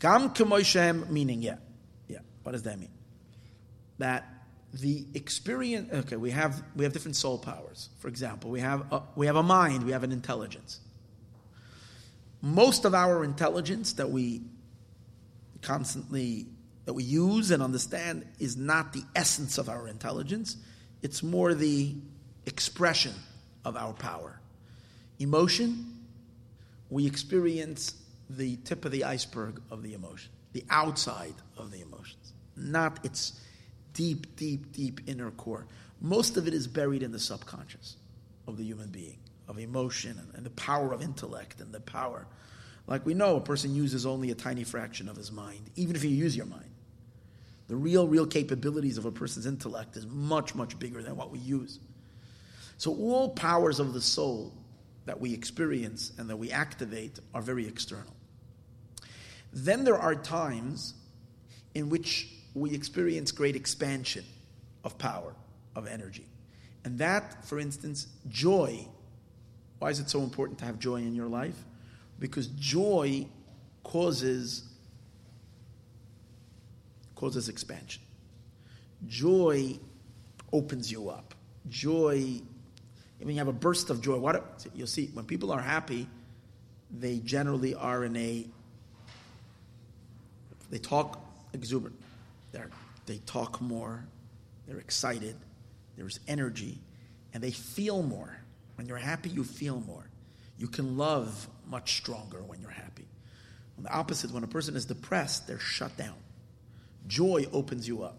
Gam Kemoishem, meaning, yeah. Yeah. What does that mean? That the experience okay we have we have different soul powers for example we have a, we have a mind we have an intelligence most of our intelligence that we constantly that we use and understand is not the essence of our intelligence it's more the expression of our power emotion we experience the tip of the iceberg of the emotion the outside of the emotions not its deep, deep, deep inner core. Most of it is buried in the subconscious of the human being, of emotion and, and the power of intellect and the power. Like we know, a person uses only a tiny fraction of his mind, even if you use your mind. The real, real capabilities of a person's intellect is much, much bigger than what we use. So all powers of the soul that we experience and that we activate are very external. Then there are times in which we experience great expansion of power, of energy. And that, for instance, joy. Why is it so important to have joy in your life? Because joy causes causes expansion. Joy opens you up. Joy, when you have a burst of joy, what you'll see when people are happy, they generally are in a they talk exuberant. They they talk more. They're excited. There's energy, and they feel more. When you're happy, you feel more. You can love much stronger when you're happy. On the opposite, when a person is depressed, they're shut down. Joy opens you up.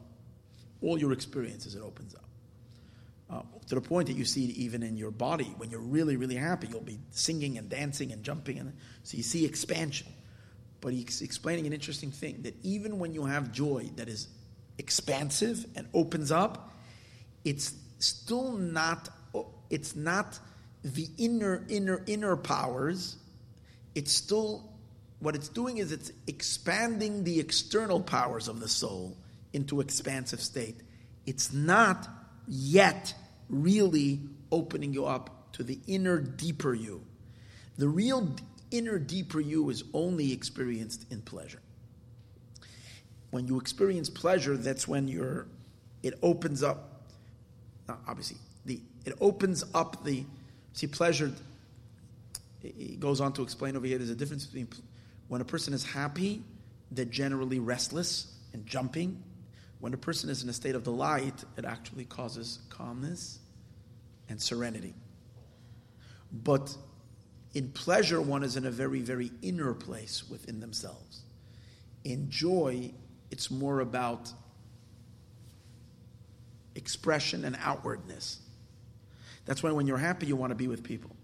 All your experiences, it opens up. Uh, to the point that you see it even in your body. When you're really, really happy, you'll be singing and dancing and jumping. And, so you see expansion. But he's explaining an interesting thing that even when you have joy that is expansive and opens up, it's still not, it's not the inner, inner, inner powers. It's still, what it's doing is it's expanding the external powers of the soul into expansive state. It's not yet really opening you up to the inner, deeper you. The real inner, deeper you is only experienced in pleasure. When you experience pleasure, that's when you're, it opens up, obviously, the, it opens up the, see, pleasure, he goes on to explain over here, there's a difference between when a person is happy, they're generally restless and jumping. When a person is in a state of delight, it actually causes calmness and serenity. But in pleasure, one is in a very, very inner place within themselves. In joy, it's more about expression and outwardness. That's why when you're happy, you want to be with people.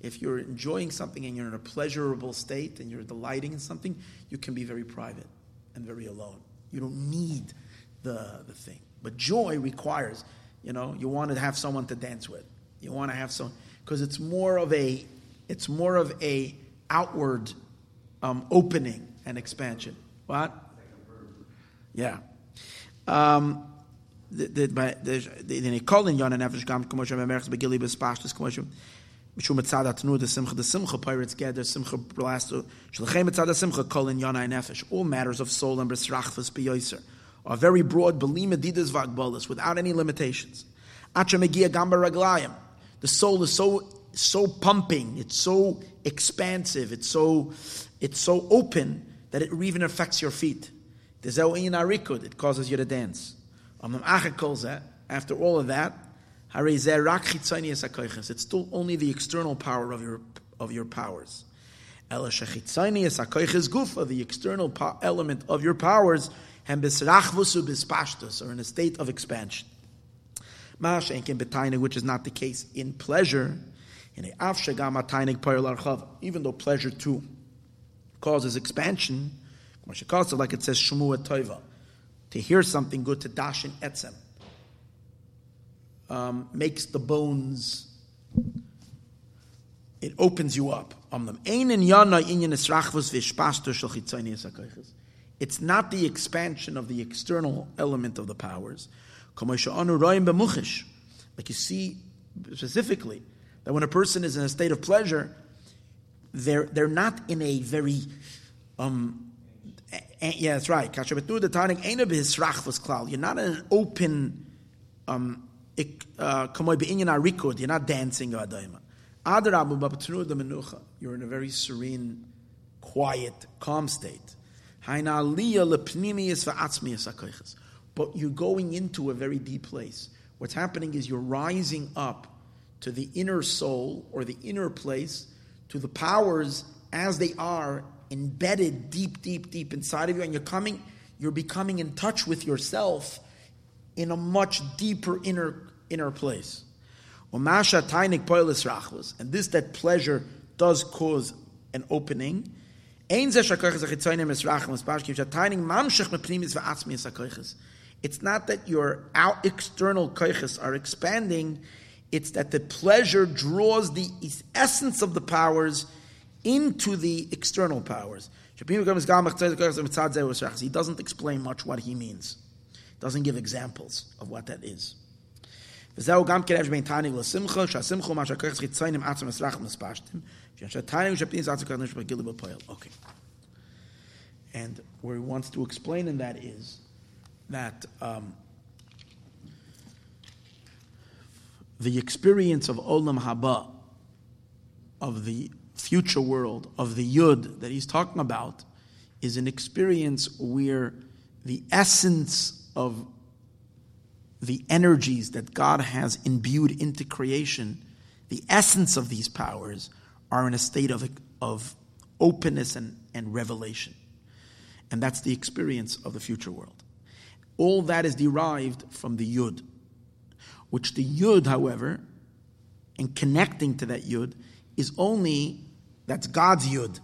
If you're enjoying something and you're in a pleasurable state and you're delighting in something, you can be very private and very alone. You don't need the, the thing. But joy requires, you know, you want to have someone to dance with. You want to have someone, because it's more of a it's more of a outward um, opening and expansion. What? Yeah. Um, all matters of soul and Besrachvas Beyoiser are very broad Belima Didas Vagbolas without any limitations. The soul is so so pumping, it's so expansive, it's so it's so open that it even affects your feet. It causes you to dance. After all of that, it's still only the external power of your of your powers. The external element of your powers are in a state of expansion. Which is not the case in pleasure. Even though pleasure too causes expansion, like it says Shmua Toiva, to hear something good, to dashin etzem, um, makes the bones, it opens you up. It's not the expansion of the external element of the powers. Like you see specifically when a person is in a state of pleasure, they're, they're not in a very, um, yeah, that's right. You're not in an open, um, uh, you're not dancing. You're in a very serene, quiet, calm state. But you're going into a very deep place. What's happening is you're rising up to the inner soul or the inner place, to the powers as they are embedded deep, deep, deep inside of you, and you're coming, you're becoming in touch with yourself in a much deeper inner inner place. And this that pleasure does cause an opening. It's not that your out external koiches are expanding It's that the pleasure draws the essence of the powers into the external powers. He doesn't explain much what he means. Doesn't give examples of what that is. Okay. And where he wants to explain in that is that um, the experience of Olam Haba, of the future world, of the Yud that he's talking about, is an experience where the essence of the energies that God has imbued into creation, the essence of these powers, are in a state of, of openness and, and revelation. And that's the experience of the future world. All that is derived from the Yud, which the Yud, however, in connecting to that Yud, is only, that's God's Yud,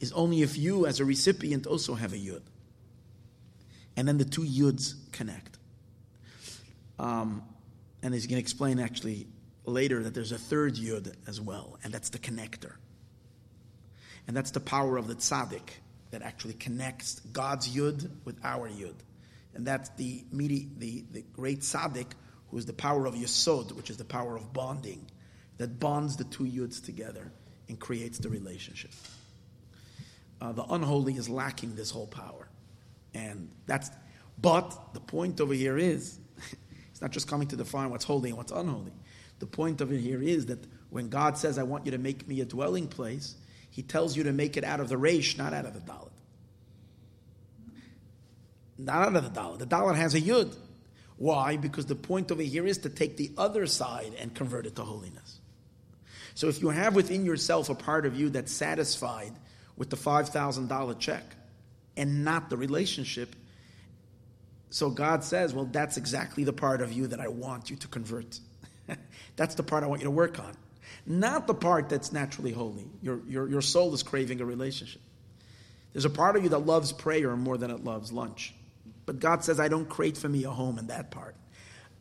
is only if you as a recipient also have a Yud. And then the two Yuds connect. Um, and he's going to explain actually later that there's a third Yud as well, and that's the connector. And that's the power of the tzaddik that actually connects God's Yud with our Yud. And that's the, the, the great tzaddik is the power of Yesod, which is the power of bonding, that bonds the two Yuds together and creates the relationship. Uh, the unholy is lacking this whole power. And that's, but the point over here is, [laughs] it's not just coming to define what's holy and what's unholy. The point of it here is that when God says, I want you to make me a dwelling place, he tells you to make it out of the resh, not out of the dalit. Not out of the dalit. The dalit has a yud. Why? Because the point over here is to take the other side and convert it to holiness. So if you have within yourself a part of you that's satisfied with the $5,000 check and not the relationship, so God says, well, that's exactly the part of you that I want you to convert. [laughs] that's the part I want you to work on not the part that's naturally holy. Your, your, your soul is craving a relationship. There's a part of you that loves prayer more than it loves lunch. But God says, I don't create for me a home in that part.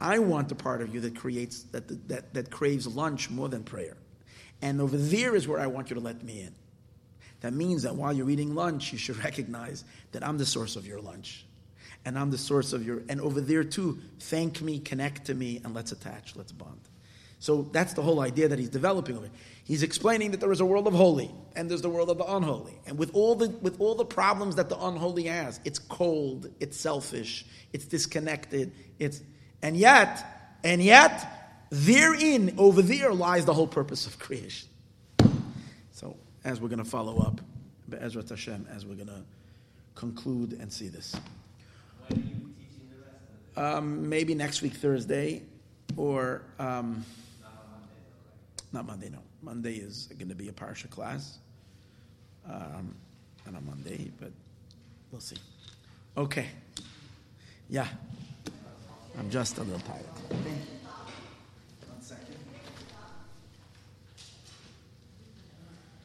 I want the part of you that creates that, that, that craves lunch more than prayer. And over there is where I want you to let me in. That means that while you're eating lunch, you should [laughs] recognize that I'm the source of your lunch. And I'm the source of your, and over there too, thank me, connect to me, and let's attach, let's bond. So that's the whole idea that he's developing over. He's explaining that there is a world of holy and there's the world of the unholy. And with all the with all the problems that the unholy has, it's cold, it's selfish, it's disconnected, it's and yet, and yet, therein, over there lies the whole purpose of creation. So as we're gonna follow up, Ezra Hashem, as we're gonna conclude and see this. Um, maybe next week Thursday, or um, not Monday, no. Monday is going to be a Parsha class. Um, on Monday, but we'll see. Okay. Yeah. I'm just a little tired.